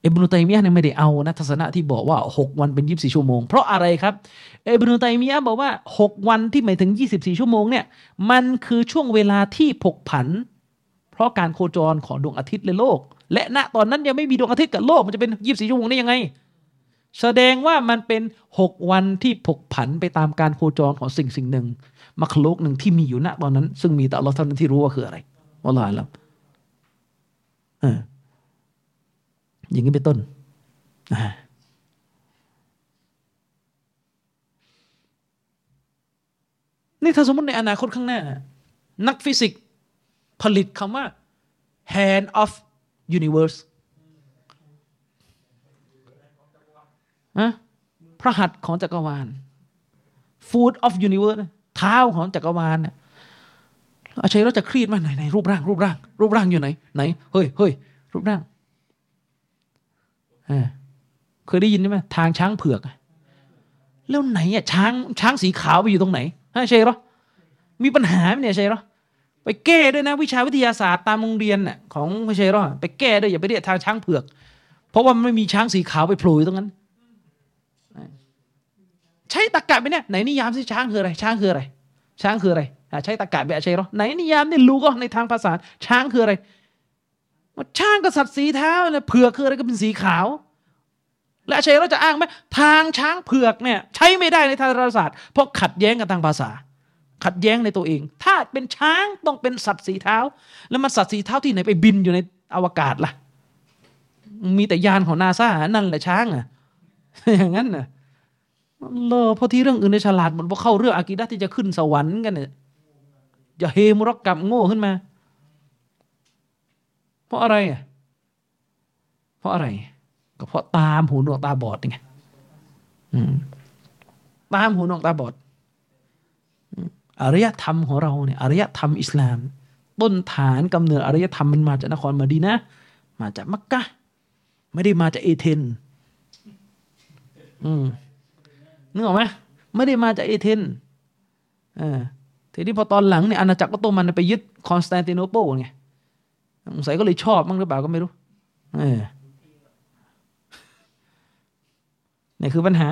เอบนุตัยมียะเนี่ยไม่ได้เอานะทัศนะที่บอกว่าหกวันเป็นยี่สิบสี่ชั่วโมง เพราะอะไรครับเอบนุตัยมียะบอกว่าหกวันที่หมายถึงยี่สิบสี่ชั่วโมงเนี่ยมันคือช่วงเวลาที่ผกผัน เพราะการโคจรของดวงอาทิตย์และโลก และณตอนนั้นยังไม่มีดวงอาทิตย์กับโลกมันจะเป็นยี่สิบสี่ชั่วโมงได้ยังไง แสดงว่ามันเป็นหกวันที่ผกผันไปตามการโคจรของสิ่งสิ่งหนึ่งมัคโลกหนึ่งที่มีอยู่ณตอนนั้น ซึ่งมีแต่เราเท่านั้นที่รู้ว่าคืออะไรว่าลอยแล้วเออ อย่างนี้เป็นต้น นี่ถ้าสมมติในอนาคตข้างหน้า นักฟิสิกส์ผลิตคำว่า hand of universe นะพระหัตถ์ของจักรวาล food of universe เท้าของจักรวาลอาชัยเราจะครีดมาไหนไหนรูปร่าง รูปร่าง รูปร่างอยู่ไหน ไหน เฮ้ยเฮ้ยรูปร่าง เคยได้ยินไหมทางช้างเผือกแล้วไหนอะช้างช้างสีขาวไปอยู่ตรงไหนฮะเชยหรอมีปัญหาไหมเนี่ยเชยหรอไปแก้ด้วยนะ วิชาวิทยาศาสตร์ตามโรงเรียนน่ะของเชยหรอไปแก้ด้วยอย่าไปเรียกทางช้างเผือก เพราะว่ามันไม่มีช้างสีขาวไปโผล่ตรงนั้นชช้ตะกะไปเนี่ยไหนนิยามสิช้างคืออะไร ช้างคืออะไร ช้างคืออะไรใช้ตะกะแบบใช่หรอไหนนิยามเนี่ยรู้ก็ในทางภาษาช้างคืออะไร ช้างกับสัตว์สีเท้าเนี่ยเผือกคืออะไรก็เป็นสีขาว และชัยเราจะอ้างไหมทางช้างเผือกเนี่ยใช้ไม่ได้ในทางราศาสตร์เพราะขัดแย้งกับทางภาษา ขัดแย้งในตัวเอง ถ้าเป็นช้างต้องเป็นสัตว์สีเท้า แล้วมันสัตว์สีเท้าที่ไหนไปบินอยู่ในอวกาศล่ะ มีแต่ยานของนาซานั่นแหละช้างอะอย่างนั้นน่ะรอเพราะที่เรื่องอื่นในฉลาดหมดเพราะเข้าเรื่องอากีดะที่จะขึ้นสวรรค์กันเนี่ยอย่าเฮมุรกกับโง่ขึ้นมา เพราะอะไรอะ เพราะอะไร ก็เพราะตามหูหนวกตาบอดไงตามหูหนวกตาบอดอารยธรรมของเราเนี่ยอารยธรรมอิสลาม ต้นฐานกำเนิดอารยธรรมมันมาจากนครมาดีนะ มาจากมักกะ ไม่ได้มาจากเอเธนส์อืมนึกออกไหมไม่ได้มาจากเอเธนส์อ่าทีนี้พอตอนหลังเนี่ยอาณาจักรออตโตมันไปยึดคอนสแตนติโนเปิลไง สงสัยก็เลยชอบมั้งหรือเปล่าก็ไม่รู้เออนี่คือปัญหา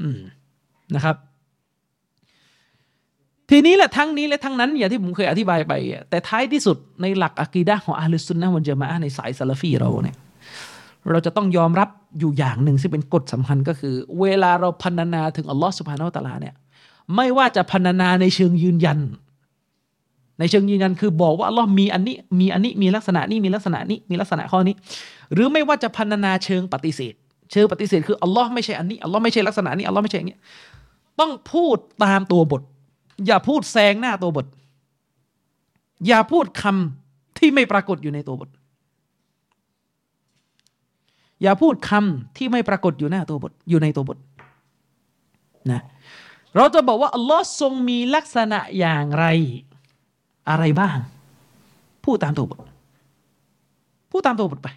อืมนะครับ ทีนี้แหละทั้งนี้และทั้งนั้นอย่างที่ผมเคยอธิบายไป แต่ท้ายที่สุดในหลักอะกีดะของอาลุสุนนะวันเจมาในสายซาลฟีเราเนี่ยเราจะต้องยอมรับอยู่อย่างหนึ่งซึ่งเป็นกฎสำคัญก็คือ เวลาเราพรรณนาถึงอัลลอฮ์สุภาโนตลาเนี่ย ไม่ว่าจะพรรณนาในเชิงยืนยัน ในเชิงยืนยันคือบอกว่าอัลลอฮ์มีอันนี้มีอันนี้มีลักษณะนี้มีลักษณะนี้มีลักษณะข้อนี้ หรือไม่ว่าจะพรรณนาเชิงปฏิเสธ เชิงปฏิเสธคืออัลลอฮ์ไม่ใช่อันนี้อัลลอฮ์ไม่ใช่ลักษณะนี้อัลลอฮ์ไม่ใช่อย่างนี้ ต้องพูดตามตัวบท อย่าพูดแซงหน้าตัวบท อย่าพูดคำที่ไม่ปรากฏอยู่ในตัวบท อย่าพูดคำที่ไม่ปรากฏอยู่หน้าตัวบทอยู่ในตัวบทนะเราจะบอกว่าอัลลอฮ์ทรงมีลักษณะอย่างไร อะไรบ้าง พูดตามตัวบท พูดตามตัวบทไป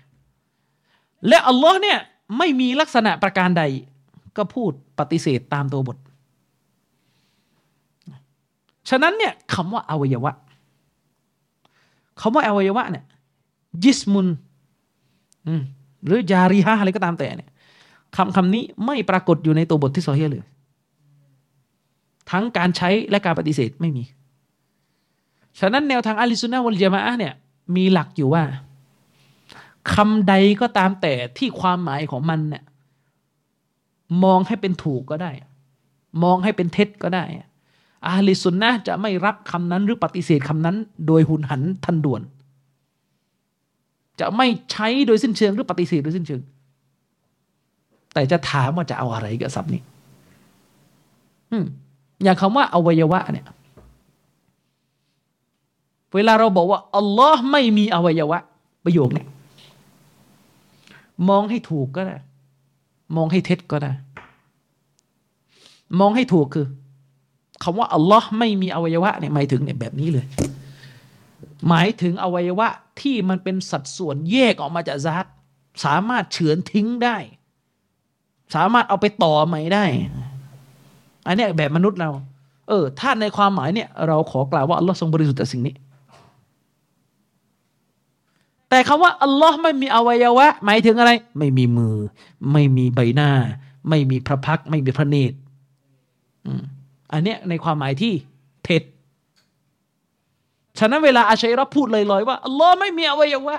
และอัลลอฮ์เนี่ยไม่มีลักษณะประการใด ก็พูดปฏิเสธตามตัวบท ฉะนั้นเนี่ยคำว่าอวัยวะคำว่าอวัยวะเนี่ยยิสมุนหรือยารีฮะอะไรก็ตามแต่เนี่ยคำคำนี้ไม่ปรากฏอยู่ในตัวบทที่โซเฮียเลย ทั้งการใช้และการปฏิเสธไม่มี ฉะนั้นแนวทางอัลิสุนนะวัลยามะเนี่ยมีหลักอยู่ว่าคำใดก็ตามแต่ที่ความหมายของมันเนี่ยมองให้เป็นถูกก็ได้ มองให้เป็นเท็จก็ได้อาลิสุนนะจะไม่รับคำนั้นหรือปฏิเสธคำนั้น โดยหุนหันทันด่วน จะไม่ใช้โดยสิ้นเชิงหรือปฏิเสธโดยสิ้นเชิง แต่จะถามว่าจะเอาอะไรกับศัพท์นี้อย่างคำว่าอวัยวะเนี่ย เวลาเราบอกว่าอัลลอฮ์ไม่มีอวัยวะ ประโยคนี้มองให้ถูกก็ได้ มองให้เท็จก็ได้ มองให้ถูกคือคำว่าอัลลอฮ์ไม่มีอวัยวะเนี่ยหมายถึงเนี่ยแบบนี้เลย หมายถึงอวัยวะที่มันเป็นสัดส่วนแยกออกมาจากซาตสามารถเฉือนทิ้งได้ สามารถเอาไปต่อใหม่ได้ อันนี้แบบมนุษย์เรา เออ ถ้าในความหมายเนี่ย เราขอกล่าวว่าอัลลอฮ์ทรงบริสุทธิ์จากสิ่งนี้ แต่คำว่าอัลลอฮ์ไม่มีอวัยวะ หมายถึงอะไร ไม่มีมือ ไม่มีใบหน้า ไม่มีพระพักไม่มีพระเนตรอันเนี้ยในความหมายที่เท็จฉะนั้นเวลาอาชัยรอพูดลอยๆว่าอัลลอฮ์ไม่มีอวัยวะ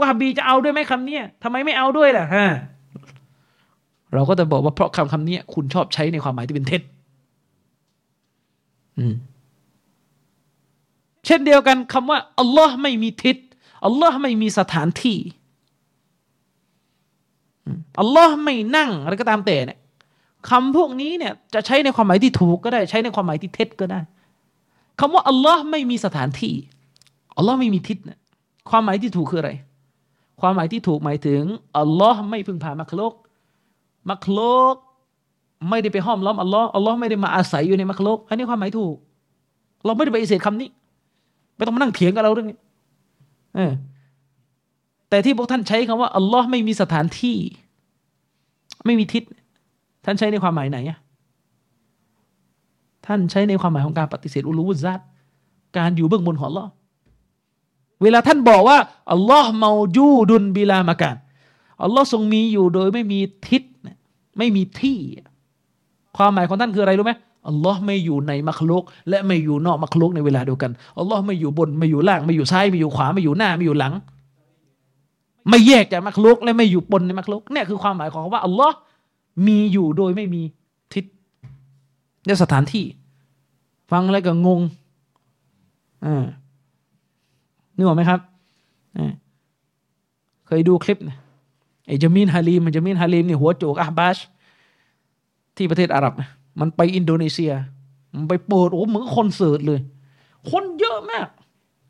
ว่าบีจะเอาด้วยไหมคำนี้ยทำไมไม่เอาด้วยล่ะฮะเราก็จะบอกว่าเพราะคำคำนี้คุณชอบใช้ในความหมายที่เป็นเท็จ อืม เช่นเดียวกันคำว่าอัลลอฮ์ไม่มีทิศอัลลอฮ์ไม่มีสถานที่อัลลอฮ์ไม่นั่งอะไรก็ตามแต่เนี่ยคำพวกนี้เนี่ยจะใช้ในความหมายที่ถูกก็ได้ ใช้ในความหมายที่เท็จก็ได้คำว่าอัลลอฮ์ไม่มีสถานที่อัลลอฮ์ไม่มีทิศเนะความหมายที่ถูกคืออะไร ความหมายที่ถูกหมายถึงอัลลอฮ์ไม่พึ่งพามักโลกมักโลกไม่ได้ไปห้อมล้อมอัลลอฮ์อัลลอฮ์ไม่ได้มาอาศัยอยู่ในมักโลกอันนี้ความหมายถูก เราไม่ได้ไปอิเสธคำนี้ ไม่ต้องมานั่งเถียงกับเราเรื่องนี้เออแต่ที่พวกท่านใช้คำว่าอัลลอฮ์ไม่มีสถานที่ ไม่มีทิศ ท่านใช้ในความหมายไหนอะท่านใช้ในความหมายของการปฏิเสธอุลูวุซัตการอยู่เบื้องบนของอัลลอฮ์เวลาท่านบอกว่าอัลลอฮ์เมาจูดุนบิลามาการอัลลอฮ์ทรงมีอยู่โดยไม่มีทิศไม่มีที่ ความหมายของท่านคืออะไรรู้ไหม อัลลอฮ์ไม่อยู่ในมักลุก และไม่อยู่นอกมักลุกในเวลาเดียวกันอัลลอฮ์ไม่อยู่บนไม่อยู่ล่างไม่อยู่ซ้ายไม่อยู่ขวาไม่อยู่หน้าไม่อยู่หลัง ไม่แยกจากมักลุก และไม่อยู่บนในมักลุกเนี่ยคือความหมายของว่าอัลลอฮ์มีอยู่โดยไม่มีทิศในสถานที่ ฟังแล้วก็งงอ่านึกออกไหมครับเคยดูคลิปนะไอ้จามินฮาลีมจามินฮาลีมนี่หัวโจกอาบาชที่ประเทศอาหรับนะ มันไปอินโดนีเซีย มันไปเปิดโอ้เหมือนคอนเสิร์ตเลย คนเยอะมาก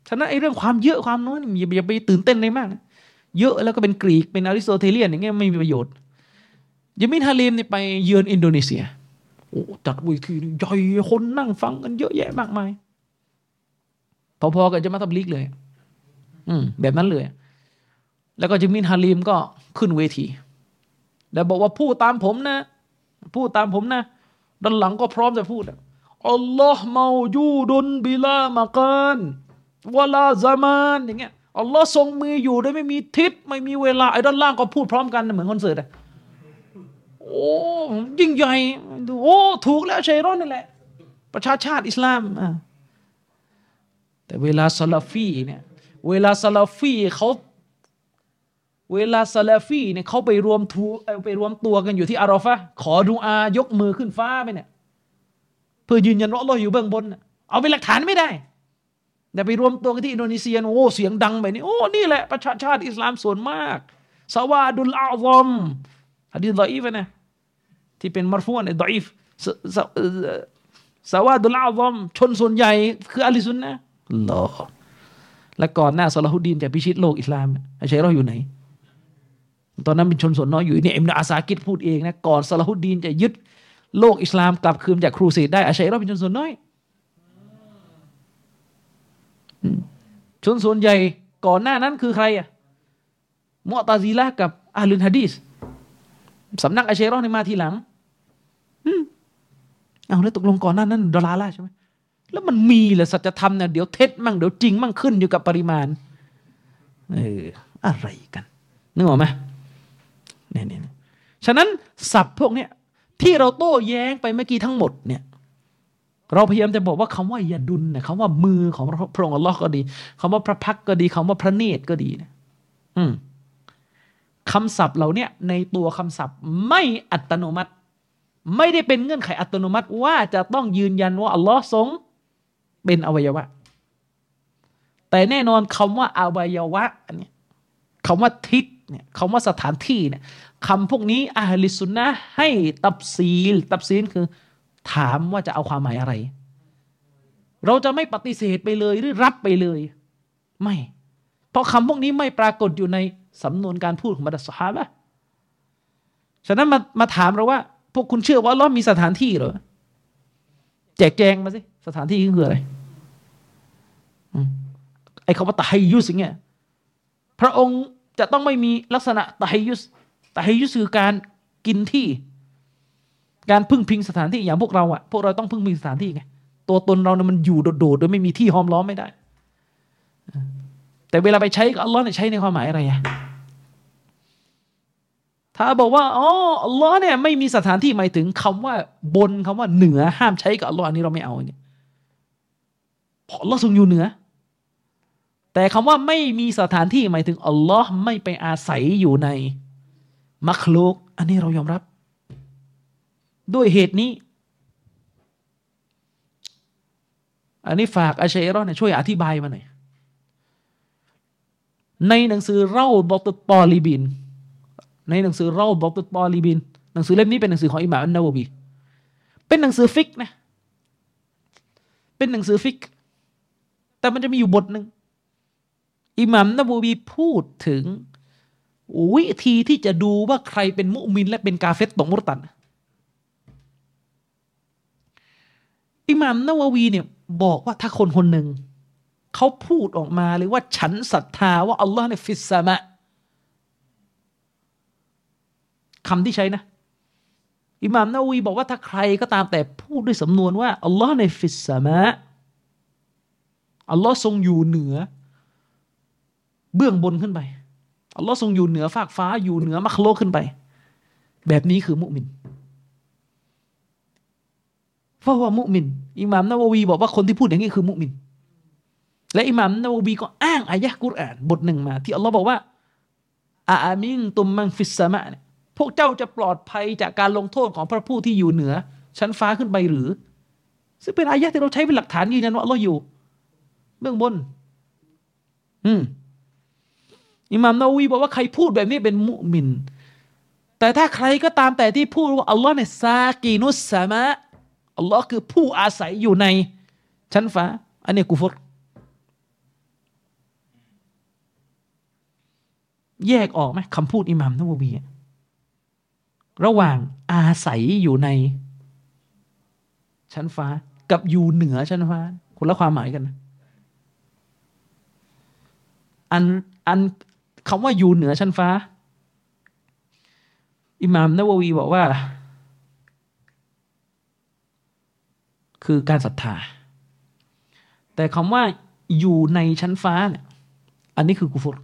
ฉะนั้นไอ้เรื่องความเยอะความน้อยอย่าอย่าไปตื่นเต้นเลยมากนะเยอะแล้วก็เป็นกรีกเป็น Aristotelian อย่างเงี้ยไม่มีประโยชน์ยามินฮาลีมนี่ไปเยือนอินโดนีเซียโอ้จัดเวทีใหญ่คนนั่งฟังกันเยอะแยะมากมายพอๆกันจะมาทับลิกเลย อืม แบบนั้นเลย แล้วก็จิมินฮาลีมก็ขึ้นเวที แล้วบอกว่าพูดตามผมนะ พูดตามผมนะ ด้านหลังก็พร้อมจะพูดอัลลอฮ์เมายูดุนบิลามากานวลาซามานอย่างเงี้ยอัลลอฮ์ทรงมืออยู่โดยไม่มีทิศไม่มีเวลาไอ้ด้านล่างก็พูดพร้อมกันเหมือนคอนเสิร์ตอะโอ้ยิ่งใหญ่โอ้ถูกแล้วชัยรอนนี่แหละ ประชาชาติอิสลามอ่าแต่เวลาซาลาฟีเนี่ยเวลาซาลาฟีเขา เวลาซาลาฟีเนี่ยเขาไปรวมทูไปรวมตัวกันอยู่ที่อารอฟะขอดูอายกมือขึ้นฟ้าไปเนี่ย เพื่อยืนยันว่าเราอยู่เบื้องบน เอาเป็นหลักฐานไม่ได้แต่ไปรวมตัวกันที่อินโดนีเซียโอ้เสียงดังแบบนี้โอ้นี่แหละประชาชาติอิสลามส่วนมากสวาดุลอาซอมฮะดีษดออีฟนะที่เป็นมารฟูนดออีฟสวาดุลอาซอมชนส่วนใหญ่คืออาลิซุนนะหรอและก่อนหน้าซาลาฮุดดีนจะพิชิตโลกอิสลามอาชัยเราอยู่ไหน ตอนนั้นเป็นชนส่วนน้อยอยู่นี่เอ็มนาอาซากิดพูดเองนะก่อนซาลาฮุดดีนจะยึดโลกอิสลามกลับคืนจากครูเสดได้อาชัยเราเป็นชนส่วนน้อยชนส่วนใหญ่ก่อนหน้านั้นคือใครอะมอตาซีละกับอาลุนฮะดีสสำนักอาชัยรอนี่มาทีหลังเอาแล้วตกลงก่อนหน้านั้นดอลลาร์ใช่ไหมแล้วมันมีเหรอสัจธรรมเนี่ยเดี๋ยวเท็จมั่งเดี๋ยวจริงมั่งขึ้นอยู่กับปริมาณเอออะไรกันนึกออกไหม เนี่ยเนี่ยฉะนั้นศัพท์พวกเนี้ยที่เราโต้แย้งไปเมื่อกี้ทั้งหมดเนี่ยเราพยายามจะบอกว่าคำว่ายาดุลเนี่ยคำว่ามือของพระองค์อัลลอฮ์ก็ดีคำว่าพระพักก็ดีคำว่าพระเนตรก็ดีเนี่ยอืมคำศัพท์เหล่านี้ในตัวคำศัพท์ไม่อัตโนมัติ ไม่ได้เป็นเงื่อนไขอัตโนมัติว่าจะต้องยืนยันว่าอัลลอฮ์ทรงเป็นอวัยวะ แต่แน่นอนคำว่าอวัยวะเนี่คำว่าทิศ เนี่ยคำว่าสถานที่เนี่ยคำพวกนี้อาลิสุนนะให้ตับซีล ตับซีลคือ ถามว่าจะเอาความหมายอะไร เราจะไม่ปฏิเสธไปเลยหรือรับไปเลย ไม่ เพราะคำพวกนี้ไม่ปรากฏอยู่ในสำนวนการพูดของบรรดาสฮาบะฉะนั้นมามาถามเราว่า พวกคุณเชื่อว่าล้อมีสถานที่เหรอแจกแจงมาสิสถานที่คืออะไรไอ้คำว่าตะไฮยุสอย่างเงี้ยพระองค์ จะต้องไม่มีลักษณะตะไฮยุสตะไฮยุสคือการกินที่ การพึ่งพิงสถานที่อย่างพวกเราอะพวกเราต้องพึ่งพิงสถานที่ไงตัวตนเราเนี่ยมันอยู่โดดๆโดยไม่มีที่ห้อมล้อมไม่ได้ แต่เวลาไปใช้กับอัลลอฮ์เนี่ยใช้ในความหมายอะไรอะถ้าบอกว่าอ๋ออัลลอฮ์เนี่ยไม่มีสถานที่หมายถึงคำว่าบนคำว่าเหนือห้ามใช้กับอัลลอฮ์อันนี้เราไม่เอาเนี่ยเพราะอัลลอฮ์ทรงอยู่เหนือ แต่คำว่าไม่มีสถานที่หมายถึงอัลลอฮ์ไม่ไปอาศัยอยู่ในมักลุกอันนี้เรายอมรับ ด้วยเหตุนี้ อันนี้ฝากอาเชรอนช่วยอธิบายมาหน่อยในหนังสือเล่าบอกตตอลีบิน ในหนังสือเราบอกตุตอลีบิน หนังสือเล่มนี้เป็นหนังสือของอิหม่ามอันนาวบีเป็นหนังสือฟิกนะเป็นหนังสือฟิก แต่มันจะมีอยู่บทหนึ่ง อิหม่ามนาวบีพูดถึงวิธีที่จะดูว่าใครเป็นมุมิน และเป็นกาเฟตตกมุรตัด อิหม่ามนาววีเนี่ยบอกว่าถ้าคนคนหนึ่ง เขาพูดออกมาเลยว่าฉันศรัทธาว่าอัลลอฮ์ في السماءคำที่ใช้นะ อิหม่ามนาวีบอกว่าถ้าใครก็ตามแต่พูดด้วยสำนวนว่าอัลลอฮ์ في السماء อัลลอฮ์ทรงอยู่เหนือ เบื้องบนขึ้นไปอัลลอฮ์ทรงอยู่เหนือฟากฟ้าอยู่เหนือมัคลูกขึ้นไป แบบนี้คือมุมินفهو مؤمن อิหม่ามนาววีบอกว่าคนที่พูดอย่างนี้คือมุมิน และอิหม่ามนาววีก็อ้างอายะกุรอานบทหนึ่งมา ที่อัลลอฮ์บอกว่าอามินตุมมังฟิสมะเนี่ยพวกเจ้าจะปลอดภัยจากการลงโทษของพระผู้ที่อยู่เหนือ ชั้นฟ้าขึ้นไปหรือ ซึ่งเป็นอายะที่เราใช้เป็นหลักฐานยืนยันว่าอัลลอฮ์อยู่ เบื้องบน อืม อิหม่ามนาวีบอกว่าใครพูดแบบนี้เป็นมุมิน แต่ถ้าใครก็ตามแต่ที่พูดว่าอัลลอฮ์เนี่ยซากีนุสสามะอัลลอฮ์คือผู้อาศัยอยู่ในชั้นฟ้า อันนี้กูฟรแยกออกไหมคำพูดอิหม่ามนาวีระหว่างอาศัยอยู่ใน ชั้นฟ้า กับอยู่เหนือชั้นฟ้าคนละความหมายกันนะอันอัน คำว่าอยู่เหนือชั้นฟ้า อิหม่ามนาววีบอกว่า คือการศรัทธา แต่คำว่าอยู่ในชั้นฟ้าเนี่ย อันนี้คือกุฟร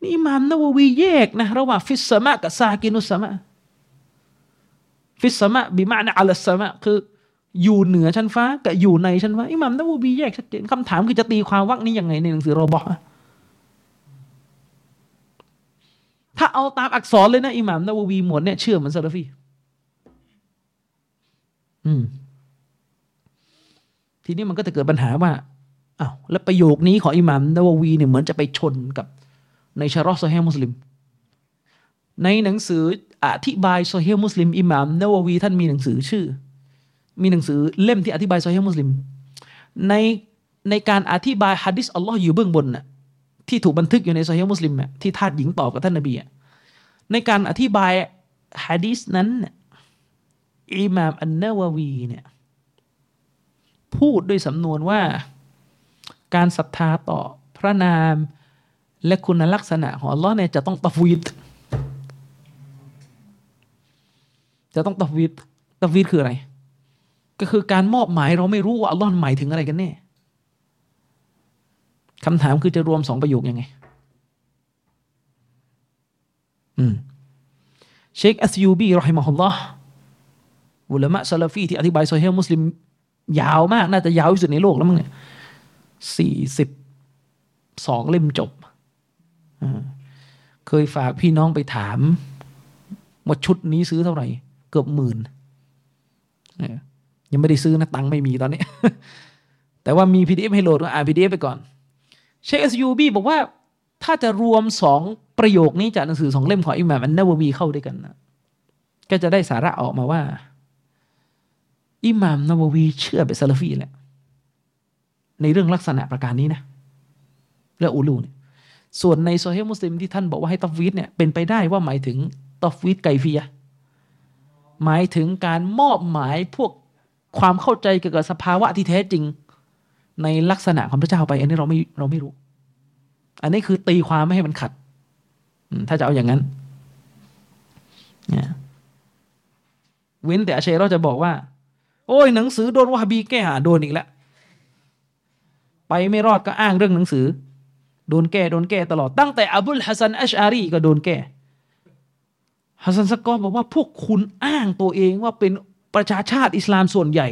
นี่อิหม่ามนาววีแยกนะระหว่างفي السماء กับ ساكن السماء في السماء بمعنى على السماء คือ อยู่เหนือชั้นฟ้ากับอยู่ในชั้นฟ้าอิหม่ามนาววีแยกชัดเจนคำถามคือจะตีความวักนี้ยังไงในหนังสือรอบอก ถ้าเอาตามอักษรเลยนะอิหม่ามนาววีหมดเนี่ยเชื่อเหมือนซาลฟีอืม ทีนี้มันก็จะเกิดปัญหาว่าอ้าวแล้วประโยคนี้ของอิหม่ามนาววีเนี่ยเหมือนจะไปชนกับ ในชารอโซอฮีมุสลิม ในหนังสืออธิบายโซอฮีมุสลิมอิหม่ามนาววี ท่านมีหนังสือชื่อ มีหนังสือเล่มที่อธิบายโซอฮีมุสลิม ในในการอธิบายฮะดิษอัลลอฮ์อยู่เบื้องบนน่ะ ที่ถูกบันทึกอยู่ในโซเฮีมุสลิมที่ทาสหญิงตอบกับท่านนบีในการอธิบายฮะดีษนั้นอิหม่ามอันนาววีเนี่ยพูดด้วยสำนวนว่าการศรัทธาต่อพระนามและคุณลักษณะของอัลลอฮ์เนี่ยจะต้องตะวีดจะต้องตะวีดตะวีดคืออะไร ก็คือการมอบหมายเราไม่รู้ว่าอัลลอฮ์หมายถึงอะไรกันแน่ คำถามคือจะรวมสองประโยคยังไง อืมเชคอัสยูบีรอฮิมะฮุลลอฮ์อุลามะซาลฟีที่อธิบายโซเฮีมุสลิม ยาวมาก น่าจะยาวที่สุดในโลกแล้วมั้งเนี่ยสี่สิบสองเล่มจบ เคยฝากพี่น้องไปถามว่าชุดนี้ซื้อเท่าไหร่ เกือบหมื่น ยังไม่ได้ซื้อนะตังค์ไม่มีตอนนี้ แต่ว่ามี PDF ให้โหลดก็อ่าน PDF ไปก่อน เชคเอสยูบีบอกว่าถ้าจะรวมสองประโยคนี้จากหนังสือสองเล่มของอิหม่ามอันนาววีเข้าด้วยกันนะก็จะได้สาระออกมาว่า อิหม่ามนาววีเชื่อแบบซาลฟีแหละในเรื่องลักษณะประการนี้นะและ علو เนี่ยส่วนในโซเฮมุสลิมที่ท่านบอกว่าให้ تفويض เนี่ยเป็นไปได้ว่าหมายถึงตอฟวีดไกฟียหมายถึงการมอบหมายพวกความเข้าใจเกี่ยวกับสภาวะที่แท้จริง ในลักษณะของพระเจ้าไป อันนี้เราไม่เราไม่รู้ อันนี้คือตีความไม่ให้มันขัด ถ้าจะเอาอย่างนั้นเนี่ยเว้นแต่อาเชเราจะบอกว่า โอ้ยหนังสือโดนวาฮบีแก้หาโดนอีกแล้วไปไม่รอดก็อ้างเรื่องหนังสือ โดนแก้โดนแก้ตลอดตั้งแต่อบุลฮัสซันอัชอารีก็โดนแก้ฮัสซันสกอบอกว่าพวกคุณอ้างตัวเองว่าเป็นประชาชาติอิสลามส่วนใหญ่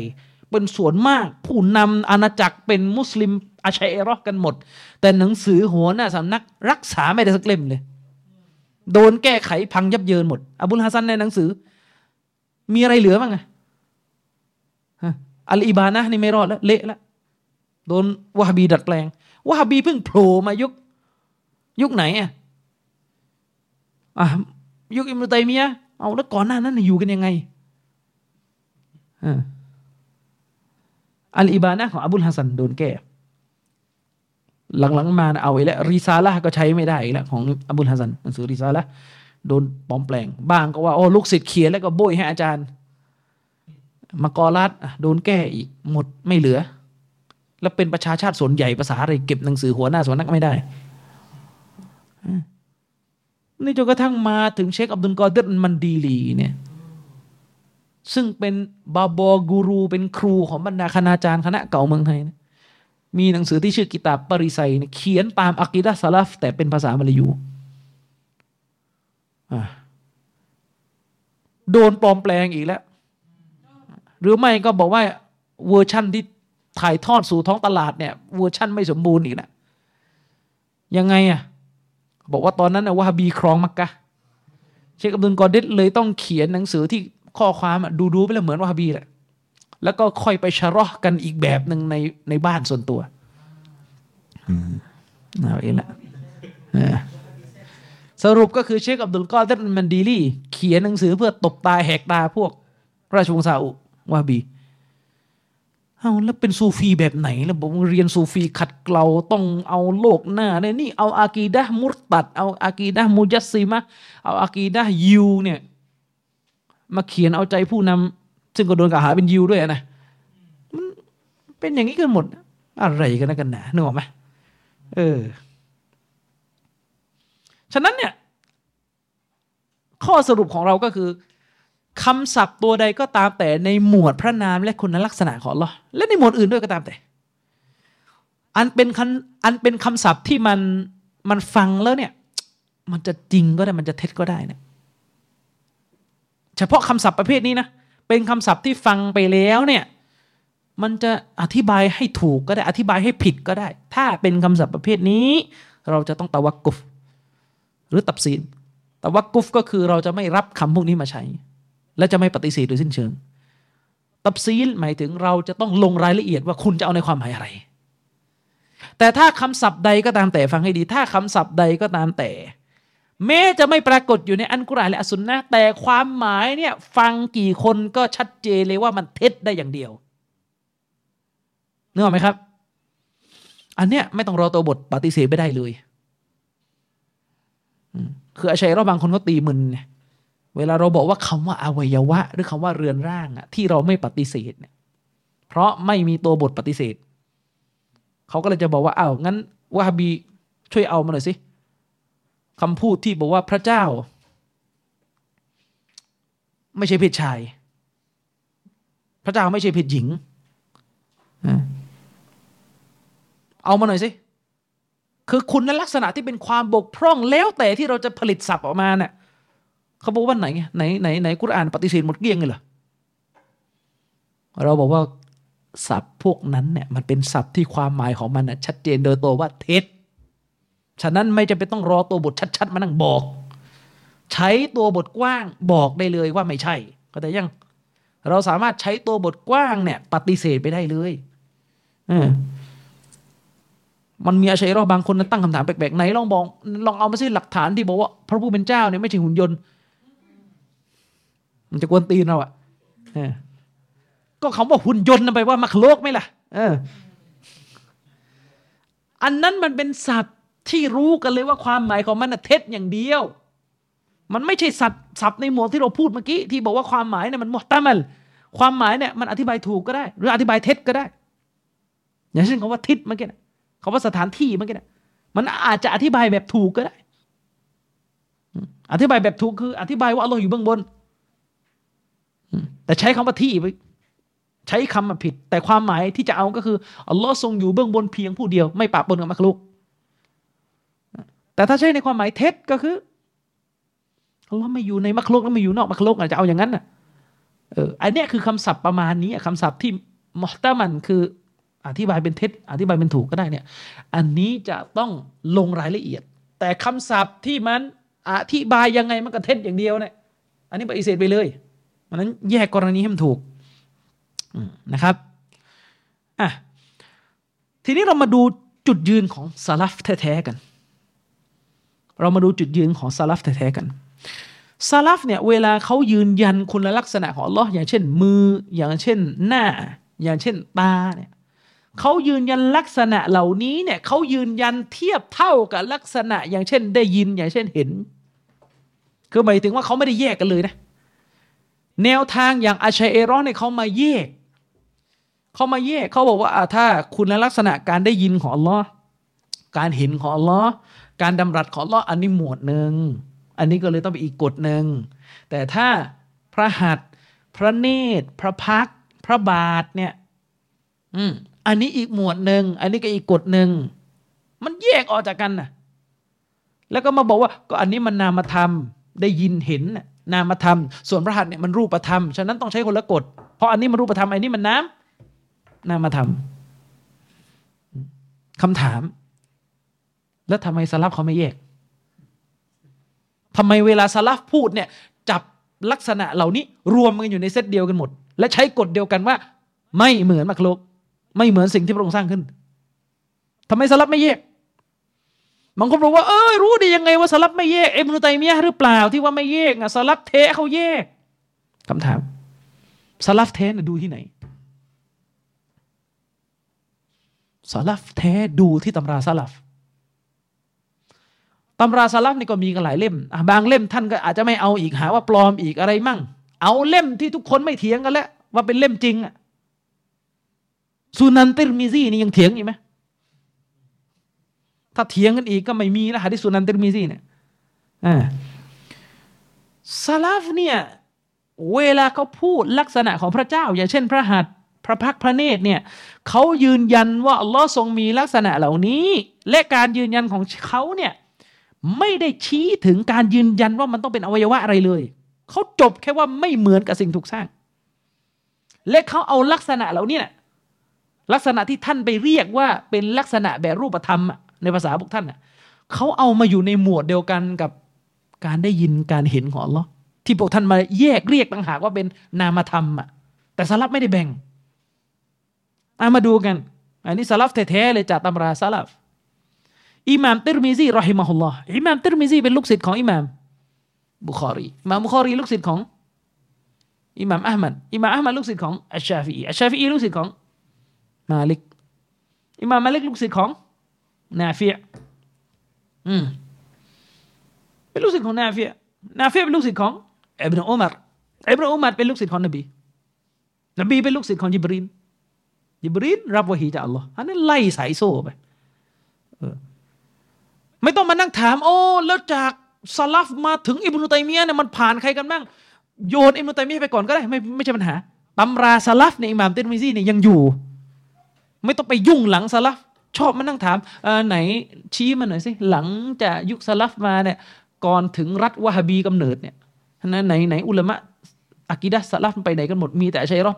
เป็นส่วนมาก ผู้นำอาณาจักรเป็นมุสลิมอาชัยรอกันหมด แต่หนังสือหัวหน้าสำนักรักษาไม่ได้สักเล่มเลย โดนแก้ไขพังยับเยินหมด อบุลฮัสซันในหนังสือ มีอะไรเหลือบ้างไงอัลอิบานะนี่ไม่รอดแล้ว เละแล้วโดนวะฮบีดัดแปลงวะฮบีเพิ่งโผล่มายุค ยุคไหนอะอะยุคอิบนุตัยมียะเอาแล้วก่อนหน้านั้นอยู่กันยังไงอ่า อัลอิบานะของอบุลฮัสซันโดนแก้ หลังๆมาเอาไว้แล้วรีซาละก็ใช้ไม่ได้แล้วของอบุลฮัสซันหนังสือรีซาละโดนปลอมแปลง บ้างก็ว่าโอ้ลูกศิษย์เขียนแล้วก็โบยให้อาจารย์มากอรัดโดนแก้อีกหมดไม่เหลือ แล้วเป็นประชาชาติส่วนใหญ่ภาษาอะไรเก็บหนังสือหัวหน้าสวนักไม่ได้นี่จนกระทั่งมาถึงเชคอับดุลกอเดรมันดีลีเนี่ย ซึ่งเป็นบาบอกูรู เป็นครูของบรรดาคณาจารย์คณะเก่าเมืองไทยนะมีหนังสือที่ชื่อกิตาบปริไซเขียนตามอักีดะสลัฟแต่เป็นภาษามลายูโดนปลอมแปลงอีกแล้ว หรือไม่ก็บอกว่าเวอร์ชั่นที่ถ่ายทอดสู่ท้องตลาดเนี่ยเวอร์ชั่นไม่สมบูรณ์อีกนะยังไงอะ บอกว่าตอนนั้นนะวะฮาบีครองมักกะเชคอับดุลกอเดตเลยต้องเขียนหนังสือที่ ข้อความดูดูไปแล้วเหมือนวะฮาบีแหละแล้วก็ค่อยไปชะรอกันอีกแบบหนึ่งในในบ้านส่วนตัวเอาเองละสรุปก็คือเชคอับดุลกอเดตมันดีลี่ เขียนหนังสือเพื่อตบตาแหกตาพวก ราชวงศ์ซาอุวะฮาบีเอาแล้วเป็นซูฟีแบบไหนแล้วบอกเรียนซูฟีขัดเกลาต้องเอาโลกหน้าเนี่ยนี่เอาอากีดะมุตตัด เอาอากีดะมุจัสซิมะเอาอากีดะยูเนี่ย มาเขียนเอาใจผู้นำซึ่งก็โดนกล่าวหาเป็นยูด้วยนะมันเป็นอย่างนี้กันหมด อะไรกันนะกันหนานึกออกไหมเออ ฉะนั้นเนี่ย ข้อสรุปของเราก็คือคำศัพท์ตัวใดก็ตามแต่ในหมวดพระนามและคุณลักษณะของเราและในหมวดอื่นด้วยก็ตามแต่ อันเป็นคันอันเป็นคำศัพท์ที่มันมันฟังแล้วเนี่ย มันจะจริงก็ได้มันจะเท็จก็ได้นะ เฉพาะคำศัพท์ประเภทนี้นะ เป็นคำศัพท์ที่ฟังไปแล้วเนี่ย มันจะอธิบายให้ถูกก็ได้ อธิบายให้ผิดก็ได้ ถ้าเป็นคำศัพท์ประเภทนี้ เราจะต้องตะวักกุฟ หรือตับซีนตะวักกุฟก็คือเราจะไม่รับคำพวกนี้มาใช้ และจะไม่ปฏิเสธโดยสิ้นเชิง ตับซีลหมายถึงเราจะต้องลงรายละเอียดว่าคุณจะเอาในความหมายอะไร แต่ถ้าคำศัพท์ใดก็ตามแต่ฟังให้ดี ถ้าคำศัพท์ใดก็ตามแต่ แม้จะไม่ปรากฏอยู่ในอันกุรอานและอัสุนนะแต่ความหมายเนี่ยฟังกี่คนก็ชัดเจนเลยว่ามันเท็จได้อย่างเดียวนึกออกไหมครับ อันเนี้ยไม่ต้องรอตัวบทปฏิเสธไม่ได้เลยคืออาชัยรอบางคนก็ตีมึนเนี่ยเวลาเราบอกว่าคำว่าอวัยวะ หรือคำว่าเรือนร่างอะที่เราไม่ปฏิเสธเนี่ย เพราะไม่มีตัวบทปฏิเสธเขาก็เลยจะบอกว่าอ้าวงั้นวะฮบีช่วยเอามาหน่อยสิ คำพูดที่บอกว่าพระเจ้า ไม่ใช่เพศชาย พระเจ้าไม่ใช่เพศหญิง เอามาหน่อยสิ คือคุณลักษณะที่เป็นความบกพร่องแล้วแต่ที่เราจะผลิตศัพท์ออกมาเนี่ยเขาบอกว่าไหนไหนไหนไหนกุรอานปฏิเสธหมดเกลี้ยงเลยเหรอเราบอกว่าศัพท์พวกนั้นเนี่ยมันเป็นศัพท์ที่ความหมายของมันชัดเจนโดยตัวว่าเท็จ ฉะนั้นไม่จำเป็นต้องรอตัวบทชัด ๆ มานั่งบอก ใช้ตัวบทกว้างบอกได้เลยว่าไม่ใช่ก็แต่ยัง เราสามารถใช้ตัวบทกว้างเนี่ย ปฏิเสธไปได้เลยเออมันมีอาชัยรอบางคนนั้นตั้งคำถามแปลกๆไหนลองบอกลองเอามาสิหลักฐานที่บอกว่า พระผู้เป็นเจ้าเนี่ยไม่ใช่หุ่นยนต์ มันจะกวนตีนเราอะ่ะก็คำว่าหุ่นยนต์ไปว่ามักโลกไหมล่ะ เออ อันนั้นมันเป็นศัพท์ ที่รู้กันเลยว่าความหมายของมันเท็จอย่างเดียว มันไม่ใช่ศัพท์ศัพท์ในหมวดที่เราพูดเมื่อกี้ที่บอกว่าความหมายเนี่ยมันหมดตามันความหมายเนี่ยมันอธิบายถูกก็ได้ หรืออธิบายเท็จก็ได้ อย่างเช่นคำว่าทิศเมื่อกี้นะคำว่าสถานที่เมื่อกี้นะมันอาจจะอธิบายแบบถูกก็ได้ อธิบายแบบถูกคือ อธิบายว่าอัลลอฮ์อยู่เบื้องบนแต่ใช้คำว่าที่ไปใช้คำมาผิด แต่ความหมายที่จะเอาก็คืออัลลอฮ์ทรงอยู่เบื้องบนเพียงผู้เดียว ไม่ปะปนกับมักลุก แต่ถ้าใช้ในความหมายเท็จก็คืออัลลอฮ์ไม่อยู่ในมักลุกแล้วไม่อยู่นอกมักลุกอาจจะเอาอย่างนั้นน่ะเอออันนี้คือคำศัพท์ประมาณนี้คำศัพท์ที่มอตามันคืออธิบายเป็นเท็จ อธิบายเป็นถูกก็ได้เนี่ย อันนี้จะต้องลงรายละเอียด แต่คำศัพท์ที่มันอธิบายยังไงมันก็เท็จอย่างเดียวเนี่ย อันนี้ปฏิเสธไปเลยมันนั้นแยกกรณีให้มันถูกนะครับอะทีนี้เรามาดูจุดยืนของซาลฟแท้ๆกัน เรามาดูจุดยืนของซาลฟแท้ๆกันซาลฟเนี่ยเวลาเขายืนยันคุณลักษณะของอัลลอฮ์อย่างเช่นมือ อย่างเช่นหน้า อย่างเช่นตาเนี่ยเขายืนยันลักษณะเหล่านี้เนี่ยเขายืนยันเทียบเท่ากับลักษณะ อย่างเช่นได้ยินอย่างเช่นเห็น คือหมายถึงว่าเขาไม่ได้แยกกันเลยนะแนวทางอย่างอาชัยเอรอนเนี่ยเขามาแยกเขามาแยกเขาบอกว่าถ้าคุณลักษณะการได้ยินของอัลลอฮ์การเห็นของอัลลอฮ์ การดำรัสของลออันนี้หมวดหนึ่ง อันนี้ก็เลยต้องไปอีกกฎหนึ่ง แต่ถ้าพระหัตพระเนตร พระพัก พระบาทเนี่ย อืม อันนี้อีกหมวดหนึ่ง อันนี้ก็อีกกฎหนึ่ง มันแยกออกจากกันนะแล้วก็มาบอกว่าก็อันนี้มันนามธรรม ได้ยินเห็นนามธรรม ส่วนพระหัตถ์เนี่ยมันรูปธรรม ฉะนั้นต้องใช้คนละกฎ เพราะอันนี้มันรูปธรรม อันนี้มันน้ำนามธรรมคำถาม แล้วทำไมสลับเขาไม่แยกทำไมเวลาสลับพูดเนี่ยจับลักษณะเหล่านี้รวมกันอยู่ในเซตเดียวกันหมด และใช้กฎเดียวกันว่า ไม่เหมือนมักโลกไม่เหมือนสิ่งที่พระองค์สร้างขึ้นทำไมสลับไม่แยกบางคนบอกว่าเออรู้ได้ยังไงว่าสลับไม่แยกเอ็มนุตัยมียะหรือเปล่าที่ว่าไม่แยกอะสลับเทเขาแยกคำถามสลับเทนะดูที่ไหนสลับแท้ดูที่ตำราสลับ ตำราสลับนี่ก็มีกันหลายเล่มบางเล่มท่านก็อาจจะไม่เอาอีกหาว่าปลอมอีกอะไรมั่ง เอาเล่มที่ทุกคนไม่เถียงกันแล้วว่าเป็นเล่มจริงอะสุนันติรมิซีนี่ยังเถียงอยู่ไหมถ้าเถียงกันอีกก็ไม่มีแล้วหะดิสุนันติรมิซีเนี่ยอ่าสลับเนี่ยเวลาเขาพูดลักษณะของพระเจ้า อย่างเช่น พระหัตถ์พระพักพระเนตรเนี่ยเขายืนยันว่าอัลลอฮ์ทรงมีลักษณะเหล่านี้ และการยืนยันของเขาเนี่ย ไม่ได้ชี้ถึงการยืนยันว่ามันต้องเป็นอวัยวะอะไรเลย เขาจบแค่ว่าไม่เหมือนกับสิ่งถูกสร้าง และเขาเอาลักษณะเหล่านี้นะลักษณะที่ท่านไปเรียกว่าเป็นลักษณะแบบรูปธรรมในภาษาพวกท่านเขาเอามาอยู่ในหมวดเดียวกันกับการได้ยินการเห็นของอัลลอฮ์ที่พวกท่านมาแยกเรียกต่างหากว่าเป็นนามธรรมอะแต่สลับไม่ได้แบ่งอามาดูกัน อันนี้สลัฟแท้ๆเลยจากตำราสลัฟ อิหม่ามติรมิซีرحمه الله อิหม่ามติรมิซีเป็นลูกศิษย์ของอิหม่ามบุคอรีอิหม่ามบุคอรีลูกศิษย์ของอิหม่ามอะห์มัดอิหม่ามอะห์มัดลูกศิษย์ของอัชชาฟีอัชชาฟีลูกศิษย์ของมาลิกอิหม่ามมาลิกลูกศิษย์ของนาฟีอืมเป็นลูกศิษย์ของนาฟีนาฟีเป็นลูกศิษย์ของอิบนุอุมารอิบนุอุมารเป็นลูกศิษย์ของนบีนบีเป็นลูกศิษย์ของยิบรีนยิบรีนรับวะฮีจากอัลลอฮ์อันนั้นไล่สายโซ่ไป ไม่ต้องมานั่งถาม โอ้แล้วจากซาลฟมาถึงอิบนุตัยมียะเนี่ยมันผ่านใครกันบ้างโยนอิบนุตัยมียะไปก่อนก็ได้ไม่ไม่ใช่ปัญหาตำราซาลฟในอิหม่ามเตนมิซีเนี่ยยังอยู่ ไม่ต้องไปยุ่งหลังซาลฟชอบมานั่งถามไหนชี้มาหน่อยสิหลังจากยุคซาลฟมาเนี่ยก่อนถึงรัฐวะฮบีกำเนิดเนี่ยนั้นไหนไหนอุลามะอากิดะซาลฟไปไหนกันหมดมีแต่ชัยรอ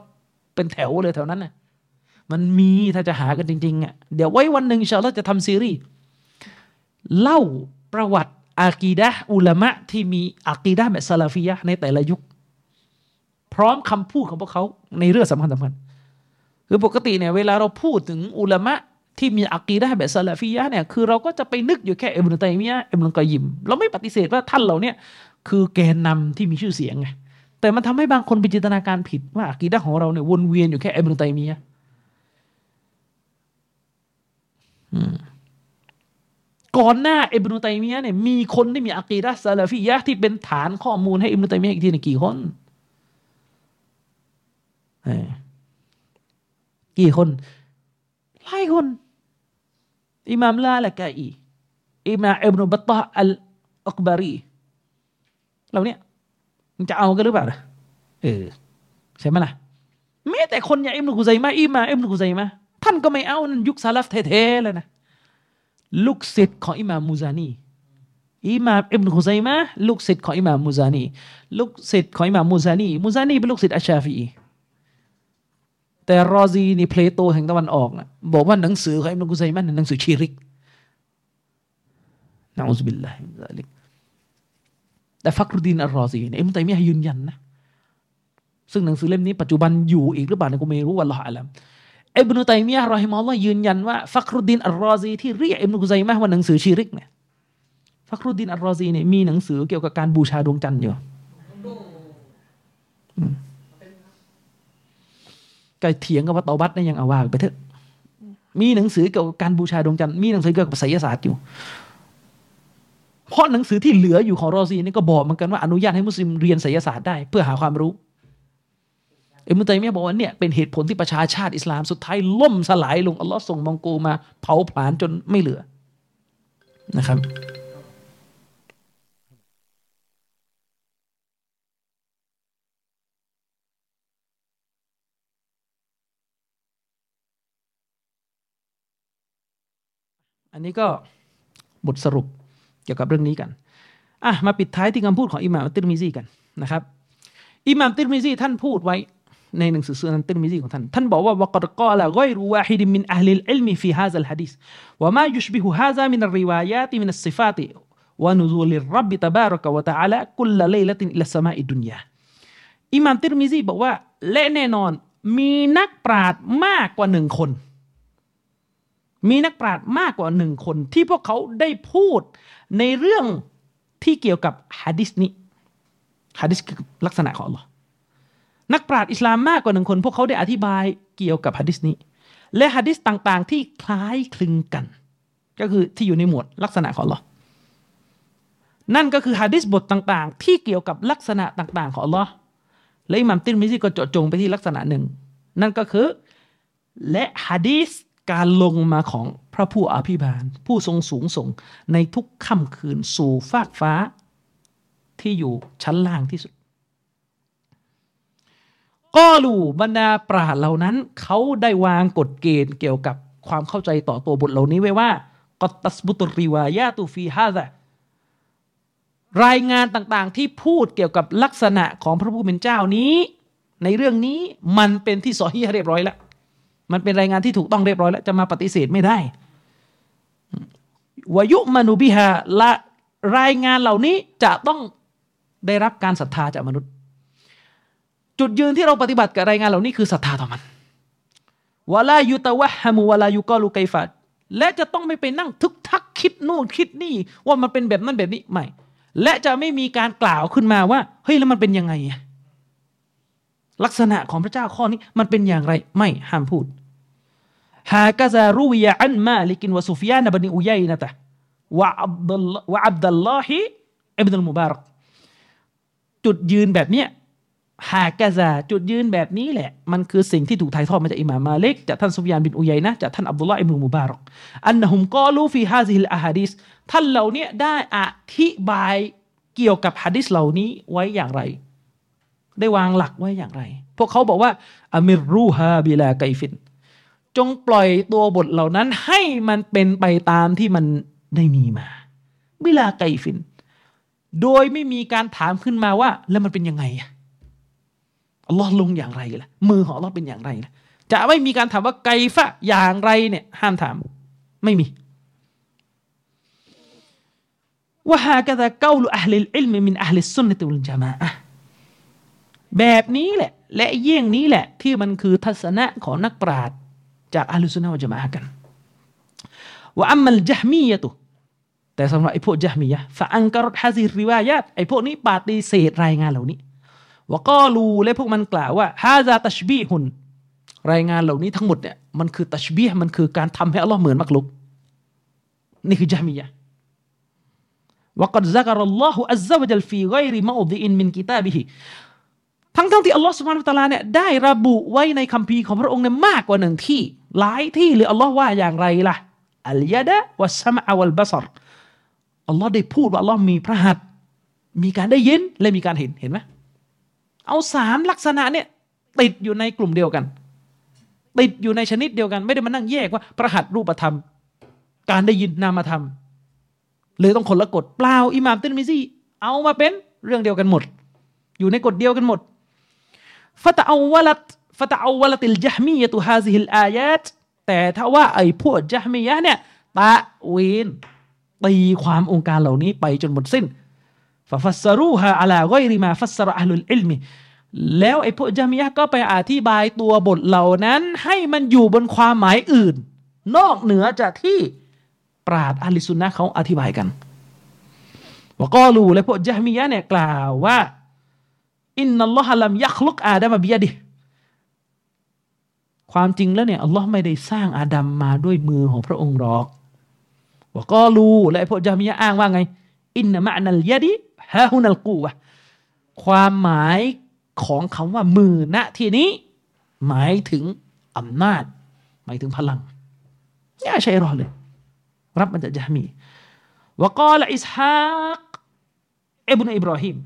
เป็นแถวเลยแถวนั้นน่ะมันมีถ้าจะหากันจริงๆอะเดี๋ยวไว้วันหนึ่งชาลจะทำซีรีส์ เล่าประวัติอากีดะอุลามะที่มีอากีดะแบบซาลาฟียะในแต่ละยุค พร้อมคำพูดของพวกเขาในเรื่องสำคัญสำคัญคือปกติเนี่ยเวลาเราพูดถึงอุลามะที่มีอากีดะแบบซาลาฟียะเนี่ยคือเราก็จะไปนึกอยู่แค่อิบนุตัยมียะอิบนุกอยิม เราไม่ปฏิเสธว่าท่านเราเนี่ยคือแกนนำที่มีชื่อเสียงไงแต่มันทำให้บางคนไปจินตนาการผิดว่าอากีดะของเราเนี่ยวนเวียนอยู่แค่อิบนุตัยมียะ ก่อนหน้าอิบนุตัยมียะเนี่ยมีคนที่มีอะกีดะซาลาฟียะที่เป็นฐานข้อมูลให้อิบนุตัยมียะอีกทีนึงกี่คนกี่คนหลายคนอิมามลาละกาอีอิมามอิบนุบัตตะอัลอักบารีเหล่านี้มันจะเอากันหรือเปล่าเออใช่ไหมล่ะแม้แต่คนอย่างอิบนุคุซัยมะอิมามอิบนุคุซัยมะท่านก็ไม่เอานั่นยุคซาลัฟแท้ๆเลยนะ ลูกศิษย์ของอิหม่ามมูซานีอิหม่ามอิบนุฮุซัยมะลูกศิษย์ของอิหม่ามมูซานีลูกศิษย์ของอิหม่ามมูซานีมูซานีเป็นลูกศิษย์อัชชาฟีแต่รอซีนี่เพลโตแห่งตะวันออกนะบอกว่าหนังสือของอิบนุฮุซัยมะหนังสือชีริกนะأعوذ بالله من ذلك แต่ฟักรุดีนอัลรอซีเนี่ยอิบนุตัยมียยืนยันนะซึ่งหนังสือเล่มนี้ปัจจุบันอยู่อีกหรือเปล่าเนี่ยกูไม่รู้والله أعلم อิบนุตัยมียะرحمه الله ยืนยันว่าฟักรุดดินอัลรอซีที่เรียกอิบนุกุซัยมะว่าหนังสือชีริกเนี่ยฟักรุดดินอัลรอซีเนี่ยมีหนังสือเกี่ยวกับการบูชาดวงจันทร์อยู่ก็เถียงกับว่าตอบัตนี่ยังเอาว่าไปเถอะ มีหนังสือเกี่ยวกับการบูชาดวงจันทร์มีหนังสือเกี่ยวกับไสยศาสตร์อยู่ เพราะหนังสือที่เหลืออยู่ของรอซีนี่ก็บอกเหมือนกันว่าอนุญาตให้มุสลิมเรียนไสยศาสตร์ได้ เพื่อหาความรู้ อิมุตัยมียบอกว่าเนี่ยเป็นเหตุผลที่ประชาชาติอิสลามสุดท้ายล่มสลายลงอัลลอฮ์ส่งมองโกมา เผาผลาญจนไม่เหลือนะครับอันนี้ก็บทสรุปเกี่ยวกับเรื่องนี้กัน อะ มาปิดท้ายที่คำพูดของอิหม่ามติรมิซีกันนะครับ อิหม่ามติรมิซีท่านพูดไว้ ในหนังสือสุนันติรมิซีของท่าน ท่านบอกว่าوقد قال غير واحد من أهل العلم في هذا الحديث وما يشبه هذا من الروايات من الصفات ونزول الرب تبارك وتعالى كل ليلة إلى السماء الدنيا อิมามติรมิซีบอกว่า และแน่นอนมีนักปราชญ์มากกว่าหนึ่งคน มีนักปราชญ์มากกว่าหนึ่งคน ที่พวกเขาได้พูดในเรื่องที่เกี่ยวกับฮะดิษนี้ฮะดิษคือลักษณะของ Allah นักปราชญ์อิสลามมากกว่าหนึ่งคน พวกเขาได้อธิบายเกี่ยวกับฮะดิษนี้ และฮะดิษต่างๆ ที่คล้ายคลึงกัน ก็คือที่อยู่ในหมวดลักษณะของ Allah นั่นก็คือฮะดิษบทต่างๆ ที่เกี่ยวกับลักษณะต่างๆ ของ Allah และอิหมัมตินมิซีก็เจาะจงไปที่ลักษณะหนึ่ง นั่นก็คือและฮะดีษการลงมาของพระผู้อภิบาล ผู้ทรงสูงส่งในทุกค่ำคืนสู่ฟากฟ้าที่อยู่ชั้นล่างที่สุด ก็รูบรรดาปราชญ์เหล่านั้น เขาได้วางกฎเกณฑ์เกี่ยวกับความเข้าใจต่อตัวบทเหล่านี้ไว้ว่ากตัสบุตริวายาตูฟีฮาซารายงานต่างๆที่พูดเกี่ยวกับลักษณะของพระผู้เป็นเจ้านี้ ในเรื่องนี้มันเป็นที่ซอฮีเรียบร้อยแล้ว มันเป็นรายงานที่ถูกต้องเรียบร้อยแล้ว จะมาปฏิเสธไม่ได้วายุมนุบิฮาละรายงานเหล่านี้จะต้องได้รับการศรัทธาจากมนุษย์ จุดยืนที่เราปฏิบัติกับรายงานเหล่านี้คือศรัทธาต่อมันวลายุตวะฮามุวลายุกอลูไกฟัดและจะต้องไม่ไปนั่งทึกทักคิดนู่นคิดนี่ ว่ามันเป็นแบบนั้นแบบนี้ไม่และจะไม่มีการกล่าวขึ้นมาว่าเฮ้ยแล้วมันเป็นยังไง ลักษณะของพระเจ้าข้อนี้มันเป็นอย่างไรไม่ห้ามพูดฮากาซารุวิยะอันมาลิกินวะซุฟยานบันิอุยัยนะตะวะอับดุลวะอับดุลลอฮิอิบนุลมุบารักจุดยืนแบบเนี้ย ฮากาซาจุดยืนแบบนี้แหละ มันคือสิ่งที่ถูกถ่ายทอดมาจากอิหม่ามมาลิกจากท่านซุฟยานบินอุยัยนะจากท่านอับดุลลอฮ์อิบนุมุบารักأنهم قالوا في هذه الأحاديث ท่านเหล่านี้ได้อธิบายเกี่ยวกับฮะดิษเหล่านี้ไว้อย่างไร ได้วางหลักไว้อย่างไร พวกเขาบอกว่าأمروها بلا كيف จงปล่อยตัวบทเหล่านั้นให้มันเป็นไปตามที่มันได้มีมา بلا كيف โดยไม่มีการถามขึ้นมาว่า แล้วมันเป็นยังไง อัลลอฮ์ลงอย่างไรล่ะมือของอัลลอฮ์เป็นอย่างไรล่ะจะไม่มีการถามว่าไกฟะอย่างไรเนี่ย ห้ามถาม ไม่มีว่าฮากะตะเกาลุอัลลิอิลมมินอัลลิสุนนตุลจามะแบบนี้แหละ และเยี่ยงนี้แหละ ที่มันคือทัศนะของนักปราชญ์จากอัลลุสุนนะวะจามะกันว่าอัมมัลจฮมียะตุแต่สำหรับไอ้พวกจฮมียะฟะอังกรดฮะซิริวายาตไอ้พวกนี้ปฏิเสธรายงานเหล่านี้ วก็รูและพวกมันกล่าวว่าฮาซาตัชบีฮุนรายงานเหล่านี้ทั้งหมดเนี่ยมันคือตัชบีมันคือการทำให้อัลลอฮ์เหมือนมักลุก นี่คือจามียะวกัดซักรัลลอฮุอัลซาวะจัลฟีไกริมาอุดิอินมินกิตาบิฮิทั้งทั้งที่อัลลอฮ์สุบานุตะลาเนี่ยได้ระบุไว้ในคัมภีร์ของพระองค์เนี่ยมากกว่าหนึ่งที่ หลายที่หรือัลลอฮ์ว่าอย่างไรล่ะอัลยะดะวัสมะวัลบัสรอัลลอฮ์ได้พูดว่าอัลลอฮ์มีพระหัตถ์มีการได้ยินและมีการเห็นเห็นไหม เอาสามลักษณะเนี่ยติดอยู่ในกลุ่มเดียวกัน ติดอยู่ในชนิดเดียวกัน ไม่ได้มานั่งแยกว่าพระหัตรูปธรรม การได้ยินนามธรรมเลยต้องคนละกฎเปล่าอิหม่ามตินมิซีเอามาเป็นเรื่องเดียวกันหมด อยู่ในกฎเดียวกันหมดฟะตะอวลัตฟะตะอวลัติลจฮมียะตุฮาซิฮิลอายาตแต่ถ้าว่าไอ้พวกจฮมียะเนี่ยตะวีนตีความองค์การเหล่านี้ไปจนหมดสิ้น ฟะฟัสรูฮาอะลาไกริมาฟัสรอัลลุลอิลมีแล้วไอ้พวกจามียะก็ไปอธิบายตัวบทเหล่านั้น ให้มันอยู่บนความหมายอื่น นอกเหนือจากที่ปราดอาลิสุนนะเขาอธิบายกันวก็รู้และพวกจามียะเนี่ยกล่าวว่า อินนัลลอฮะลัมยักลุกอาดัมบิยดิความจริงแล้วเนี่ยอัลลอฮ์ไม่ได้สร้างอาดัมมาด้วยมือของพระองค์หรอกวก็รู้และพวกจามียะอ้างว่าไง อินนามะนัลยะดิ ฮะฮุนัลกูวะความหมายของคำว่ามือณที่นี้ หมายถึงอำนาจ หมายถึงพลังนี่ใช่รอเลย รับมาจากจามีวกอลอิสฮากอิบนุอิบรอฮิม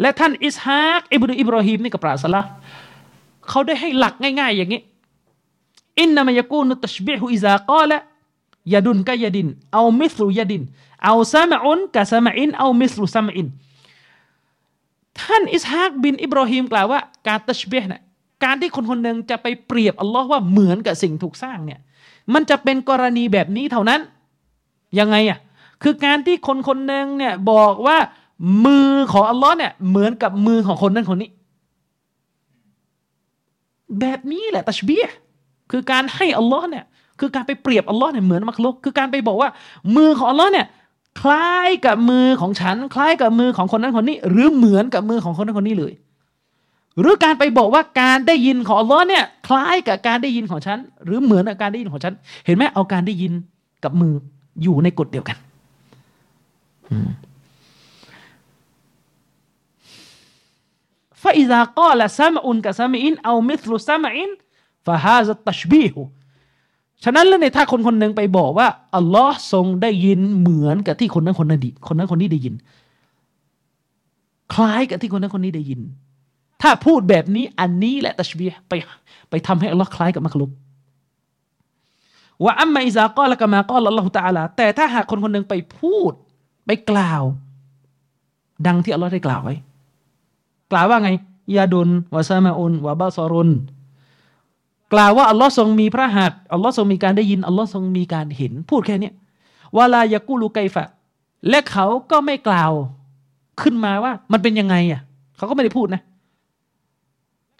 และท่านอิสฮากอิบนุอิบรอฮิมนี่กับปราศละเขาได้ให้หลักง่าย ๆ อย่างนี้อินนามยกูนุตชบิฮุอิซากาละยาดุนกยาดิน เอามิสลุยาดิน เอาซามอุนกะซามอินเอามิสลุซามอิน ท่านอิสฮากบินอิบรอฮิมกล่าวว่าการตัชเบห์นะการที่คนคนหนึ่งจะไปเปรียบอัลลอฮ์ว่าเหมือนกับสิ่งถูกสร้างเนี่ยมันจะเป็นกรณีแบบนี้เท่านั้น ยังไงอะคือการที่คนคนหนึ่งเนี่ยบอกว่ามือของอัลลอฮ์เนี่ยเหมือนกับมือของคนนั้นคนนี้ แบบนี้แหละตัชบีห์คือการให้อัลลอฮ์เนี่ยคือการไปเปรียบอัลลอฮ์เนี่ยเหมือนมักลุกคือการไปบอกว่ามือของอัลลอฮ์เนี่ย คล้ายกับมือของฉัน คล้ายกับมือของคนนั้นคนนี้ หรือเหมือนกับมือของคนนั้นคนนี้เลย หรือการไปบอกว่าการได้ยินของอัลลอฮ์เนี่ย คล้ายกับการได้ยินของฉัน หรือเหมือนกับการได้ยินของฉัน เห็นไหมเอาการได้ยินกับมืออยู่ในกฎเดียวกันฟาอิซากอละซามอุนกับซามอินเอามิสลุซามอินฟาฮาซตัชบีฮุ ฉะนั้นแล้วเนี่ยถ้าคนคนหนึ่งไปบอกว่าอัลลอฮ์ทรงได้ยินเหมือนกับที่คนนั้นคนนั้นดีคนนั้นคนนี้ได้ยิน คล้ายกับที่คนนั้นคนนี้ได้ยิน ถ้าพูดแบบนี้อันนี้แหละตัชบีไปไปทำให้อัลลอฮ์คล้ายกับมักลุกว่าอัมมาอิซากอละกะมากอลอัลลอฮฺตะอาลาแต่ถ้าหากคนคนหนึ่งไปพูดไปกล่าว ดังที่อัลลอฮ์ได้กล่าวไว้ กล่าวว่าไงยาดุนวะซามาอุนวะบาซอรุน กล่าวว่าอัลลอฮ์ทรงมีพระหัตถ์อัลลอฮ์ทรงมีการได้ยินอัลลอฮ์ทรงมีการเห็น พูดแค่นี้วาลายากูลูไกฟะ และเขาก็ไม่กล่าวขึ้นมาว่ามันเป็นยังไงอะเขาก็ไม่ได้พูดนะ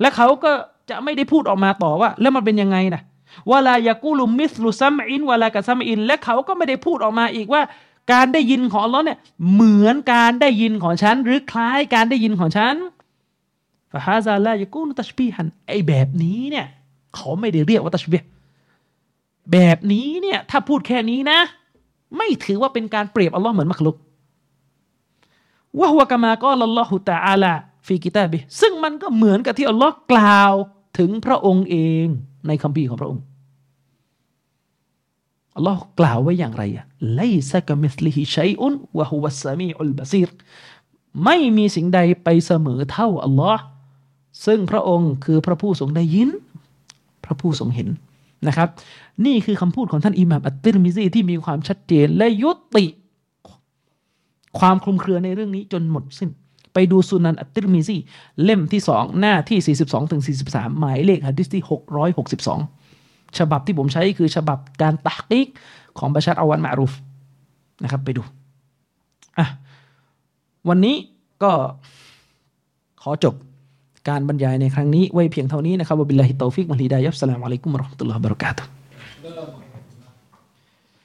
และเขาก็จะไม่ได้พูดออกมาต่อว่า แล้วมันเป็นยังไงนะولا يقول مثل سمع ولا كسمع และเขาก็ไม่ได้พูดออกมาอีกว่า การได้ยินของอัลลอฮ์เนี่ยเหมือนการได้ยินของฉัน หรือคล้ายการได้ยินของฉันฟาฮาซาลายากูลตัชบีฮันไอแบบนี้เนี่ย เขาไม่ได้เรียกว่าتشبيه แบบนี้เนี่ยถ้าพูดแค่นี้นะ ไม่ถือว่าเป็นการเปรียบอัลลอฮ์เหมือนمخلوق وهو كما قال الله تعالى في كتابه ซึ่งมันก็เหมือนกับที่อัลลอฮ์กล่าวถึงพระองค์เองในคัมภีร์ของพระองค์อัลลอฮ์กล่าวไว้อย่างไรอะ ليس كمثله شيء وهو السميع البصير ไม่มีสิ่งใดไปเสมอเท่าอัลลอฮ์ซึ่งพระองค์คือพระผู้ทรงได้ยิน พระผู้ทรงเห็นนะครับ นี่คือคำพูดของท่านอิหม่ามอัตติรมิซีที่มีความชัดเจนและยุติ ความคลุมเครือในเรื่องนี้จนหมดสิ้น ไปดูสุนันอัตติรมิซีเล่มที่สองหน้าที่ 42ถึง43 หมายเลขหะดิษที่ 662 ฉบับที่ผมใช้คือฉบับการ تحقيق ของบาชัดอาวันมารูฟนะครับไปดูอะวันนี้ก็ขอจบ การบรรยายในครั้งนี้ไว้เพียงเท่านี้นะครับوبالله التوفيق والهداية والسلام عليكم ورحمة الله وبركاته